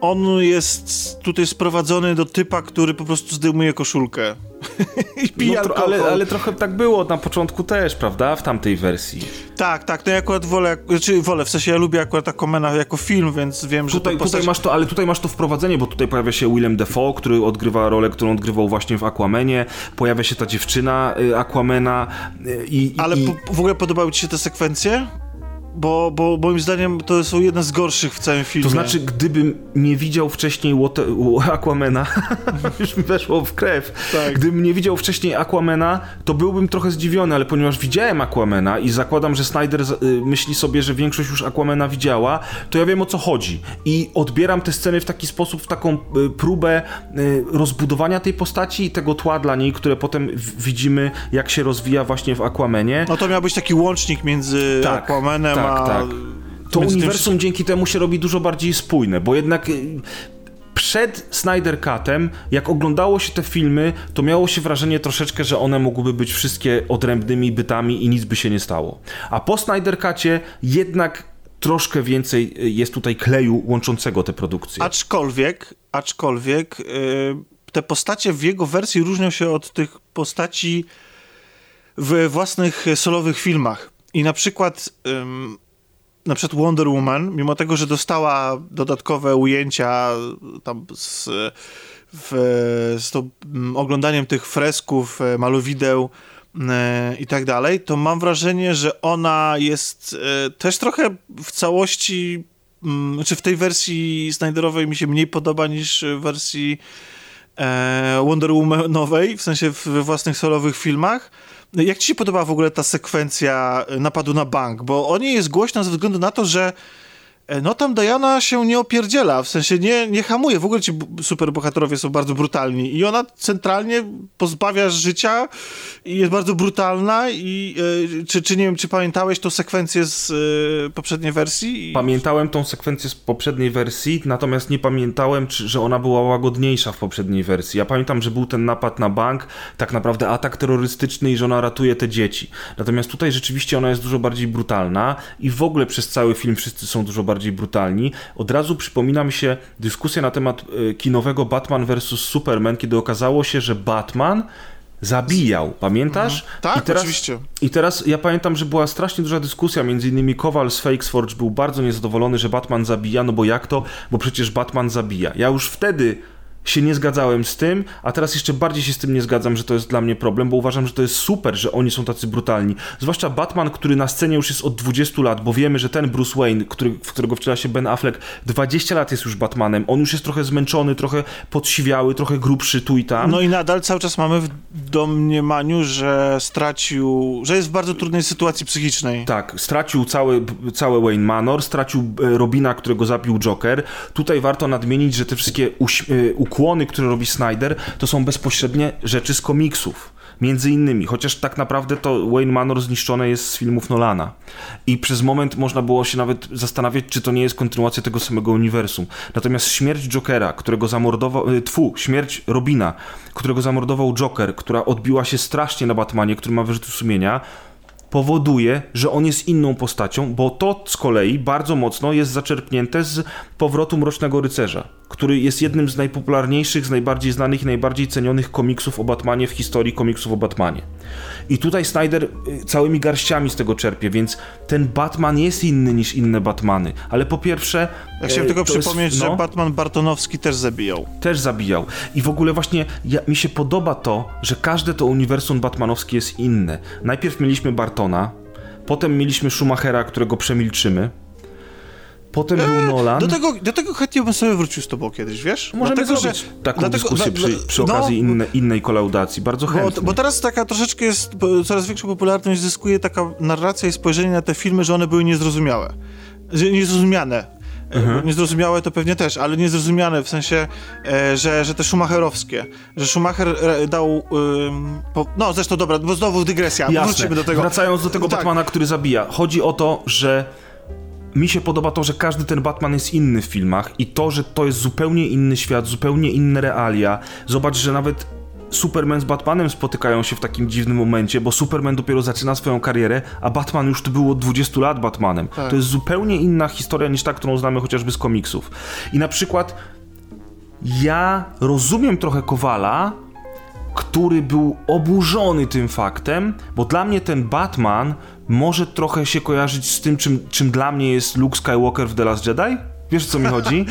on jest tutaj sprowadzony do typa, który po prostu zdejmuje koszulkę. I pije no, ale, ale trochę tak było na początku też, prawda? W tamtej wersji. Tak, tak. No ja akurat wolę, znaczy wolę, w sensie ja lubię akurat Aquamana jako film, więc wiem, że tutaj, postać... tutaj masz to, Ale tutaj masz to wprowadzenie, bo tutaj pojawia się Willem Dafoe, który odgrywa rolę, którą odgrywał właśnie w Aquamanie. Pojawia się ta dziewczyna y, Aquamana y, i... Ale. Po, w ogóle podobały ci się te sekwencje? Bo, bo moim zdaniem to są jedne z gorszych w całym filmie. To znaczy, gdybym nie widział wcześniej Water, Aquamena, już mi weszło w krew, tak. gdybym nie widział wcześniej Aquamena, to byłbym trochę zdziwiony, ale ponieważ widziałem Aquamena i zakładam, że Snyder y, myśli sobie, że większość już Aquamena widziała, to ja wiem o co chodzi. I odbieram te sceny w taki sposób, w taką y, próbę y, rozbudowania tej postaci i tego tła dla niej, które potem widzimy, jak się rozwija właśnie w Aquamenie. No to miał być taki łącznik między tak, Aquamanem tak tak, tak. To uniwersum tym... dzięki temu się robi dużo bardziej spójne, bo jednak y, przed Snyder Cutem, jak oglądało się te filmy, to miało się wrażenie troszeczkę, że one mogłyby być wszystkie odrębnymi bytami i nic by się nie stało. A po Snyder Cutie jednak troszkę więcej y, jest tutaj kleju łączącego te produkcje. Aczkolwiek, aczkolwiek yy, te postacie w jego wersji różnią się od tych postaci w własnych solowych filmach. I na przykład, ym, na przykład Wonder Woman, mimo tego, że dostała dodatkowe ujęcia tam z, w, z to, oglądaniem tych fresków, e, malowideł e, i tak dalej, to mam wrażenie, że ona jest e, też trochę w całości, czy znaczy w tej wersji Snyderowej mi się mniej podoba niż w wersji Wonder Womanowej, w sensie we własnych solowych filmach. No jak ci się podoba w ogóle ta sekwencja napadu na bank? Bo o niej jest głośno ze względu na to, że e, no tam Diana się nie opierdziela, w sensie nie, nie hamuje. W ogóle ci superbohaterowie są bardzo brutalni i ona centralnie pozbawia życia i jest bardzo brutalna i e, czy, czy nie wiem, czy pamiętałeś tą sekwencję z e, poprzedniej wersji? Pamiętałem tą sekwencję z poprzedniej wersji, natomiast nie pamiętałem, czy, że ona była łagodniejsza w poprzedniej wersji. Ja pamiętam, że był ten napad na bank, tak naprawdę atak terrorystyczny i że ona ratuje te dzieci. Natomiast tutaj rzeczywiście ona jest dużo bardziej brutalna i w ogóle przez cały film wszyscy są dużo bardziej brutalni. Od razu przypomina mi się dyskusja na temat e, kinowego Batman vs. Superman, kiedy okazało się, że Batman zabijał, pamiętasz? Mhm. Tak, I teraz, oczywiście. I teraz ja pamiętam, że była strasznie duża dyskusja, między innymi Kowal z Fakesforge był bardzo niezadowolony, że Batman zabija, no bo jak to? Bo przecież Batman zabija. Ja już wtedy się nie zgadzałem z tym, a teraz jeszcze bardziej się z tym nie zgadzam, że to jest dla mnie problem, bo uważam, że to jest super, że oni są tacy brutalni. Zwłaszcza Batman, który na scenie już jest od 20 lat, bo wiemy, że ten Bruce Wayne, który, w którego wciela się Ben Affleck, 20 lat jest już Batmanem. On już jest trochę zmęczony, trochę podsiwiały, trochę grubszy tu i tam. No i nadal cały czas mamy w domniemaniu, że stracił, że jest w bardzo trudnej sytuacji psychicznej. Tak, stracił cały, cały Wayne Manor, stracił e, Robina, którego zabił Joker. Tutaj warto nadmienić, że te wszystkie uś- układy ukłony, które robi Snyder, to są bezpośrednie rzeczy z komiksów. Między innymi, chociaż tak naprawdę to Wayne Manor zniszczone jest z filmów Nolana. I przez moment można było się nawet zastanawiać, czy to nie jest kontynuacja tego samego uniwersum. Natomiast śmierć Jokera, którego zamordował, y, tfu, śmierć Robina, którego zamordował Joker, która odbiła się strasznie na Batmanie, który ma wyrzuty sumienia, powoduje, że on jest inną postacią, bo to z kolei bardzo mocno jest zaczerpnięte z powrotu Mrocznego Rycerza który jest jednym z najpopularniejszych, z najbardziej znanych i najbardziej cenionych komiksów o Batmanie w historii komiksów o Batmanie. I tutaj Snyder y, całymi garściami z tego czerpie, więc ten Batman jest inny niż inne Batmany. Ale po pierwsze. Ja chciałem e, tylko przypomnieć, jest, no, że Batman Bartonowski też zabijał. Też zabijał. I w ogóle właśnie ja, mi się podoba to, że każde to uniwersum Batmanowskie jest inne. Najpierw mieliśmy Bartona, potem mieliśmy Schumachera, którego przemilczymy. Potem był eee, Nolan. Do tego, do tego chętnie bym sobie wrócił z tobą kiedyś, wiesz? Możemy dlatego, zrobić że, taką dlatego, dyskusję przy, przy no, okazji inne, innej kolaudacji, bardzo chętnie. Bo, bo, teraz taka troszeczkę jest, coraz większą popularność zyskuje taka narracja i spojrzenie na te filmy, że one były niezrozumiałe. Niezrozumiane. Mhm. Niezrozumiałe to pewnie też, ale niezrozumiane w sensie, e, że, że te Schumacherowskie, że Schumacher e, dał. po, no zresztą dobra, bo znowu dygresja, Jasne. wrócimy do tego. Wracając do tego tak. Batmana, który zabija. Chodzi o to, że mi się podoba to, że każdy ten Batman jest inny w filmach i to, że to jest zupełnie inny świat, zupełnie inne realia. Zobacz, że nawet Superman z Batmanem spotykają się w takim dziwnym momencie, bo Superman dopiero zaczyna swoją karierę, a Batman już tu był od 20 lat Batmanem. Tak. To jest zupełnie inna historia niż ta, którą znamy chociażby z komiksów. I na przykład ja rozumiem trochę Kowala, który był oburzony tym faktem, bo dla mnie ten Batman może trochę się kojarzyć z tym, czym, czym dla mnie jest Luke Skywalker w The Last Jedi. Wiesz, o co mi chodzi?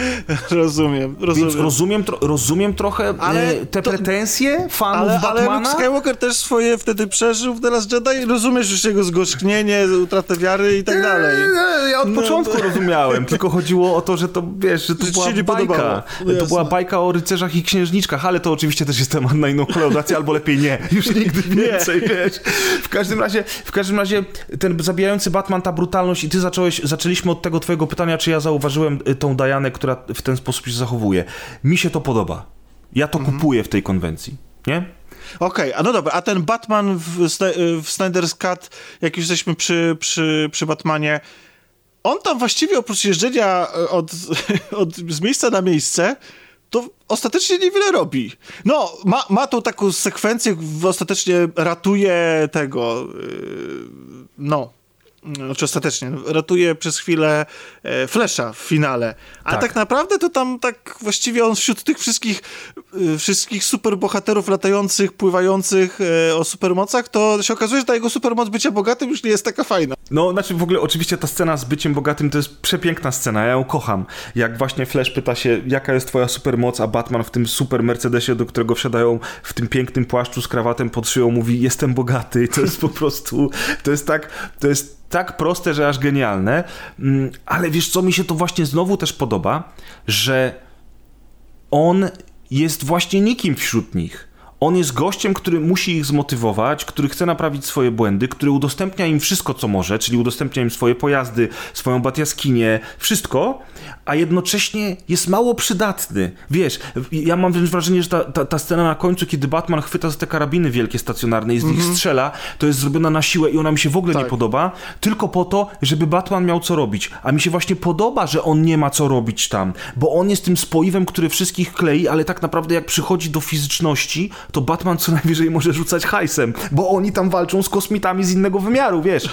rozumiem, rozumiem. Więc rozumiem, tro rozumiem trochę ale te to, pretensje fanów ale, Batmana. Ale Luke Skywalker też swoje wtedy przeżył w The Last Jedi. Rozumiesz już jego zgorzknienie, utratę wiary i tak dalej. Ja od no, początku rozumiałem, tylko chodziło o to, że to, wiesz, że to że była bajka. No to była bajka o rycerzach i księżniczkach, ale to oczywiście też jest temat na inną kolaudację, albo lepiej nie. Już nigdy więcej, wiesz. W każdym razie, w każdym razie ten zabijający Batman, ta brutalność i ty zacząłeś, zaczęliśmy od tego twojego pytania, czy ja zauważyłem tą Dianę, która w ten sposób się zachowuje. Mi się to podoba. Ja to mhm. kupuję w tej konwencji, nie? Okej, okay, a no dobra, a ten Batman w, y, w Snyder's Cut, jak już jesteśmy przy, przy, przy Batmanie, on tam właściwie oprócz jeżdżenia y, od, od, z miejsca na miejsce, to ostatecznie niewiele robi. No, ma, ma tą taką sekwencję, ostatecznie ratuje tego, yy, no, znaczy ostatecznie, ratuje przez chwilę e, Flesza w finale. A tak. tak. naprawdę to tam tak właściwie on wśród tych wszystkich wszystkich superbohaterów latających, pływających e, o supermocach, to się okazuje, że ta jego supermoc bycia bogatym już nie jest taka fajna. No, znaczy w ogóle oczywiście ta scena z byciem bogatym to jest przepiękna scena, ja ją kocham. Jak właśnie Flash pyta się, jaka jest twoja supermoc, a Batman w tym super Mercedesie, do którego wsiadają w tym pięknym płaszczu z krawatem pod szyją, mówi, jestem bogaty. To jest po prostu, to jest tak, to jest tak proste, że aż genialne, mm, ale wiesz co, mi się to właśnie znowu też podoba, że on jest właśnie nikim wśród nich. On jest gościem, który musi ich zmotywować, który chce naprawić swoje błędy, który udostępnia im wszystko, co może, czyli udostępnia im swoje pojazdy, swoją batiaskinię, wszystko, a jednocześnie jest mało przydatny. Wiesz, ja mam wręcz wrażenie, że ta, ta, ta scena na końcu, kiedy Batman chwyta za te karabiny wielkie stacjonarne i z nich mhm. strzela, to jest zrobiona na siłę i ona mi się w ogóle tak. nie podoba, tylko po to, żeby Batman miał co robić. A mi się właśnie podoba, że on nie ma co robić tam, bo on jest tym spoiwem, który wszystkich klei, ale tak naprawdę jak przychodzi do fizyczności, to Batman co najwyżej może rzucać hajsem, bo oni tam walczą z kosmitami z innego wymiaru, wiesz.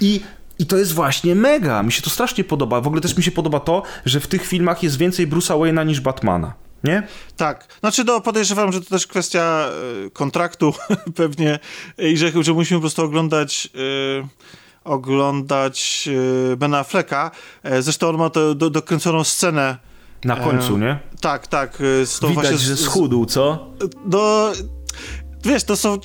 I i to jest właśnie mega. Mi się to strasznie podoba. W ogóle też mi się podoba to, że w tych filmach jest więcej Bruce'a Wayne'a niż Batmana. Nie? Tak. Znaczy, no, podejrzewam, że to też kwestia y, kontraktu pewnie i że, że musimy po prostu oglądać. Y, oglądać y, Bena Afflecka. Zresztą on ma to do, dokręconą scenę. Na końcu, nie? Tak, tak. Z tą Widać, właśnie, że schudł, co? No, wiesz, to są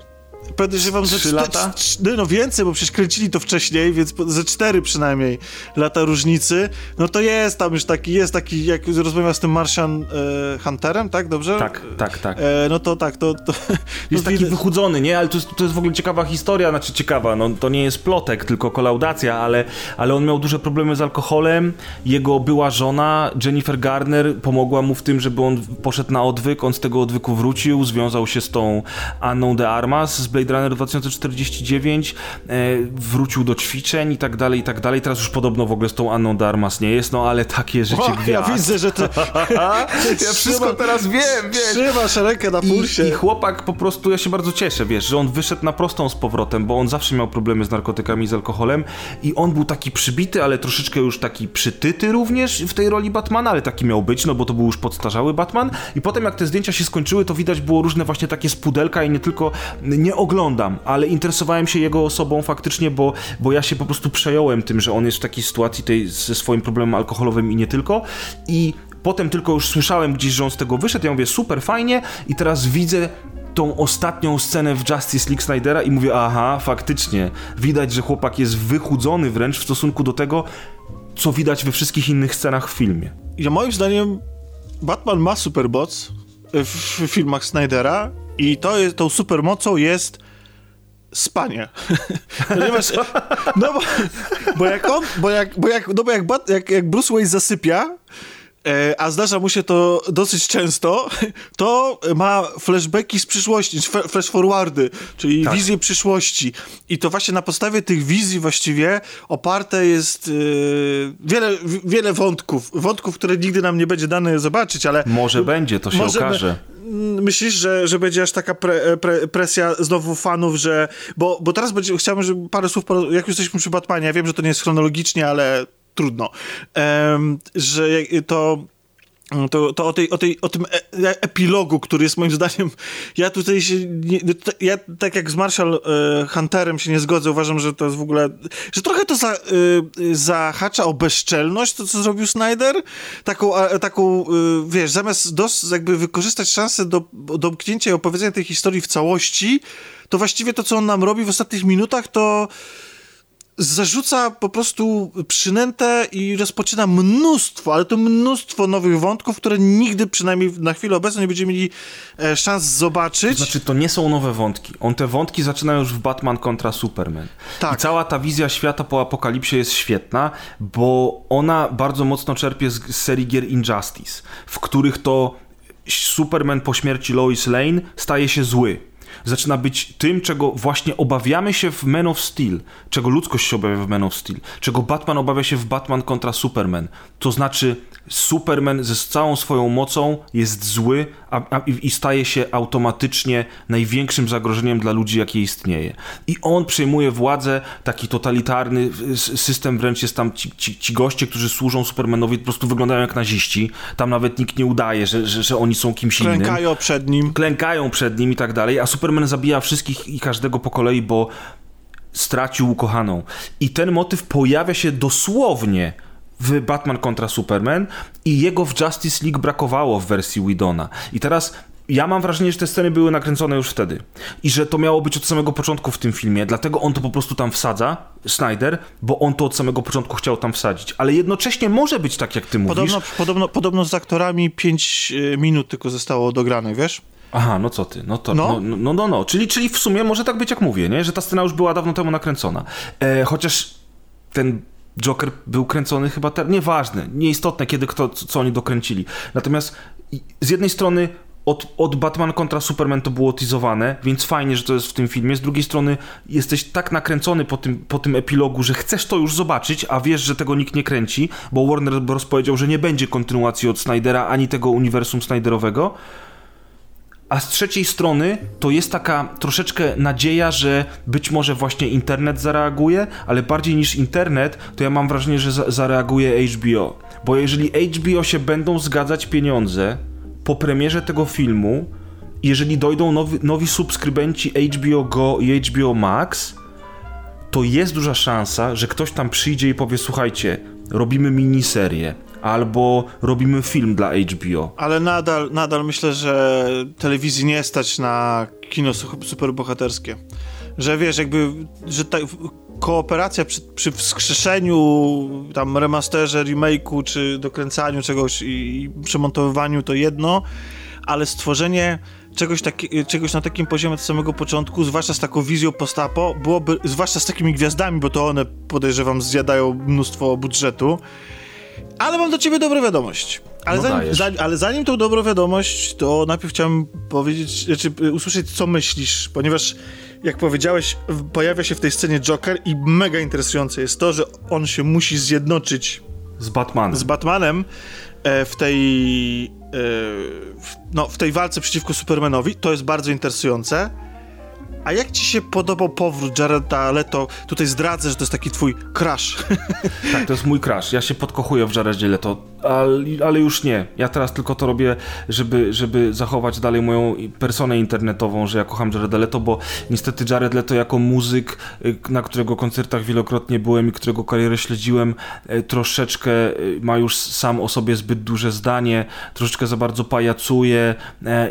podejrzewam, że 3 lata? No, no więcej, bo przecież kręcili to wcześniej, więc ze cztery przynajmniej lata różnicy. No to jest tam już taki, jest taki, jak rozmawiam z tym Martian e, Hunterem, tak? Dobrze? Tak, tak, tak. E, no to tak, to... to jest taki wychudzony, nie? Ale to jest, to jest w ogóle ciekawa historia, znaczy ciekawa, no to nie jest plotek, tylko kolaudacja, ale, ale on miał duże problemy z alkoholem, jego była żona, Jennifer Garner, pomogła mu w tym, żeby on poszedł na odwyk, on z tego odwyku wrócił, związał się z tą Anną de Armas, z Blade Runner 2049, e, wrócił do ćwiczeń i tak dalej, i tak dalej. Teraz już podobno w ogóle z tą Anną Darmas nie jest, no ale takie życie o, gwiazd. Ja widzę, że to... ja wszystko teraz wiem, wiesz. Trzymasz rękę na pulsie. I, I chłopak po prostu, ja się bardzo cieszę, wiesz, że on wyszedł na prostą z powrotem, bo on zawsze miał problemy z narkotykami, z alkoholem i on był taki przybity, ale troszeczkę już taki przytyty również w tej roli Batmana, ale taki miał być, no bo to był już podstarzały Batman i potem jak te zdjęcia się skończyły, to widać było różne właśnie takie spudelka i nie tylko, nie oglądam, ale interesowałem się jego osobą faktycznie, bo, bo ja się po prostu przejąłem tym, że on jest w takiej sytuacji tej, ze swoim problemem alkoholowym i nie tylko. I potem tylko już słyszałem gdzieś, że on z tego wyszedł. Ja mówię, super, fajnie. I teraz widzę tą ostatnią scenę w Justice League Snydera i mówię, aha, faktycznie. Widać, że chłopak jest wychudzony wręcz w stosunku do tego, co widać we wszystkich innych scenach w filmie. Ja moim zdaniem Batman ma supermoc w, w filmach Snydera i to jest, tą supermocą jest spanie. Ponieważ, no bo, bo jak on, bo jak, bo jak, no bo jak, jak, jak Bruce Wayne zasypia, a zdarza mu się to dosyć często, to ma flashbacki z przyszłości, flash forwardy, czyli tak. wizje przyszłości. I to właśnie na podstawie tych wizji właściwie oparte jest yy, wiele, wiele wątków. Wątków, które nigdy nam nie będzie dane zobaczyć, ale... Może będzie, to się może, okaże myślisz, że, że będzie aż taka pre, pre, presja znowu fanów, że... Bo, bo teraz będzie, chciałbym, żeby parę słów, jak już jesteśmy przy Batmanie, ja wiem, że to nie jest chronologicznie, ale trudno, że to to, to o, tej, o, tej, o tym e, epilogu, który jest moim zdaniem. Ja tutaj się. Nie, ja tak jak z Marshall e, Hunterem się nie zgodzę. Uważam, że to jest w ogóle. Że trochę to za, e, zahacza o bezczelność, to co zrobił Snyder. Taką, a, taką e, wiesz, zamiast dos, jakby wykorzystać szansę do domknięcia i opowiedzenia tej historii w całości, to właściwie to, co on nam robi w ostatnich minutach, to zarzuca po prostu przynętę i rozpoczyna mnóstwo, ale to mnóstwo nowych wątków, które nigdy, przynajmniej na chwilę obecną, nie będziemy mieli e, szans zobaczyć. To znaczy, to nie są nowe wątki. On te wątki zaczyna już w Batman kontra Superman. Tak. I cała ta wizja świata po apokalipsie jest świetna, bo ona bardzo mocno czerpie z, z serii gier Injustice, w których to Superman po śmierci Lois Lane staje się zły zaczyna być tym, czego właśnie obawiamy się w Man of Steel, czego ludzkość się obawia w Man of Steel, czego Batman obawia się w Batman kontra Superman. To znaczy Superman ze całą swoją mocą jest zły a, a, i staje się automatycznie największym zagrożeniem dla ludzi, jakie istnieje. I on przejmuje władzę, taki totalitarny system, wręcz jest tam ci, ci, ci goście, którzy służą Supermanowi, po prostu wyglądają jak naziści. Tam nawet nikt nie udaje, że, że, że oni są kimś Klękają innym. Klękają przed nim. Klękają przed nim i tak dalej, a Superman zabija wszystkich i każdego po kolei, bo stracił ukochaną. I ten motyw pojawia się dosłownie w Batman kontra Superman i jego w Justice League brakowało w wersji Widona. I teraz ja mam wrażenie, że te sceny były nakręcone już wtedy i że to miało być od samego początku w tym filmie, dlatego on to po prostu tam wsadza, Snyder, bo on to od samego początku chciał tam wsadzić, ale jednocześnie może być tak, jak ty mówisz. Podobno, podobno, podobno z aktorami 5 e, minut tylko zostało dogranych, wiesz? Aha, no co ty, no to, no, no, no, no, no. Czyli, czyli w sumie może tak być jak mówię, nie? że ta scena już była dawno temu nakręcona. E, chociaż ten Joker był kręcony chyba teraz, nieważne, nieistotne kiedy kto, co, oni dokręcili. Natomiast z jednej strony od, od Batman kontra Superman to było teasowane, więc fajnie, że to jest w tym filmie. Z drugiej strony jesteś tak nakręcony po tym, po tym epilogu, że chcesz to już zobaczyć, a wiesz, że tego nikt nie kręci, bo Warner Bros. powiedział, że nie będzie kontynuacji od Snydera ani tego uniwersum Snyderowego. A z trzeciej strony to jest taka troszeczkę nadzieja, że być może właśnie internet zareaguje, ale bardziej niż internet, to ja mam wrażenie, że za zareaguje HBO. Bo jeżeli HBO się będą zgadzać pieniądze po premierze tego filmu, jeżeli dojdą nowi, nowi subskrybenci HBO Go i HBO Max, to jest duża szansa, że ktoś tam przyjdzie i powie: Słuchajcie, robimy miniserię, albo robimy film dla HBO. Ale nadal, nadal myślę, że telewizji nie stać na kino superbohaterskie. Że wiesz, jakby, że ta kooperacja przy, przy wskrzeszeniu, tam remasterze, remake'u, czy dokręcaniu czegoś i, i przemontowywaniu to jedno, ale stworzenie czegoś, taki, czegoś na takim poziomie od samego początku, zwłaszcza z taką wizją postapo, byłoby, zwłaszcza z takimi gwiazdami, bo to one, podejrzewam, zjadają mnóstwo budżetu, ale mam do ciebie dobrą wiadomość. Ale, no zanim, za, ale zanim tą dobrą wiadomość, to najpierw chciałem powiedzieć, znaczy usłyszeć, co myślisz, ponieważ jak powiedziałeś, pojawia się w tej scenie Joker i mega interesujące jest to, że on się musi zjednoczyć z Batmanem. Z Batmanem e, w tej e, no, w tej walce przeciwko Supermanowi. To jest bardzo interesujące. A jak ci się podobał powrót Jareda Leto? Tutaj zdradzę, że to jest taki twój crush. Tak, to jest mój crush. Ja się podkochuję w Jaredzie Leto, ale, już nie. Ja teraz tylko to robię, żeby, żeby zachować dalej moją personę internetową, że ja kocham Jareda Leto, bo niestety Jared Leto jako muzyk, y, na którego koncertach wielokrotnie byłem i którego karierę śledziłem, y, troszeczkę y, ma już sam o sobie zbyt duże zdanie, troszeczkę za bardzo pajacuje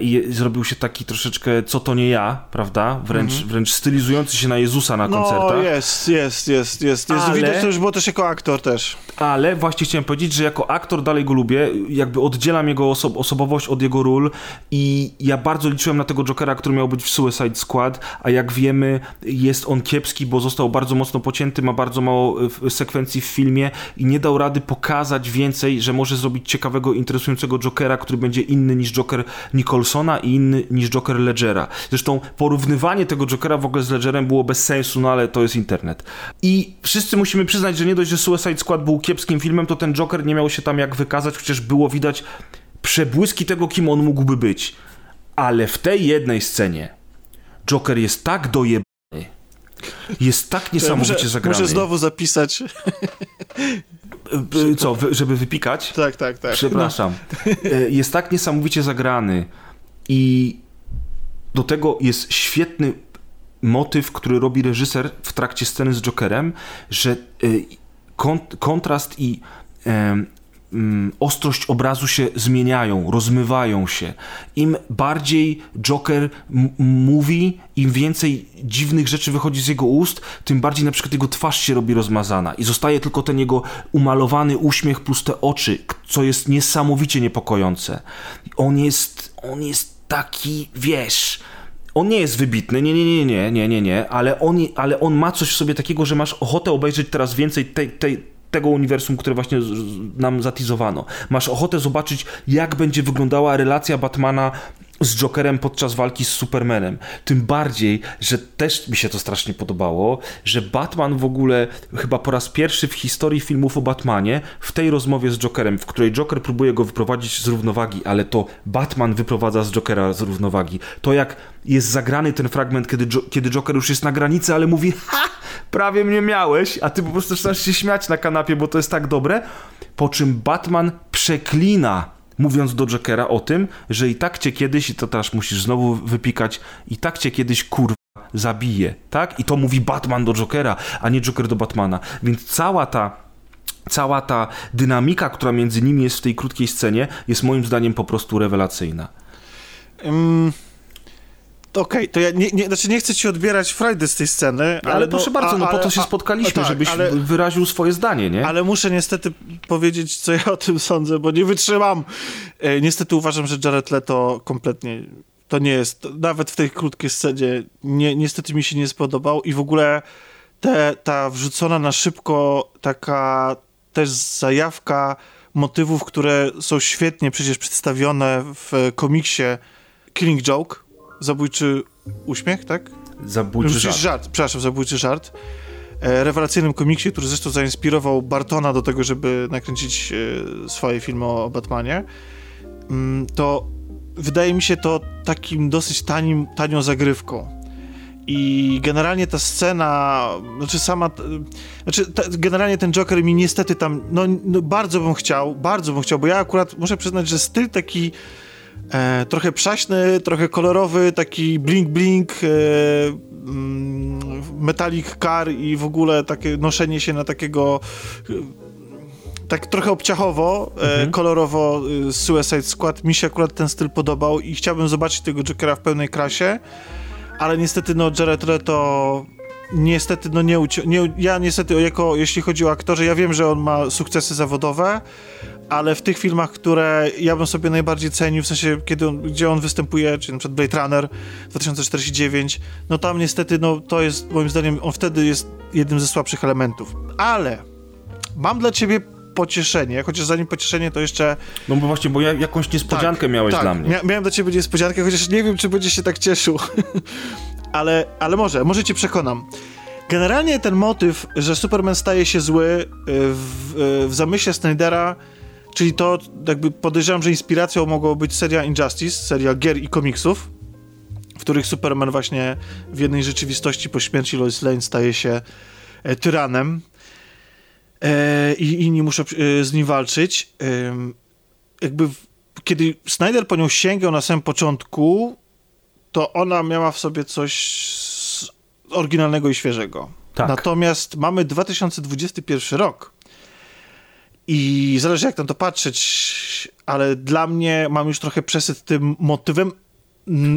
i zrobił się taki troszeczkę co to nie ja, prawda? Wręcz wręcz, mhm. wręcz stylizujący się na Jezusa na no, koncertach. No jest, jest, jest, jest. jest. Ale... Widać to już było też jako aktor też. Ale właśnie chciałem powiedzieć, że jako aktor dalej go lubię, jakby oddzielam jego oso osobowość od jego ról i ja bardzo liczyłem na tego Jokera, który miał być w Suicide Squad, a jak wiemy jest on kiepski, bo został bardzo mocno pocięty, ma bardzo mało e, sekwencji w filmie i nie dał rady pokazać więcej, że może zrobić ciekawego, interesującego Jokera, który będzie inny niż Joker Nicholsona i inny niż Joker Ledgera. Zresztą porównywanie tego Jokera w ogóle z Ledgerem było bez sensu, no ale to jest internet. I wszyscy musimy przyznać, że nie dość, że Suicide Squad był kiepskim filmem, to ten Joker nie miał się tam jak wykazać, chociaż było widać przebłyski tego, kim on mógłby być. Ale w tej jednej scenie Joker jest tak dojebany, jest tak niesamowicie muszę, zagrany. Muszę znowu zapisać. Co, żeby wypikać? Tak, tak, tak. Przepraszam. No. Jest tak niesamowicie zagrany i do tego jest świetny motyw, który robi reżyser w trakcie sceny z Jokerem, że y, kontrast i ostrość obrazu się zmieniają, rozmywają się. Im bardziej Joker mówi, im więcej dziwnych rzeczy wychodzi z jego ust, tym bardziej na przykład jego twarz się robi rozmazana i zostaje tylko ten jego umalowany uśmiech plus te oczy, co jest niesamowicie niepokojące. On jest, on jest taki, wiesz, on nie jest wybitny, nie, nie, nie, nie, nie, nie, nie, ale on, ale on ma coś w sobie takiego, że masz ochotę obejrzeć teraz więcej tej, tej, tego uniwersum, które właśnie nam zatizowano. Masz ochotę zobaczyć, jak będzie wyglądała relacja Batmana z Jokerem podczas walki z Supermanem. Tym bardziej, że też mi się to strasznie podobało, że Batman w ogóle chyba po raz pierwszy w historii filmów o Batmanie w tej rozmowie z Jokerem, w której Joker próbuje go wyprowadzić z równowagi, ale to Batman wyprowadza z Jokera z równowagi. To jak jest zagrany ten fragment, kiedy, jo kiedy Joker już jest na granicy, ale mówi ha, prawie mnie miałeś, a ty po prostu zaczynasz się śmiać na kanapie, bo to jest tak dobre, po czym Batman przeklina mówiąc do Jokera o tym, że i tak cię kiedyś, i to teraz musisz znowu wypikać, i tak cię kiedyś kurwa zabije, tak? I to mówi Batman do Jokera, a nie Joker do Batmana. Więc cała ta cała ta dynamika, która między nimi jest w tej krótkiej scenie, jest moim zdaniem po prostu rewelacyjna. Um, Okej, okay, to ja nie, nie, znaczy nie chcę ci odbierać frajdy z tej sceny, ale, ale proszę no, bardzo, no po to się spotkaliśmy, a, tak, żebyś ale, wyraził swoje zdanie, nie? Ale muszę niestety powiedzieć, co ja o tym sądzę, bo nie wytrzymam. E, niestety uważam, że Jared Leto kompletnie To nie jest, nawet w tej krótkiej scenie nie, niestety mi się nie spodobał i w ogóle te, ta wrzucona na szybko taka też zajawka motywów, które są świetnie przecież przedstawione w komiksie Killing Joke, Zabójczy Uśmiech, tak? Zabójczy żart. żart. Przepraszam, Zabójczy Żart. E, rewelacyjnym komiksie, który zresztą zainspirował Bartona do tego, żeby nakręcić e, swoje filmy o Batmanie, mm, to wydaje mi się to takim dosyć tanim, tanią zagrywką. I generalnie ta scena, znaczy sama, znaczy ta, generalnie ten Joker mi niestety tam, no, no, bardzo bym chciał, bardzo bym chciał, bo ja akurat muszę przyznać, że styl taki e, trochę przaśny, trochę kolorowy, taki blink-blink, e, mm, metallic car i w ogóle takie noszenie się na takiego e, tak trochę obciachowo, e, mhm. kolorowo e, Suicide Squad, mi się akurat ten styl podobał i chciałbym zobaczyć tego Jokera w pełnej krasie ale niestety no Jared Leto niestety no nie, nie ja niestety jako jeśli chodzi o aktorze, ja wiem, że on ma sukcesy zawodowe, ale w tych filmach, które ja bym sobie najbardziej cenił, w sensie kiedy on, gdzie on występuje, czyli na przykład Blade Runner 2049, no tam niestety no to jest moim zdaniem, on wtedy jest jednym ze słabszych elementów. Ale mam dla ciebie pocieszenie, chociaż zanim pocieszenie to jeszcze... No bo właśnie, bo ja jakąś niespodziankę tak, miałeś tak, dla mnie. Mia miałem dla ciebie niespodziankę, chociaż nie wiem, czy będziesz się tak cieszył. ale, ale może, może cię przekonam. Generalnie ten motyw, że Superman staje się zły y, w, y, w zamyśle Snydera, czyli to jakby podejrzewam, że inspiracją mogło być seria Injustice, seria gier i komiksów, w których Superman właśnie w jednej rzeczywistości po śmierci Lois Lane staje się e, tyranem e, i inni muszą e, z nim walczyć. E, jakby w, kiedy Snyder po nią sięgał na samym początku, to ona miała w sobie coś oryginalnego i świeżego. Tak. Natomiast mamy 2021 rok i zależy jak na to patrzeć, ale dla mnie mam już trochę przesyt tym motywem,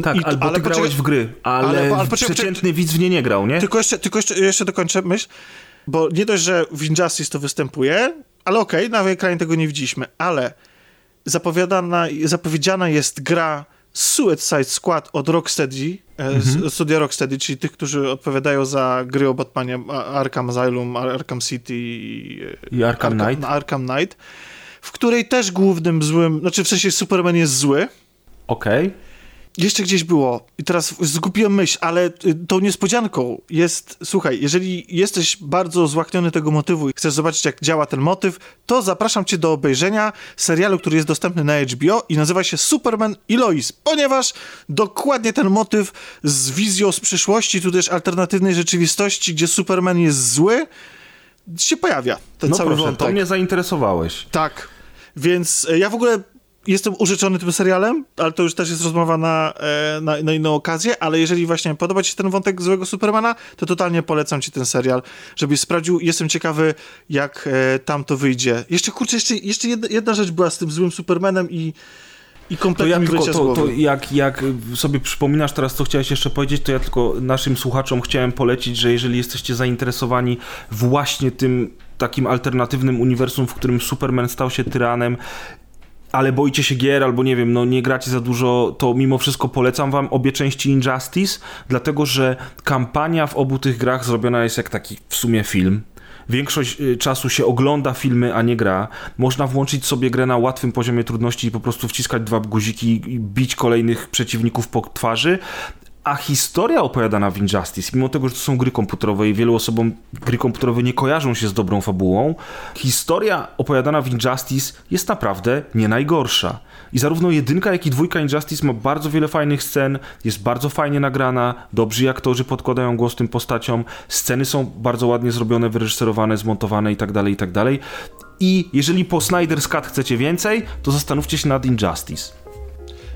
tak, I, albo ale ty grałeś w gry, ale, ale, ale przeciętny widz w nie nie grał, nie? Tylko jeszcze, tylko jeszcze, jeszcze dokończę myśl. Bo nie dość, że w Injustice to występuje, ale okej, okay, na ekranie tego nie widzieliśmy, ale zapowiadana, zapowiedziana jest gra Suicide Squad od Rocksteady, e, mhm. studia Rocksteady, czyli tych, którzy odpowiadają za gry o Batmanie Arkham Asylum, Arkham City i, i Arkham, Arkham Knight. Arkham Knight, w której też głównym złym, znaczy w sensie Superman jest zły. Okej. Okay jeszcze gdzieś było i teraz zgubiłem myśl, ale y, tą niespodzianką jest, słuchaj, jeżeli jesteś bardzo złakniony tego motywu i chcesz zobaczyć, jak działa ten motyw, to zapraszam cię do obejrzenia serialu, który jest dostępny na HBO i nazywa się Superman i Lois, ponieważ dokładnie ten motyw z wizją z przyszłości, tudzież alternatywnej rzeczywistości, gdzie Superman jest zły, się pojawia. Ten no cały proszę, wątek. to mnie zainteresowałeś. Tak. Więc e, ja w ogóle jestem użyczony tym serialem, ale to już też jest rozmowa na, e, na, na, inną okazję, ale jeżeli właśnie podoba ci się ten wątek złego Supermana, to totalnie polecam ci ten serial, żebyś sprawdził. Jestem ciekawy, jak e, tam to wyjdzie. Jeszcze, kurczę, jeszcze, jeszcze jedna, jedna rzecz była z tym złym Supermanem i i kompletnie to ja tylko, to, to jak, jak sobie przypominasz teraz, co chciałeś jeszcze powiedzieć, to ja tylko naszym słuchaczom chciałem polecić, że jeżeli jesteście zainteresowani właśnie tym takim alternatywnym uniwersum, w którym Superman stał się tyranem ale boicie się gier, albo nie wiem, no nie gracie za dużo, to mimo wszystko polecam wam obie części Injustice, dlatego że kampania w obu tych grach zrobiona jest jak taki w sumie film. Większość y, czasu się ogląda filmy, a nie gra. Można włączyć sobie grę na łatwym poziomie trudności i po prostu wciskać dwa guziki i bić kolejnych przeciwników po twarzy, a historia opowiadana w Injustice, mimo tego, że to są gry komputerowe i wielu osobom gry komputerowe nie kojarzą się z dobrą fabułą, historia opowiadana w Injustice jest naprawdę nie najgorsza. I zarówno jedynka, jak i dwójka Injustice ma bardzo wiele fajnych scen, jest bardzo fajnie nagrana, dobrzy aktorzy podkładają głos tym postaciom, sceny są bardzo ładnie zrobione, wyreżyserowane, zmontowane itd., tak itd. Tak I jeżeli po Snyder's Cut chcecie więcej, to zastanówcie się nad Injustice.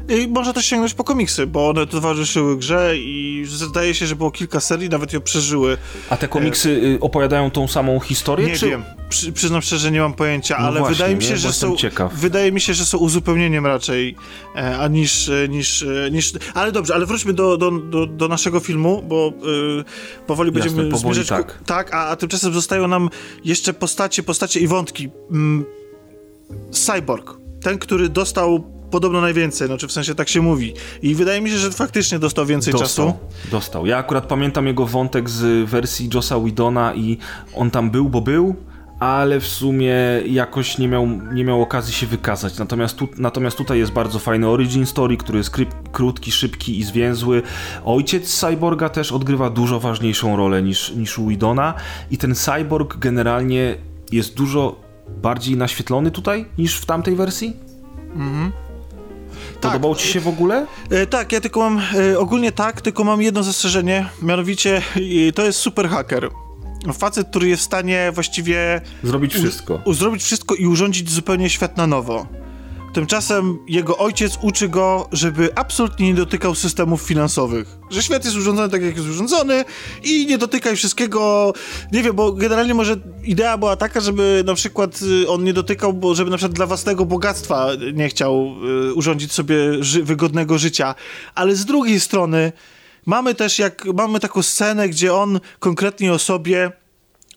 I można też sięgnąć po komiksy, bo one towarzyszyły grze i zdaje się, że było kilka serii, nawet ją przeżyły. A te komiksy e... opowiadają tą samą historię? Nie czy... wiem. Przy, przyznam szczerze, nie mam pojęcia, no ale właśnie, wydaje mi się, nie? że są. Ciekaw. Wydaje mi się, że są uzupełnieniem raczej e, a niż, e, niż, e, niż. Ale dobrze, ale wróćmy do, do, do, do naszego filmu, bo e, powoli Jasne, będziemy powoli zmierzać. Tak, tak a, a tymczasem zostają nam jeszcze postacie, postacie i wątki. Mm, Cyborg. Ten, który dostał podobno najwięcej, znaczy w sensie tak się mówi. I wydaje mi się, że faktycznie dostał więcej dostał, czasu. Dostał. Ja akurat pamiętam jego wątek z wersji Josa Widona i on tam był, bo był, ale w sumie jakoś nie miał, nie miał okazji się wykazać. Natomiast, tu, natomiast tutaj jest bardzo fajny origin story, który jest krótki, szybki i zwięzły. Ojciec Cyborga też odgrywa dużo ważniejszą rolę niż, niż u Widona i ten Cyborg generalnie jest dużo bardziej naświetlony tutaj niż w tamtej wersji. Mhm. Podobał ci się w ogóle? E, tak, ja tylko mam, e, ogólnie tak, tylko mam jedno zastrzeżenie, mianowicie to jest super haker facet, który jest w stanie właściwie... Zrobić wszystko. U, zrobić wszystko i urządzić zupełnie świat na nowo. Tymczasem jego ojciec uczy go, żeby absolutnie nie dotykał systemów finansowych. Że świat jest urządzony tak, jak jest urządzony i nie dotykaj wszystkiego. Nie wiem, bo generalnie może idea była taka, żeby na przykład y, on nie dotykał, bo żeby na przykład dla własnego bogactwa nie chciał y, urządzić sobie ży wygodnego życia. Ale z drugiej strony Mamy też jak, mamy taką scenę, gdzie on konkretnie o sobie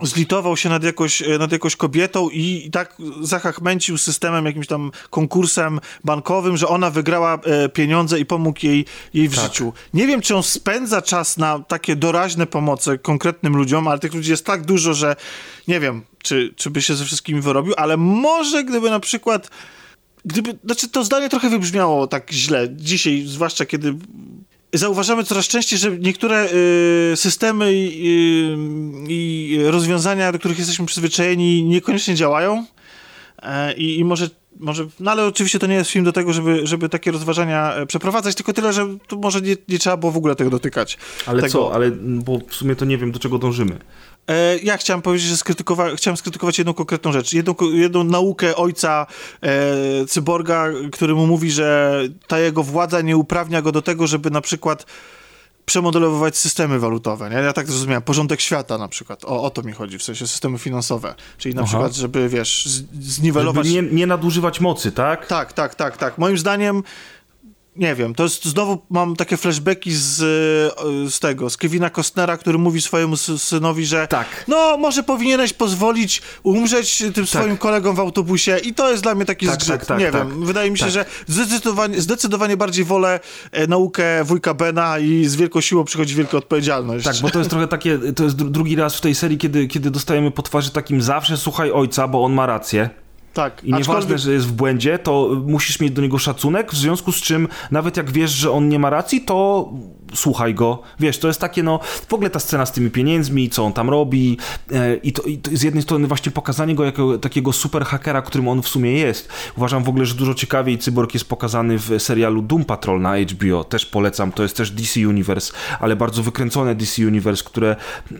zlitował się nad jakoś, e, nad jakąś kobietą i, i tak zachachmęcił systemem, jakimś tam konkursem bankowym, że ona wygrała e, pieniądze i pomógł jej, jej w tak. życiu. Nie wiem, czy on spędza czas na takie doraźne pomoce konkretnym ludziom, ale tych ludzi jest tak dużo, że nie wiem, czy, czy by się ze wszystkimi wyrobił, ale może gdyby na przykład gdyby, znaczy to zdanie trochę wybrzmiało tak źle dzisiaj, zwłaszcza kiedy zauważamy coraz częściej, że niektóre y, systemy i, i, rozwiązania, do których jesteśmy przyzwyczajeni, niekoniecznie działają. E, I, I, może, może, no ale oczywiście to nie jest film do tego, żeby, żeby takie rozważania e, przeprowadzać, tylko tyle, że tu może nie, nie trzeba było w ogóle tego dotykać. Ale tego. co, ale bo w sumie to nie wiem, do czego dążymy. E, ja chciałem powiedzieć, że skrytykowa chciałem skrytykować jedną konkretną rzecz. Jedną, jedną naukę ojca e, cyborga, który mu mówi, że ta jego władza nie uprawnia go do tego, żeby na przykład przemodelowywać systemy walutowe. Nie? Ja tak zrozumiałem, porządek świata na przykład. O, o to mi chodzi, w sensie systemy finansowe. Czyli na Aha. przykład, żeby, wiesz, zniwelować... Żeby nie, nie nadużywać mocy, tak? Tak, tak, tak, tak. Moim zdaniem nie wiem, to jest znowu mam takie flashbacki z, e, z tego, z Kevina Costnera, który mówi swojemu synowi, że tak. no, może powinieneś pozwolić umrzeć tym tak. swoim kolegom w autobusie i to jest dla mnie taki tak, zgrzyt. Tak, tak, nie tak. wiem, wydaje mi się, że zdecydowanie, zdecydowanie bardziej wolę e, naukę wujka Bena i z wielką siłą przychodzi wielka odpowiedzialność. Tak, bo to jest trochę takie, to jest drugi raz w tej serii, kiedy, kiedy dostajemy po twarzy takim zawsze słuchaj ojca, bo on ma rację. Tak. I nieważne, że jest w błędzie, to musisz mieć do niego szacunek, w związku z czym nawet jak wiesz, że on nie ma racji, to słuchaj go. Wiesz, to jest takie, no, w ogóle ta scena z tymi pieniędzmi, co on tam robi e, i, to, i to z jednej strony właśnie pokazanie go jako takiego super hakera, którym on w sumie jest. Uważam w ogóle, że dużo ciekawiej Cyborg jest pokazany w serialu Doom Patrol na HBO. Też polecam, to jest też DC Universe, ale bardzo wykręcone DC Universe, które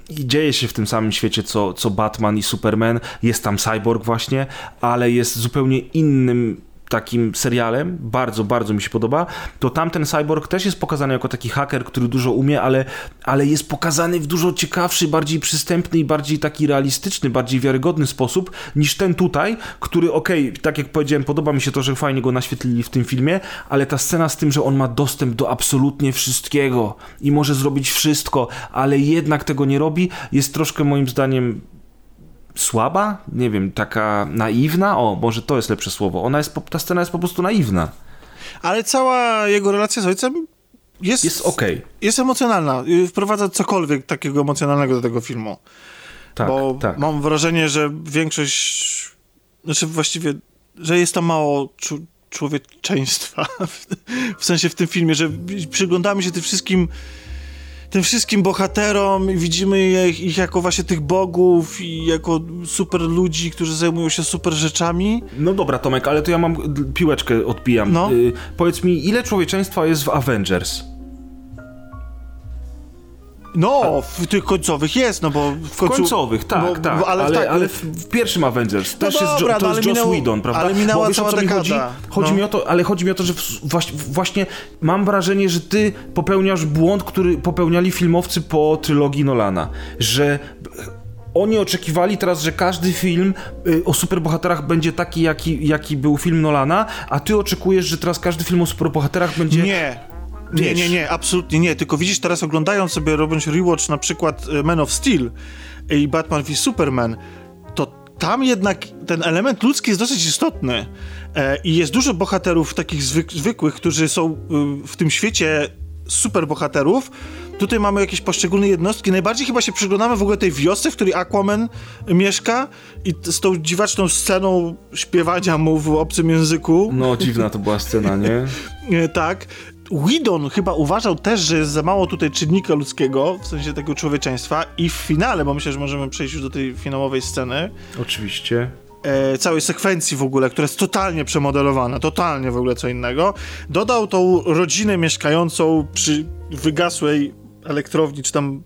dzieje się w tym samym świecie, co, co Batman i Superman. Jest tam Cyborg właśnie, ale jest zupełnie innym takim serialem, bardzo, bardzo mi się podoba, to tamten cyborg też jest pokazany jako taki haker, który dużo umie, ale, ale jest pokazany w dużo ciekawszy, bardziej przystępny i bardziej taki realistyczny, bardziej wiarygodny sposób niż ten tutaj, który okej, okay, tak jak powiedziałem, podoba mi się to, że fajnie go naświetlili w tym filmie, ale ta scena z tym, że on ma dostęp do absolutnie wszystkiego i może zrobić wszystko, ale jednak tego nie robi, jest troszkę moim zdaniem słaba, nie wiem, taka naiwna, o, może to jest lepsze słowo. Ona jest, ta scena jest po prostu naiwna. Ale cała jego relacja z ojcem jest... Jest okej. Okay. Jest emocjonalna. Wprowadza cokolwiek takiego emocjonalnego do tego filmu. Tak, Bo tak. mam wrażenie, że większość, znaczy właściwie, że jest tam mało człowieczeństwa. w sensie w tym filmie, że przyglądamy się tym wszystkim tym wszystkim bohaterom i widzimy ich, ich, jako właśnie tych bogów i jako super ludzi, którzy zajmują się super rzeczami. No dobra, Tomek, ale to ja mam piłeczkę odbijam. No. Y, powiedz mi, ile człowieczeństwa jest w Avengers? No, w tych końcowych jest, no bo w, końcu, końcowych, tak, bo, tak, ale, ale, tak, ale w, pierwszym Avengers no też dobra, jest, jo, to no, jest Joss minęło, Whedon, prawda? Ale minęła wiesz, cała o co mi chodzi? Chodzi no. mi o to, ale chodzi mi o to, że właśnie mam wrażenie, że ty popełniasz błąd, który popełniali filmowcy po trylogii Nolana, że oni oczekiwali teraz, że każdy film y, o superbohaterach będzie taki, jaki, jaki był film Nolana, a ty oczekujesz, że teraz każdy film o superbohaterach będzie... Nie, nie, nie, nie, absolutnie nie. Tylko widzisz, teraz oglądając sobie, robiąc rewatch na przykład e, Man of Steel i Batman v Superman, to tam jednak ten element ludzki jest dosyć istotny e, i jest dużo bohaterów takich zwyk zwykłych, którzy są y, w tym świecie super bohaterów. Tutaj mamy jakieś poszczególne jednostki. Najbardziej chyba się przyglądamy w ogóle tej wiosce, w której Aquaman mieszka i z tą dziwaczną sceną śpiewania mu w obcym języku. No, dziwna to była scena, nie? E, tak. Whedon chyba uważał też, że jest za mało tutaj czynnika ludzkiego, w sensie tego człowieczeństwa i w finale, bo myślę, że możemy przejść już do tej finałowej sceny. Oczywiście. E, całej sekwencji w ogóle, która jest totalnie przemodelowana, totalnie w ogóle co innego, dodał tą rodzinę mieszkającą przy wygasłej elektrowni, czy tam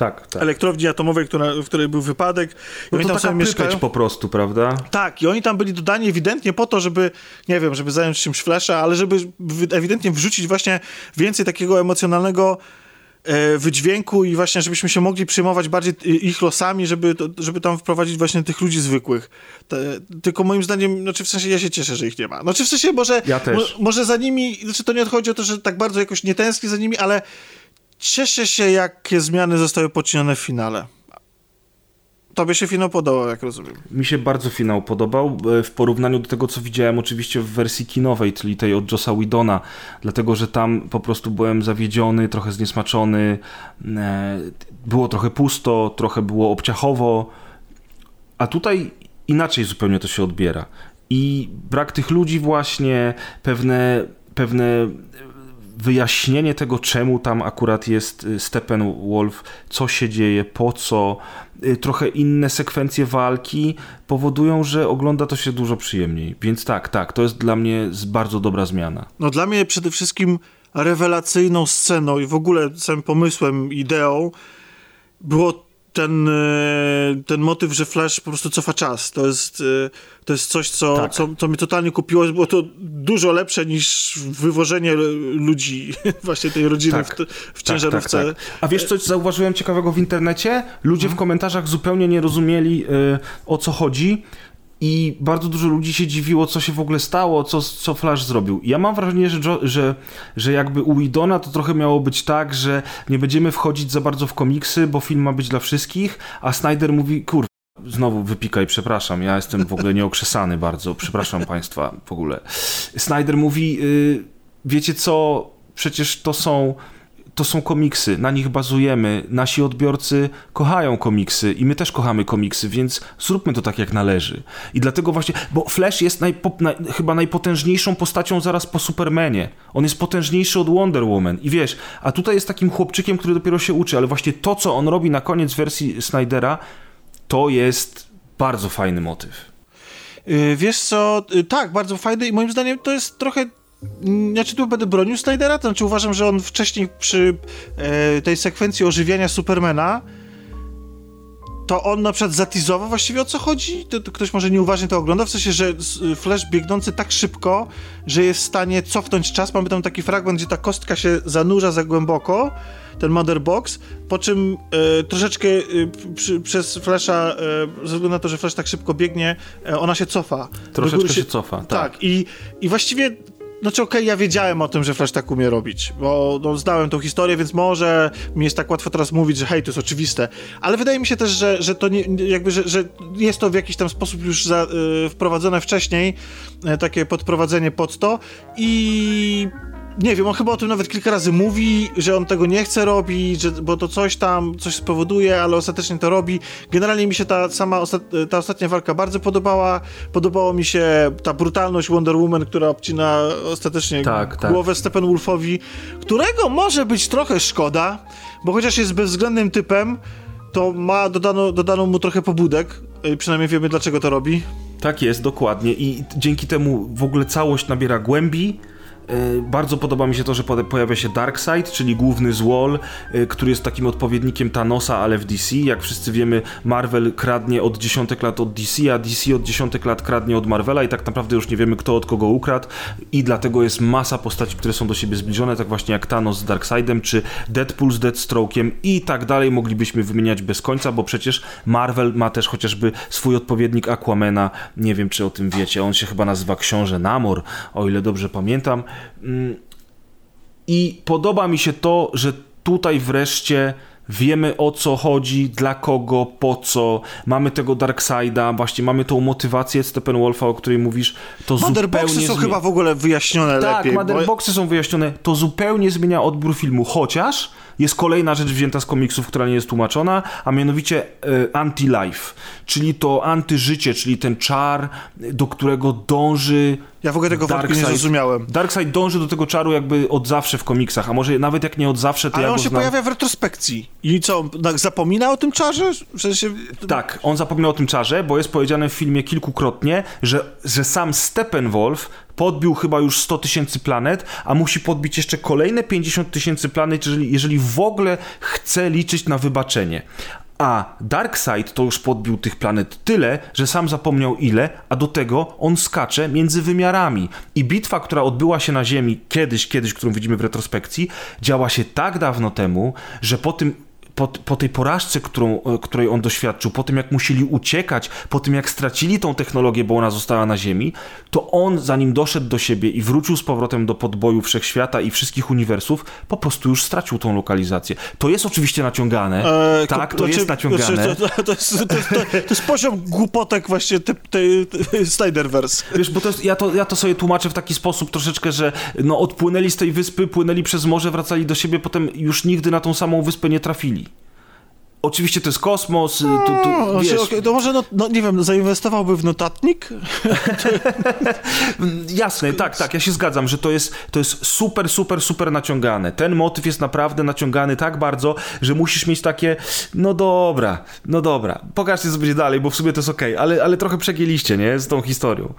tak, tak. elektrowni atomowej, która, w której był wypadek. I no oni tam sobie mieszkają. po prostu, prawda? Tak, i oni tam byli dodani ewidentnie po to, żeby, nie wiem, żeby zająć czymś flesza, ale żeby ewidentnie wrzucić właśnie więcej takiego emocjonalnego e, wydźwięku i właśnie, żebyśmy się mogli przyjmować bardziej ich losami, żeby, żeby tam wprowadzić właśnie tych ludzi zwykłych. Te, tylko moim zdaniem, znaczy w sensie ja się cieszę, że ich nie ma. Znaczy w sensie może, ja też. Mo, może za nimi, znaczy to nie odchodzi o to, że tak bardzo jakoś nie tęsknię za nimi, ale cieszę się, jakie zmiany zostały poczynione w finale. Tobie się finał podobał, jak rozumiem. Mi się bardzo finał podobał e, w porównaniu do tego, co widziałem oczywiście w wersji kinowej, czyli tej od Josa Widona, dlatego, że tam po prostu byłem zawiedziony, trochę zniesmaczony, e, było trochę pusto, trochę było obciachowo, a tutaj inaczej zupełnie to się odbiera. I brak tych ludzi właśnie, pewne, pewne wyjaśnienie tego, czemu tam akurat jest y, Steppenwolf, co się dzieje, po co, y, trochę inne sekwencje walki powodują, że ogląda to się dużo przyjemniej. Więc tak, tak, to jest dla mnie bardzo dobra zmiana. No dla mnie przede wszystkim rewelacyjną sceną i w ogóle samym pomysłem, ideą było ten, e, ten motyw, że Flash po prostu cofa czas. To jest, e, to jest coś, co, tak. co, co mnie totalnie kupiło. Było to dużo lepsze niż wywożenie ludzi, właśnie tej rodziny tak. w, w tak, ciężarówce. Tak, tak, A wiesz, coś zauważyłem ciekawego w internecie? Ludzie hmm. w komentarzach zupełnie nie rozumieli, y, o co chodzi i bardzo dużo ludzi się dziwiło, co się w ogóle stało, co, co Flash zrobił. ja mam wrażenie, że, że, że jakby u Idona to trochę miało być tak, że nie będziemy wchodzić za bardzo w komiksy, bo film ma być dla wszystkich, a Snyder mówi, kur... Znowu wypikaj, przepraszam, ja jestem w ogóle nieokrzesany bardzo, przepraszam państwa w ogóle. Snyder mówi, yy, wiecie co, przecież to są to są komiksy, na nich bazujemy. Nasi odbiorcy kochają komiksy i my też kochamy komiksy, więc zróbmy to tak jak należy. I dlatego właśnie, bo Flash jest chyba najpotężniejszą postacią zaraz po Supermanie. On jest potężniejszy od Wonder Woman. I wiesz, a tutaj jest takim chłopczykiem, który dopiero się uczy, ale właśnie to, co on robi na koniec wersji Snydera, to jest bardzo fajny motyw. Y, wiesz co, y, tak, bardzo fajny i moim zdaniem to jest trochę znaczy tu będę bronił Snydera, to znaczy uważam, że on wcześniej przy e, tej sekwencji ożywiania Supermana to on na przykład zatizował właściwie o co chodzi. To, to ktoś może nieuważnie to ogląda, w sensie, że Flash biegnący tak szybko, że jest w stanie cofnąć czas. Mamy tam taki fragment, gdzie ta kostka się zanurza za głęboko, ten Mother Box, po czym e, troszeczkę e, przy, przez Flasha, e, ze względu na to, że Flash tak szybko biegnie, e, ona się cofa. Troszeczkę się, się, cofa, tak. tak. I, I właściwie znaczy okej, okay, ja wiedziałem o tym, że Flash tak umie robić, bo no, znałem tą historię, więc może mi jest tak łatwo teraz mówić, że hej, to jest oczywiste, ale wydaje mi się też, że, że to nie, jakby, że, że jest to w jakiś tam sposób już za, y, wprowadzone wcześniej, y, takie podprowadzenie pod to i nie wiem, on chyba o tym nawet kilka razy mówi, że on tego nie chce robić, że, bo to coś tam, coś spowoduje, ale ostatecznie to robi. Generalnie mi się ta sama, ostat, ta ostatnia walka bardzo podobała. Podobało mi się ta brutalność Wonder Woman, która obcina ostatecznie tak, tak. głowę tak. Steppenwolfowi, którego może być trochę szkoda, bo chociaż jest bezwzględnym typem, to ma dodano, dodano mu trochę pobudek, przynajmniej wiemy dlaczego to robi. Tak jest, dokładnie i dzięki temu w ogóle całość nabiera głębi, bardzo podoba mi się to, że pojawia się Darkseid, czyli główny złol, e, który jest takim odpowiednikiem Thanosa, ale w DC. Jak wszyscy wiemy, Marvel kradnie od dziesiątek lat od DC, a DC od dziesiątek lat kradnie od Marvela i tak naprawdę już nie wiemy, kto od kogo ukradł i dlatego jest masa postaci, które są do siebie zbliżone, tak właśnie jak Thanos z Darkseidem, czy Deadpool z Deathstroke'iem i tak dalej moglibyśmy wymieniać bez końca, bo przecież Marvel ma też chociażby swój odpowiednik Aquamena, nie wiem, czy o tym wiecie, on się chyba nazywa Książę Namor, o ile dobrze pamiętam. I podoba mi się to, że tutaj wreszcie wiemy o co chodzi, dla kogo, po co, mamy tego Darkseida, właśnie mamy tą motywację Steppenwolfa, o której mówisz, to Motherboxy zupełnie... są chyba w ogóle wyjaśnione tak, lepiej. bo- Motherboxy są wyjaśnione, to zupełnie zmienia odbiór filmu, chociaż jest kolejna rzecz wzięta z komiksów, która nie jest tłumaczona, a mianowicie e, anti-life, czyli to antyżycie, czyli ten czar, do którego dąży Ja w ogóle tego wątku nie zrozumiałem. Darkseid dąży do tego czaru jakby od zawsze w komiksach, a może nawet jak nie od zawsze, to Ale ja on się znam. pojawia w retrospekcji. I co, zapomina o tym czarze? W sensie... Tak, on zapomniał o tym czarze, bo jest powiedziane w filmie kilkukrotnie, że, że sam Steppenwolf podbił chyba już 100 tysięcy planet, a musi podbić jeszcze kolejne 50 tysięcy planet, jeżeli, jeżeli w ogóle chce liczyć na wybaczenie. A Darkseid to już podbił tych planet tyle, że sam zapomniał ile, a do tego on skacze między wymiarami. I bitwa, która odbyła się na Ziemi kiedyś, kiedyś, którą widzimy w retrospekcji, działa się tak dawno temu, że po tym po, po tej porażce, którą, e, której on doświadczył, po tym jak musieli uciekać, po tym jak stracili tą technologię, bo ona została na Ziemi, to on, zanim doszedł do siebie i wrócił z powrotem do podboju wszechświata i wszystkich uniwersów, po prostu już stracił tą lokalizację. To jest oczywiście naciągane. E, tak, to znaczy- jest naciągane. To, to, jest, to, jest, to, to jest poziom głupotek właśnie tej tej Snyderverse. Wiesz, bo to jest, ja, to, ja to sobie tłumaczę w taki sposób troszeczkę, że no, odpłynęli z tej wyspy, płynęli przez morze, wracali do siebie, potem już nigdy na tą samą wyspę nie trafili. Oczywiście to jest kosmos, tu, tu, No, wiesz, znaczy, okej, to może, no, no, nie wiem, zainwestowałby w notatnik? Jasne, tak, tak, ja się zgadzam, że to jest, to jest super, super, super naciągane. Ten motyw jest naprawdę naciągany tak bardzo, że musisz mieć takie, no dobra, no dobra, pokażcie co będzie dalej, bo w sumie to jest okej, ale, ale trochę przegięliście, nie, z tą historią.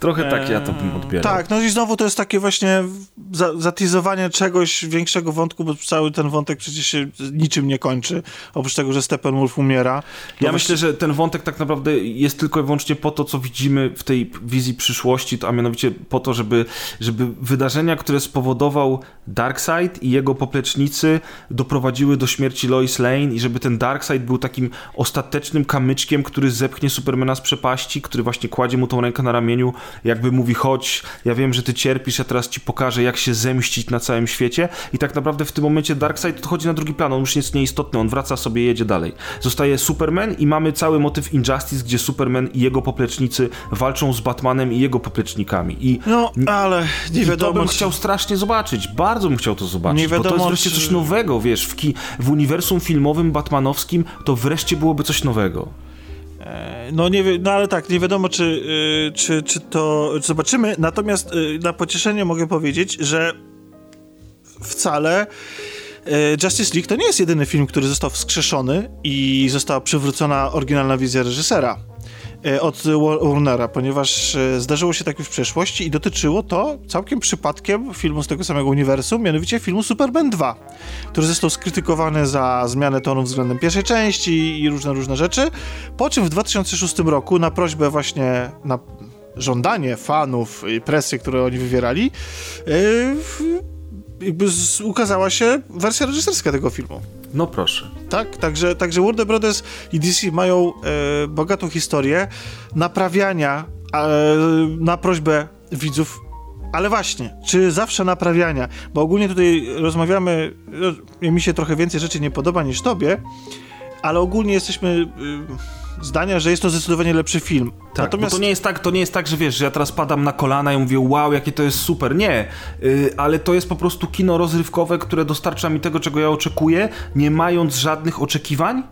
Trochę tak ja to bym odbierał. Tak, no i znowu to jest takie właśnie za, zatizowanie czegoś większego wątku, bo cały ten wątek przecież się niczym nie kończy, oprócz tego, że Steppenwolf umiera. Ja myślę, że ten wątek tak naprawdę jest tylko i wyłącznie po to, co widzimy w tej wizji przyszłości, a mianowicie po to, żeby, żeby wydarzenia, które spowodował Darkseid i jego poplecznicy doprowadziły do śmierci Lois Lane i żeby ten Darkseid był takim ostatecznym kamyczkiem, który zepchnie Supermana z przepaści, który właśnie kładzie mu tą rękę na ramieniu, jakby mówi, chodź, ja wiem, że ty cierpisz, ja teraz ci pokażę, jak się zemścić na całym świecie i tak naprawdę w tym momencie Darkseid odchodzi na drugi plan, on już jest nieistotny, on wraca sobie, jedzie dalej. Zostaje Superman i mamy cały motyw Injustice, gdzie Superman i jego poplecznicy walczą z Batmanem i jego poplecznikami i No, ale nie i to wiadomo. bym czy- chciał strasznie zobaczyć, bardzo bym chciał to zobaczyć, Nie bo to jest wiadomo, wreszcie czy- coś nowego, wiesz, w, ki- w uniwersum filmowym batmanowskim to wreszcie byłoby coś nowego. No nie no ale tak, nie wiadomo, czy, y, czy, czy to czy zobaczymy. Natomiast y, na pocieszenie mogę powiedzieć, że wcale Justice League to nie jest jedyny film, który został wskrzeszony i została przywrócona oryginalna wizja reżysera y, od Wa- Warnera, ponieważ y, zdarzyło się tak już w przeszłości i dotyczyło to całkiem przypadkiem filmu z tego samego uniwersum, mianowicie filmu Superman 2, który został skrytykowany za zmianę tonu względem pierwszej części i różne, różne rzeczy, po czym w 2006 roku na prośbę właśnie, na żądanie fanów i presję, które oni wywierali, yy, jakby z, ukazała się wersja reżyserska tego filmu. No proszę. Tak, także, także Warner Brothers i DC mają e, bogatą historię naprawiania e, na prośbę widzów. Ale właśnie, czy zawsze naprawiania? Bo ogólnie tutaj rozmawiamy, no, mi się trochę więcej rzeczy nie podoba niż tobie, ale ogólnie jesteśmy y, zdania, że jest to zdecydowanie lepszy film. Tak, Natomiast... to nie jest tak, to nie jest tak, że wiesz, że ja teraz padam na kolana i mówię, wow, jakie to jest super. Nie, yy, ale to jest po prostu kino rozrywkowe, które dostarcza mi tego, czego ja oczekuję, nie mając żadnych oczekiwań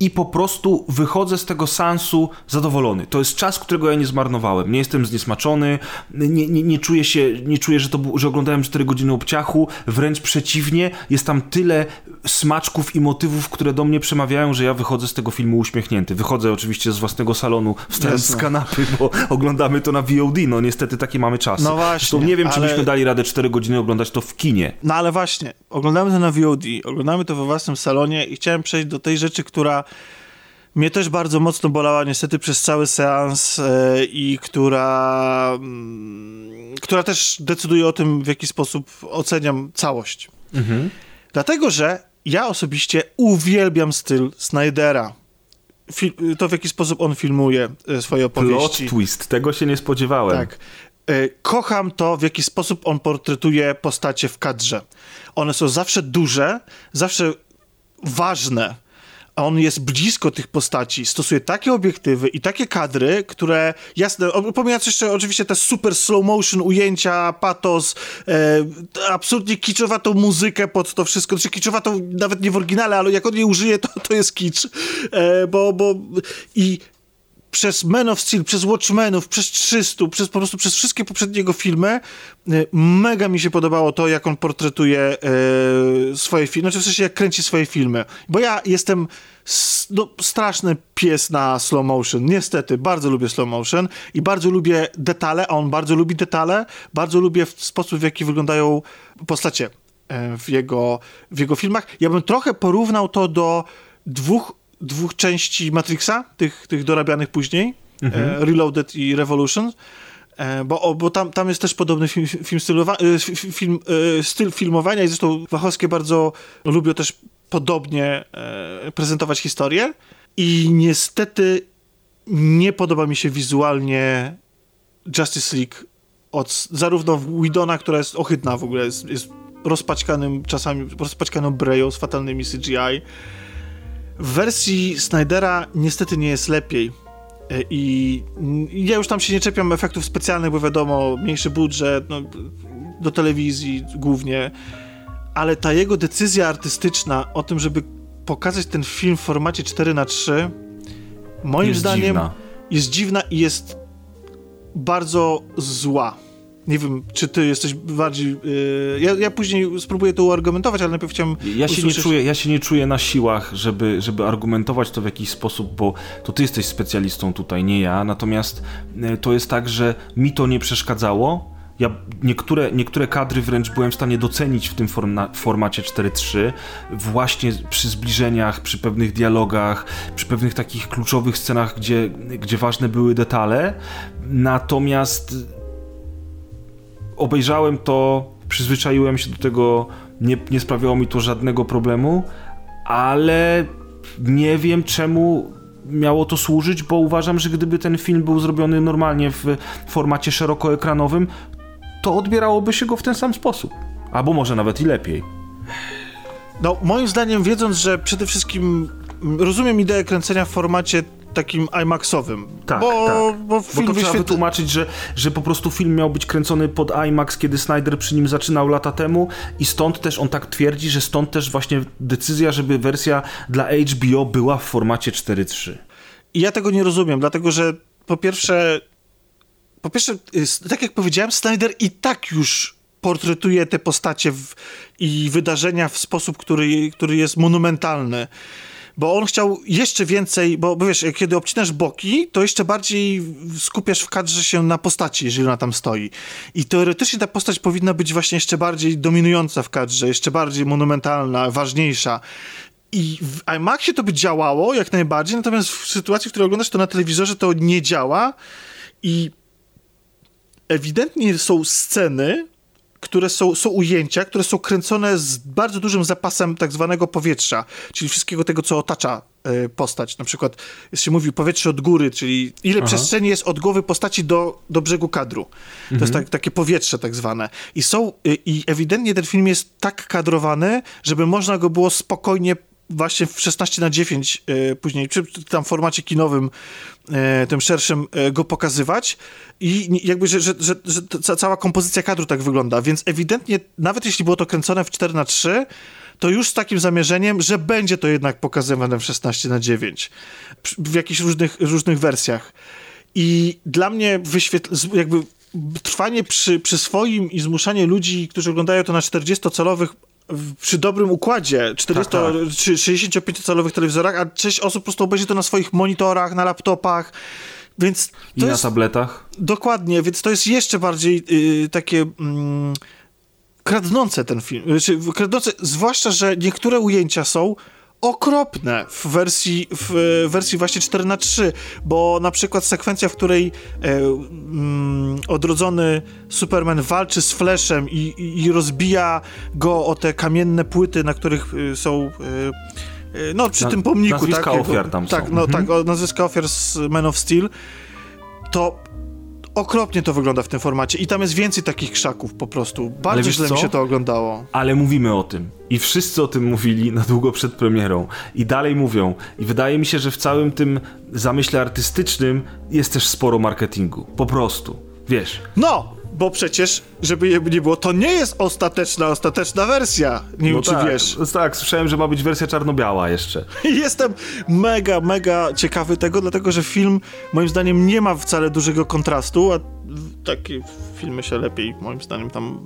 i po prostu wychodzę z tego sansu zadowolony. To jest czas, którego ja nie zmarnowałem. Nie jestem zniesmaczony, nie, nie, nie czuję się, nie czuję, że, to, że oglądałem 4 godziny obciachu, wręcz przeciwnie, jest tam tyle smaczków i motywów, które do mnie przemawiają, że ja wychodzę z tego filmu uśmiechnięty. Wychodzę oczywiście z własnego salonu, wstając z kanapy, bo oglądamy to na VOD, no niestety takie mamy czasy. No właśnie, Zresztą nie wiem, czy ale- byśmy dali radę 4 godziny oglądać to w kinie. No ale właśnie, oglądamy to na VOD, oglądamy to we własnym salonie i chciałem przejść do tej rzeczy, która mnie też bardzo mocno bolała niestety przez cały seans e, i która, mm, która też decyduje o tym, w jaki sposób oceniam całość. Dlatego, że ja osobiście uwielbiam styl Snydera. Fil- to, w jaki sposób on filmuje e, swoje Plot opowieści. twist, tego się nie spodziewałem. Tak. E, Kocham to, w jaki sposób on portretuje postacie w kadrze. One są zawsze duże, zawsze ważne on jest blisko tych postaci, stosuje takie obiektywy i takie kadry, które, jasne, pomijając jeszcze oczywiście te super slow motion ujęcia, patos, e, absolutnie kiczowatą muzykę pod to wszystko, czy znaczy kiczowatą nawet nie w oryginale, ale jak on jej użyje, to, to jest kicz, e, bo, bo i przez Men of Steel, przez Watchmenów, przez 300, przez po prostu przez wszystkie poprzednie jego filmy, e, mega mi się podobało to, jak on portretuje e, swoje filmy, znaczy w sensie jak kręci swoje filmy. Bo ja jestem no, straszny pies na slow motion. Niestety, bardzo lubię slow motion i bardzo lubię detale, a on bardzo lubi detale. Bardzo lubię sposób, w jaki wyglądają postacie e, w jego, w jego filmach. Ja bym trochę porównał to do dwóch, dwóch części Matrixa, tych, tych dorabianych później, e, mhm. Reloaded i Revolution. E, bo, bo tam, tam jest też podobny film, film, stylowa, film, styl filmowania i zresztą Wachowskie bardzo lubią też podobnie e, prezentować historię i niestety nie podoba mi się wizualnie Justice League od zarówno Widona, która jest ohydna w ogóle, jest, jest rozpaćkanym czasami, rozpaćkaną breją z fatalnymi CGI. W wersji Snydera niestety nie jest lepiej. E, I ja już tam się nie czepiam efektów specjalnych, bo wiadomo, mniejszy budżet, no, do telewizji głównie ale ta jego decyzja artystyczna o tym, żeby pokazać ten film w formacie 4 na 3 moim jest zdaniem dziwna. jest dziwna i jest bardzo zła. Nie wiem, czy ty jesteś bardziej. Yy, ja, ja, później spróbuję to uargumentować, ale najpierw chciałem. Ja się, usłyszeć... nie czuję, ja się nie czuję na siłach, żeby, żeby argumentować to w jakiś sposób, bo to ty jesteś specjalistą tutaj, nie ja. Natomiast y, to jest tak, że mi to nie przeszkadzało ja niektóre, niektóre kadry wręcz byłem w stanie docenić w tym forma, formacie 4.3, właśnie przy zbliżeniach, przy pewnych dialogach, przy pewnych takich kluczowych scenach, gdzie, gdzie ważne były detale. Natomiast obejrzałem to, przyzwyczaiłem się do tego, nie, nie sprawiało mi to żadnego problemu, ale nie wiem czemu miało to służyć, bo uważam, że gdyby ten film był zrobiony normalnie w formacie szerokoekranowym, to odbierałoby się go w ten sam sposób. Albo może nawet i lepiej. No, moim zdaniem, wiedząc, że przede wszystkim rozumiem ideę kręcenia w formacie takim IMAXowym. Tak, bo, tak. Bo, film bo to trzeba wytłumaczyć, że, że po prostu film miał być kręcony pod IMAX, kiedy Snyder przy nim zaczynał lata temu i stąd też on tak twierdzi, że stąd też właśnie decyzja, żeby wersja dla HBO była w formacie 4.3. I ja tego nie rozumiem, dlatego że po pierwsze po pierwsze, tak jak powiedziałem, Snyder i tak już portretuje te postacie w, i wydarzenia w sposób, który, który jest monumentalny. Bo on chciał jeszcze więcej, bo, bo wiesz, kiedy obcinasz boki, to jeszcze bardziej skupiasz w kadrze się na postaci, jeżeli ona tam stoi. I teoretycznie ta postać powinna być właśnie jeszcze bardziej dominująca w kadrze, jeszcze bardziej monumentalna, ważniejsza. I w IMAXie to by działało jak najbardziej, natomiast w sytuacji, w której oglądasz to na telewizorze, to nie działa. I ewidentnie są sceny, które są, są ujęcia, które są kręcone z bardzo dużym zapasem tak zwanego powietrza, czyli wszystkiego tego, co otacza y, postać. Na przykład się mówi powietrze od góry, czyli ile Aha. przestrzeni jest od głowy postaci do, do brzegu kadru. To mhm. jest tak, takie powietrze tak zwane. I są, y, i ewidentnie ten film jest tak kadrowany, żeby można go było spokojnie właśnie w 16 na 9 e, później, czy tam w formacie kinowym, e, tym szerszym, e, go pokazywać i jakby, że, że, że, że cała kompozycja kadru tak wygląda, więc ewidentnie, nawet jeśli było to kręcone w 4 na 3 to już z takim zamierzeniem, że będzie to jednak pokazywane w 16 na 9 w jakichś różnych, różnych wersjach. I dla mnie wyświetl... jakby trwanie przy, przy swoim i zmuszanie ludzi, którzy oglądają to na 40-calowych przy dobrym układzie 40 tak, tak. czy 65-calowych telewizorach, a część osób po prostu obejrzy to na swoich monitorach, na laptopach. Więc I na tabletach? Dokładnie, więc to jest jeszcze bardziej yy, takie yy, kradnące ten film. Znaczy, kradnące, zwłaszcza, że niektóre ujęcia są okropne w wersji, w wersji właśnie 4 na 3 bo na przykład sekwencja, w której e, mm, odrodzony Superman walczy z Flashem i, i, i, rozbija go o te kamienne płyty, na których y, są y, y, no przy na, tym pomniku, nazwiska tak? ofiar tam tak, są. No, mhm. Tak, nazwiska ofiar z Man of Steel, to okropnie to wygląda w tym formacie i tam jest więcej takich krzaków po prostu. Bardzo źle co? mi się to oglądało. Ale mówimy o tym. I wszyscy o tym mówili na długo przed premierą. I dalej mówią. I wydaje mi się, że w całym tym zamyśle artystycznym jest też sporo marketingu. Po prostu. Wiesz. No! Bo przecież, żeby nie było, to nie jest ostateczna, ostateczna wersja. Nie wiem, czy tak, wiesz. no tak, słyszałem, że ma być wersja czarno-biała jeszcze. Jestem mega, mega ciekawy tego, dlatego że film moim zdaniem nie ma wcale dużego kontrastu, a takie filmy się lepiej moim zdaniem tam...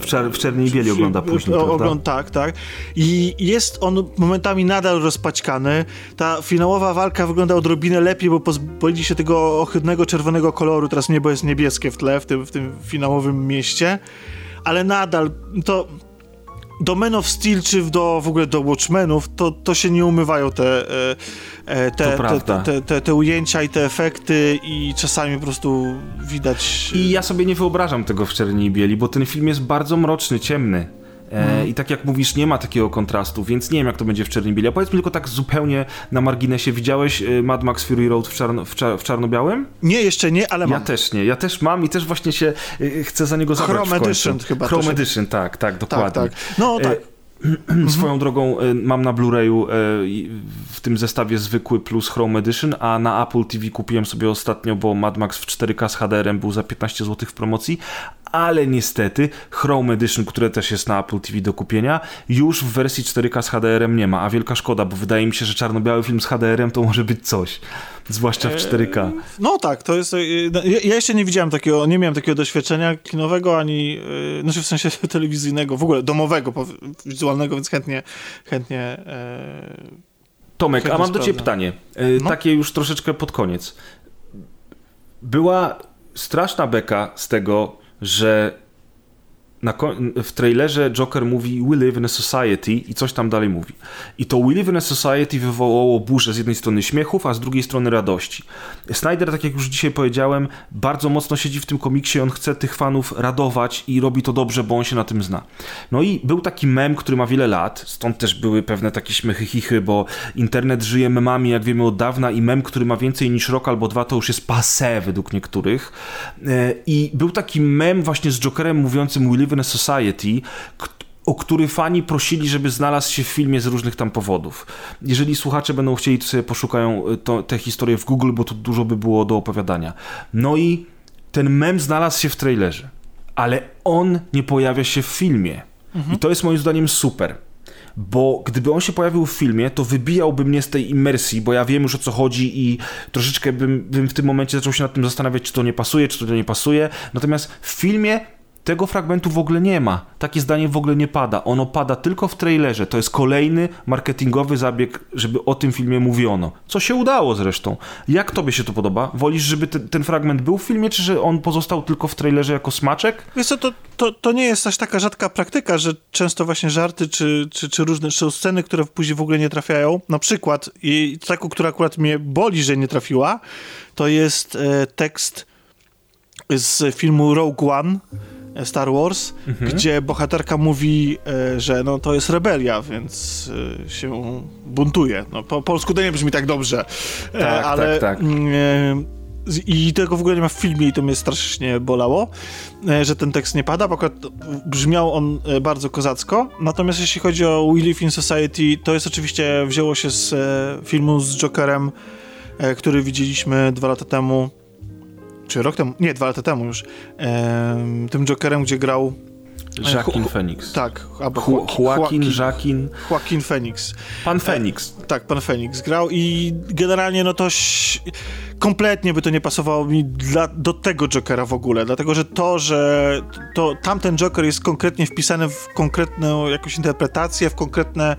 W, czar- w czerni i bieli ogląda później, o, ogląd- tak, tak. I jest on momentami nadal rozpaćkany. Ta finałowa walka wygląda odrobinę lepiej, bo pozbyli się tego ohydnego czerwonego koloru. Teraz niebo jest niebieskie w tle, w tym, w tym finałowym mieście. Ale nadal to do Men of Steel, czy do, w ogóle do Watchmenów, to, to się nie umywają te, e, e, te, te, te, te, te ujęcia i te efekty i czasami po prostu widać... I ja sobie nie wyobrażam tego w czerni i bieli, bo ten film jest bardzo mroczny, ciemny. E, I tak jak mówisz, nie ma takiego kontrastu, więc nie wiem, jak to będzie w bieli. A powiedz mi tylko tak zupełnie na marginesie, widziałeś e, Mad Max Fury Road w, czarno, w, cza, w czarno-białym? Nie, jeszcze nie, ale Ja mam. też nie, ja też mam i też właśnie się e, chcę za niego zabrać Chrome. Edition chyba Chrome Edition, tak, tak, tak, dokładnie. tak. No E, tak. Swoją drogą e, mam na Blu-rayu e, w tym zestawie zwykły plus Chrome Edition, a na Apple TV kupiłem sobie ostatnio, bo Mad Max w 4K z HDR-em był za 15 zł w promocji, ale niestety Chrome Edition, które też jest na Apple TV do kupienia, już w wersji 4K z HDR-em nie ma, a wielka szkoda, bo wydaje mi się, że czarno-biały film z HDR-em to może być coś, zwłaszcza w 4K. No tak, to jest. y, no, Ja, jeszcze nie widziałem takiego, nie miałem takiego doświadczenia kinowego, ani y, znaczy w sensie telewizyjnego, w ogóle domowego, wizualnego, więc chętnie, chętnie. E, Tomek, a Chętnie mam do ciebie pytanie, e, No. takie już troszeczkę pod koniec. Była straszna beka z tego, że w trailerze Joker mówi We live in a society i coś tam dalej mówi. I to We live in a society wywołało burzę z jednej strony śmiechów, a z drugiej strony radości. Snyder, tak jak już dzisiaj powiedziałem, bardzo mocno siedzi w tym komiksie, on chce tych fanów radować i robi to dobrze, bo on się na tym zna. No i był taki mem, który ma wiele lat, stąd też były pewne takie śmiechy chichy, bo internet żyje memami, jak wiemy od dawna i mem, który ma więcej niż rok albo dwa, to już jest passé według niektórych. E, I był taki mem właśnie z Jokerem mówiącym We live a society, o który fani prosili, żeby znalazł się w filmie z różnych tam powodów. Jeżeli słuchacze będą chcieli, to sobie poszukają y, to, te historie w Google, bo tu dużo by było do opowiadania. No i ten mem znalazł się w trailerze, ale on nie pojawia się w filmie. I to jest moim zdaniem super. Bo gdyby on się pojawił w filmie, to wybijałby mnie z tej imersji, bo ja wiem już o co chodzi i troszeczkę bym, bym w tym momencie zaczął się nad tym zastanawiać, czy to nie pasuje, czy to nie pasuje. Natomiast w filmie tego fragmentu w ogóle nie ma. Takie zdanie w ogóle nie pada. Ono pada tylko w trailerze. To jest kolejny marketingowy zabieg, żeby o tym filmie mówiono. Co się udało zresztą. Jak tobie się to podoba? Wolisz, żeby ten, ten fragment był w filmie, czy że on pozostał tylko w trailerze jako smaczek? Wiesz co, to, to, to nie jest aż taka rzadka praktyka, że często właśnie żarty czy, czy, czy różne czy sceny, które później w ogóle nie trafiają. Na przykład, i taką, która akurat mnie boli, że nie trafiła, to jest e, tekst z filmu Rogue One. Star Wars, gdzie bohaterka mówi, e, że no, to jest rebelia, więc e, się buntuje. No, po polsku to nie brzmi tak dobrze, e, Tak, ale tak, tak. mm, I tego w ogóle nie ma w filmie i to mnie strasznie bolało, że ten tekst nie pada, bo akurat brzmiał on bardzo kozacko. Natomiast jeśli chodzi o We Live in Society, to jest oczywiście, wzięło się z filmu z Jokerem, który widzieliśmy dwa lata temu, czy rok temu, nie, dwa lata temu już, em, tym Jokerem, gdzie grał, Joaquin Ju- Phoenix. tak, albo Joaquin, Joaquin, Joaquin, Joaquin, Joaquin Phoenix. pan Phoenix. Tak, pan Fenix grał i generalnie no to kompletnie by to nie pasowało mi dla, do tego Jokera w ogóle, dlatego że to, że to tamten Joker jest konkretnie wpisany w konkretną jakąś interpretację, w konkretne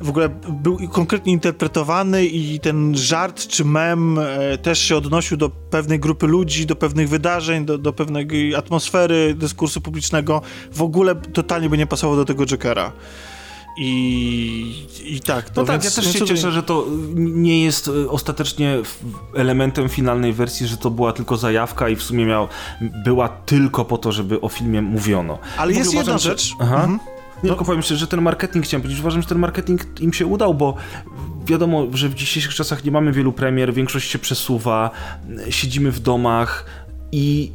w ogóle był konkretnie interpretowany i ten żart czy mem e, też się odnosił do pewnej grupy ludzi, do pewnych wydarzeń, do, do pewnej atmosfery dyskursu publicznego. W ogóle totalnie by nie pasował do tego Jokera. I, i tak. No to tak, więc- ja też się cieszę, że to nie jest y, ostatecznie elementem finalnej wersji, że to była tylko zajawka i w sumie miał, była tylko po to, żeby o filmie mówiono. Ale W ogóle jest jedna uważam, że- rzecz. Aha. Mhm. Nie, tylko powiem szczerze, że ten marketing, chciałem powiedzieć, uważam, że ten marketing im się udał, bo wiadomo, że w dzisiejszych czasach nie mamy wielu premier, większość się przesuwa, siedzimy w domach I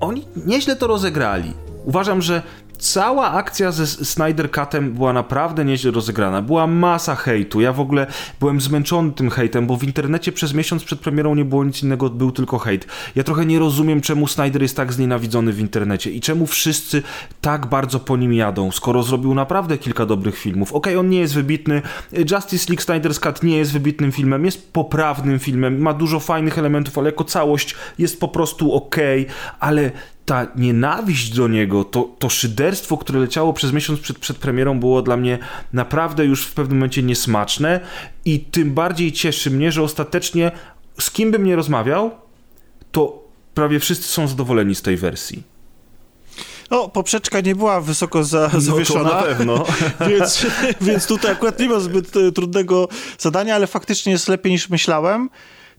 oni nieźle to rozegrali. Uważam, że cała akcja ze Snyder Cutem była naprawdę nieźle rozegrana. Była masa hejtu. Ja w ogóle byłem zmęczony tym hejtem, bo w internecie przez miesiąc przed premierą nie było nic innego, był tylko hejt. Ja trochę nie rozumiem, czemu Snyder jest tak znienawidzony w internecie i czemu wszyscy tak bardzo po nim jadą, skoro zrobił naprawdę kilka dobrych filmów. Okej, okay, on nie jest wybitny. Justice League Snyder's Cut nie jest wybitnym filmem, jest poprawnym filmem, ma dużo fajnych elementów, ale jako całość jest po prostu ok, ale ta nienawiść do niego, to, to szyderstwo, które leciało przez miesiąc przed, przed premierą, było dla mnie naprawdę już w pewnym momencie niesmaczne i tym bardziej cieszy mnie, że ostatecznie z kim bym nie rozmawiał, to prawie wszyscy są zadowoleni z tej wersji. No, poprzeczka nie była wysoko za, no, zawieszona. na pewno. więc, więc tutaj akurat nie ma zbyt e, trudnego zadania, ale faktycznie jest lepiej niż myślałem.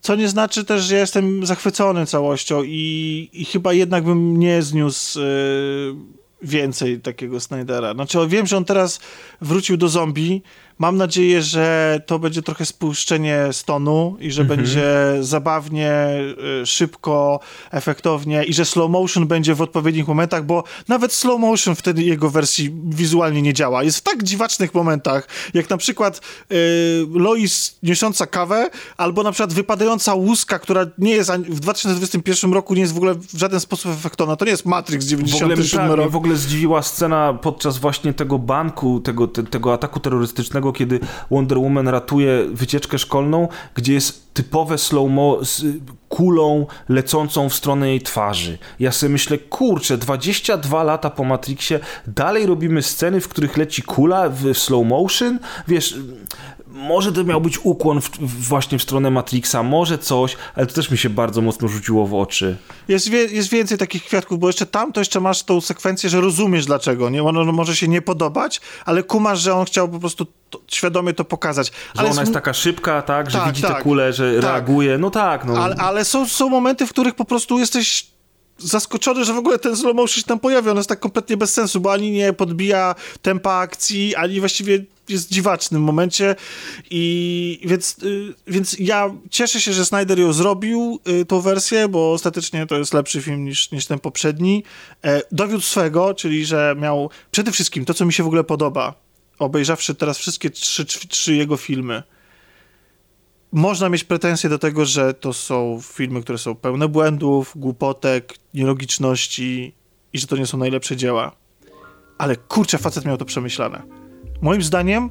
Co nie znaczy też, że jestem zachwycony całością i, i chyba jednak bym nie zniósł yy, więcej takiego Snydera. Znaczy, wiem, że on teraz wrócił do zombie, Mam nadzieję, że to będzie trochę spuszczenie stonu i że mhm. będzie zabawnie, y, szybko, efektownie i że slow motion będzie w odpowiednich momentach, bo nawet slow motion wtedy jego wersji wizualnie nie działa. Jest w tak dziwacznych momentach, jak na przykład yy, Lois niosąca kawę, albo na przykład wypadająca łuska, która nie jest w 2021 roku nie jest w ogóle w żaden sposób efektowna. To nie jest Matrix 97 rok. w ogóle zdziwiła scena podczas właśnie tego banku, tego, te, tego ataku terrorystycznego, kiedy Wonder Woman ratuje wycieczkę szkolną, gdzie jest typowe slow-mo z kulą lecącą w stronę jej twarzy. Ja sobie myślę, kurczę, 22 lata po Matrixie dalej robimy sceny, w których leci kula w slow motion? Wiesz, może to miał być ukłon w, właśnie w stronę Matrixa, może coś, ale to też mi się bardzo mocno rzuciło w oczy. Jest, wie, jest więcej takich kwiatków, bo jeszcze tam to jeszcze masz tą sekwencję, że rozumiesz dlaczego, nie? Ono może się nie podobać, ale kumasz, że on chciał po prostu to, świadomie to pokazać. Że ale ona jest taka szybka, tak, że tak, widzi tak, tę kulę, że tak. reaguje, no tak. No. Ale, ale są, są momenty, w których po prostu jesteś zaskoczony, że w ogóle ten slow motion się tam pojawia. On jest tak kompletnie bez sensu, bo ani nie podbija tempa akcji, ani właściwie jest dziwaczny w momencie i więc, y, więc ja cieszę się, że Snyder ją zrobił, y, tą wersję, bo ostatecznie to jest lepszy film niż, niż ten poprzedni. E, dowiódł swego, czyli że miał przede wszystkim to, co mi się w ogóle podoba, obejrzawszy teraz wszystkie trzy, trzy jego filmy, można mieć pretensje do tego, że to są filmy, które są pełne błędów, głupotek, nielogiczności i że to nie są najlepsze dzieła. Ale kurczę, facet miał to przemyślane. Moim zdaniem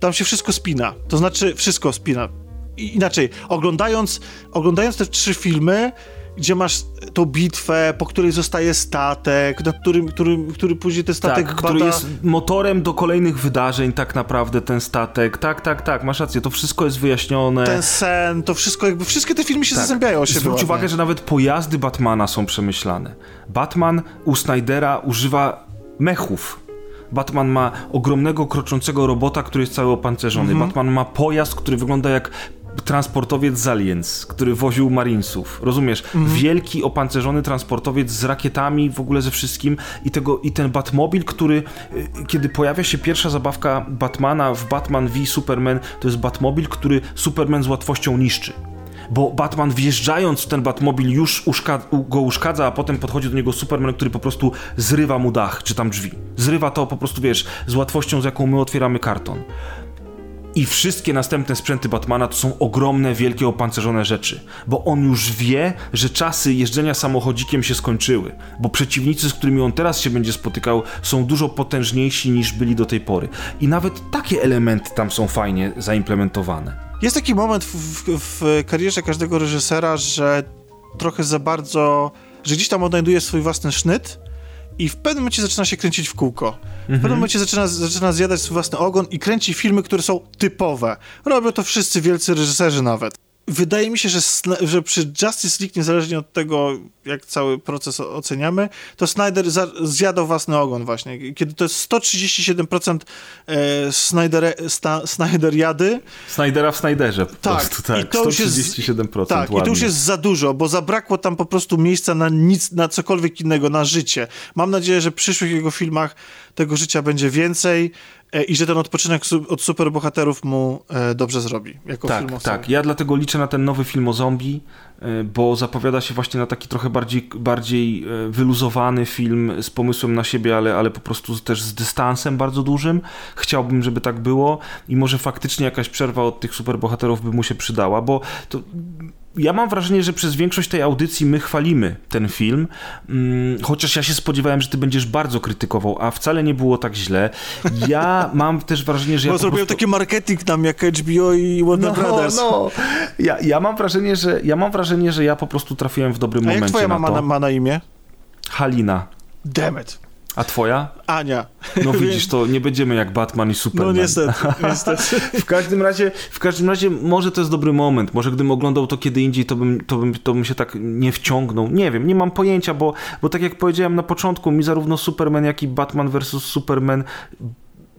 tam się wszystko spina. To znaczy, wszystko spina. I inaczej, oglądając, oglądając te trzy filmy, gdzie masz tą bitwę, po której zostaje statek, na którym, który, który później ten statek tak, bada... który jest motorem do kolejnych wydarzeń tak naprawdę, ten statek. Tak, tak, tak, masz rację, to wszystko jest wyjaśnione. Ten sen, to wszystko jakby, wszystkie te filmy się tak. zazębiają się Zwróć uwagę, że nawet pojazdy Batmana są przemyślane. Batman u Snydera używa mechów. Batman ma ogromnego, kroczącego robota, który jest cały opancerzony. -hmm. Batman ma pojazd, który wygląda jak transportowiec z Aliens, który woził Marinesów. Rozumiesz? Mhm. Wielki, opancerzony transportowiec z rakietami, w ogóle ze wszystkim i, tego, i ten Batmobil, który y, kiedy pojawia się pierwsza zabawka Batmana w Batman v Superman, to jest Batmobil, który Superman z łatwością niszczy bo Batman wjeżdżając w ten Batmobil już go uszkadza, a potem podchodzi do niego Superman, który po prostu zrywa mu dach, czy tam drzwi. Zrywa to po prostu, wiesz, z łatwością, z jaką my otwieramy karton. I wszystkie następne sprzęty Batmana to są ogromne, wielkie, opancerzone rzeczy, bo on już wie, że czasy jeżdżenia samochodzikiem się skończyły, bo przeciwnicy, z którymi on teraz się będzie spotykał, są dużo potężniejsi niż byli do tej pory. I nawet takie elementy tam są fajnie zaimplementowane. Jest taki moment w, w, w karierze każdego reżysera, że trochę za bardzo, że gdzieś tam odnajduje swój własny sznyt, i w pewnym momencie zaczyna się kręcić w kółko. W pewnym mhm. momencie zaczyna, zaczyna zjadać swój własny ogon i kręci filmy, które są typowe. Robią to wszyscy wielcy reżyserzy nawet. Wydaje mi się, że, że przy Justice League, niezależnie od tego, jak cały proces oceniamy, to Snyder zjadał własny ogon właśnie. Kiedy to jest 137% e, Snyder, sta, Snyderiady. Snydera w Snyderze po tak, prostu, tak. I to 137%. Jest, tak, ładnie. i to już jest za dużo, bo zabrakło tam po prostu miejsca na nic, na cokolwiek innego, na życie. Mam nadzieję, że w przyszłych jego filmach tego życia będzie więcej e, i że ten odpoczynek od superbohaterów mu e, dobrze zrobi. Jako tak, film tak. Ja dlatego liczę na ten nowy film o zombie, bo zapowiada się właśnie na taki trochę bardziej, bardziej wyluzowany film z pomysłem na siebie, ale, ale po prostu też z dystansem bardzo dużym. Chciałbym, żeby tak było i może faktycznie jakaś przerwa od tych superbohaterów by mu się przydała, bo to ja mam wrażenie, że przez większość tej audycji my chwalimy ten film, hmm, chociaż ja się spodziewałem, że ty będziesz bardzo krytykował, a wcale nie było tak źle. Ja mam też wrażenie, że Bo ja zrobił prostu... taki marketing tam jak HBO i Warner no, Brothers. No. Ja, ja, mam wrażenie, że, ja mam wrażenie, że ja po prostu trafiłem w dobrym a momencie jak twoja mama na, ma na imię? Halina. Damn it. A twoja? Ania. No widzisz, to nie będziemy jak Batman i Superman. No niestety, niestety. w, każdym razie, w każdym razie może to jest dobry moment. Może gdybym oglądał to kiedy indziej, to bym, to bym, to bym się tak nie wciągnął. Nie wiem, nie mam pojęcia, bo, bo tak jak powiedziałem na początku, mi zarówno Superman, jak i Batman vs. Superman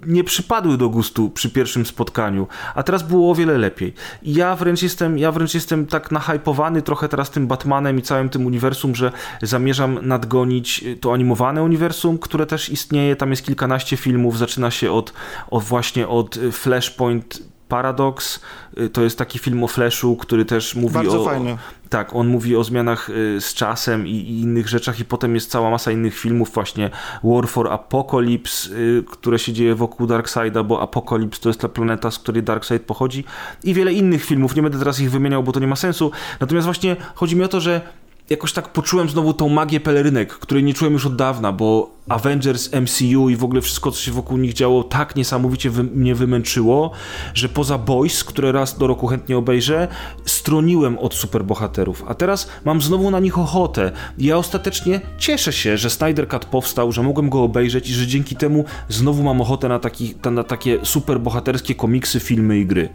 nie przypadły do gustu przy pierwszym spotkaniu, a teraz było o wiele lepiej. I ja wręcz jestem, ja wręcz jestem tak nahypowany trochę teraz tym Batmanem i całym tym uniwersum, że zamierzam nadgonić to animowane uniwersum, które też istnieje. Tam jest kilkanaście filmów, zaczyna się od, od właśnie od Flashpoint Paradox y, to jest taki film o Flashu, który też mówi Bardzo o. Fajny. Tak, on mówi o zmianach y, z czasem i, i, innych rzeczach, i potem jest cała masa innych filmów, właśnie War for Apocalypse, y, które się dzieje wokół Darkseida, bo Apocalypse to jest ta planeta, z której Darkseid pochodzi, i wiele innych filmów. Nie będę teraz ich wymieniał, bo to nie ma sensu. Natomiast właśnie chodzi mi o to, że jakoś tak poczułem znowu tą magię pelerynek, której nie czułem już od dawna, bo Avengers, MCU i w ogóle wszystko, co się wokół nich działo, tak niesamowicie wy mnie wymęczyło, że poza Boys, które raz do roku chętnie obejrzę, stroniłem od superbohaterów. A teraz mam znowu na nich ochotę. Ja ostatecznie cieszę się, że Snyder Cut powstał, że mogłem go obejrzeć i że dzięki temu znowu mam ochotę na, taki, na takie superbohaterskie komiksy, filmy i gry.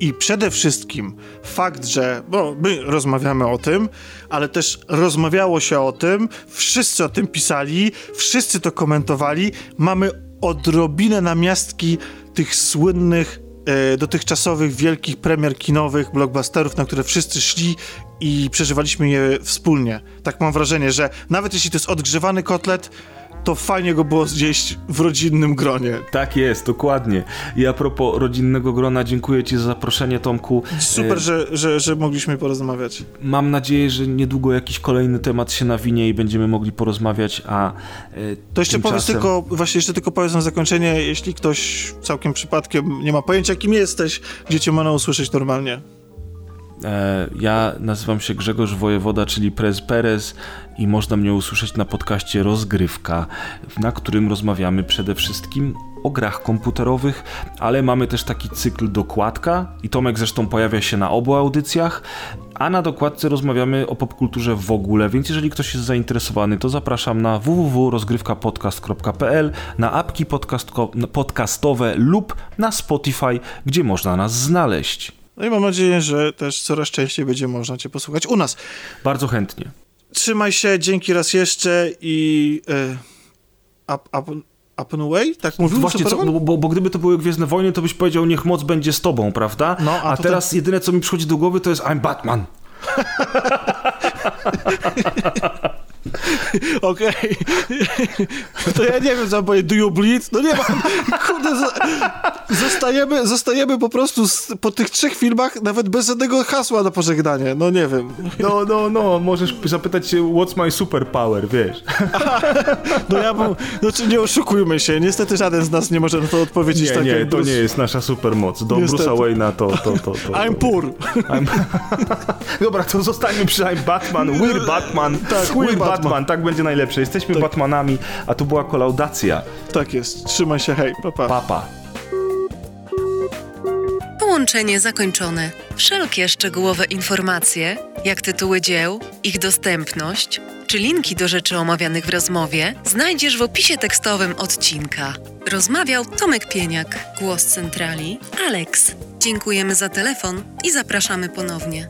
I przede wszystkim fakt, że bo my rozmawiamy o tym, ale też rozmawiało się o tym, wszyscy o tym pisali, wszyscy to komentowali. Mamy odrobinę namiastki tych słynnych e, dotychczasowych wielkich premier kinowych, blockbusterów, na które wszyscy szli i przeżywaliśmy je wspólnie. Tak mam wrażenie, że nawet jeśli to jest odgrzewany kotlet, to fajnie go było zjeść w rodzinnym gronie. Tak jest, dokładnie. I a propos rodzinnego grona, dziękuję Ci za zaproszenie, Tomku. Super, e... że, że, że mogliśmy porozmawiać. Mam nadzieję, że niedługo jakiś kolejny temat się nawinie i będziemy mogli porozmawiać, a e, To jeszcze tymczasem... powiedz tylko, właśnie jeszcze tylko powiedz na zakończenie, jeśli ktoś całkiem przypadkiem nie ma pojęcia, kim jesteś, gdzie Cię można usłyszeć normalnie. E, ja nazywam się Grzegorz Wojewoda, czyli Prez Perez i można mnie usłyszeć na podcaście Rozgrywka, na którym rozmawiamy przede wszystkim o grach komputerowych, ale mamy też taki cykl dokładka i Tomek zresztą pojawia się na obu audycjach, a na dokładce rozmawiamy o popkulturze w ogóle, więc jeżeli ktoś jest zainteresowany, to zapraszam na www.rozgrywkapodcast.pl, na apki podcastowe lub na Spotify, gdzie można nas znaleźć. No i mam nadzieję, że też coraz częściej będzie można Cię posłuchać u nas. Bardzo chętnie. Trzymaj się, dzięki raz jeszcze i. Yy, up, up, away? Tak mówił Właśnie, co, bo, bo, bo, gdyby to były Gwiezdne Wojny, to byś powiedział, niech moc będzie z tobą, prawda? No, a, a teraz jedyne, co mi przychodzi do głowy, to jest I'm Batman. Okej. Okay. To ja nie wiem, co powiedzieć. Do you bleed? No nie mam. Kurde, zostajemy, zostajemy po prostu z, po tych trzech filmach nawet bez żadnego hasła na pożegnanie. No nie wiem. No, no, no. Możesz zapytać się, what's my superpower, wiesz. Aha, no ja bym... Znaczy nie oszukujmy się. Niestety żaden z nas nie może na to odpowiedzieć. Nie, tak nie, to Bruce... nie jest nasza supermoc. Do Niestety. Bruce'a Wayne'a to, to, to, to, I'm poor. I'm... Dobra, to zostańmy przy I'm Batman. We're Batman. Tak, we're, we're Batman. Batman. Tak będzie najlepsze. Jesteśmy tak. Batmanami, a tu była kolaudacja. Tak jest. Trzymaj się, hej. Papa. Papa. Połączenie zakończone. Wszelkie szczegółowe informacje, jak tytuły dzieł, ich dostępność, czy linki do rzeczy omawianych w rozmowie, znajdziesz w opisie tekstowym odcinka. Rozmawiał Tomek Pieniak, głos centrali, Alex. Dziękujemy za telefon i zapraszamy ponownie.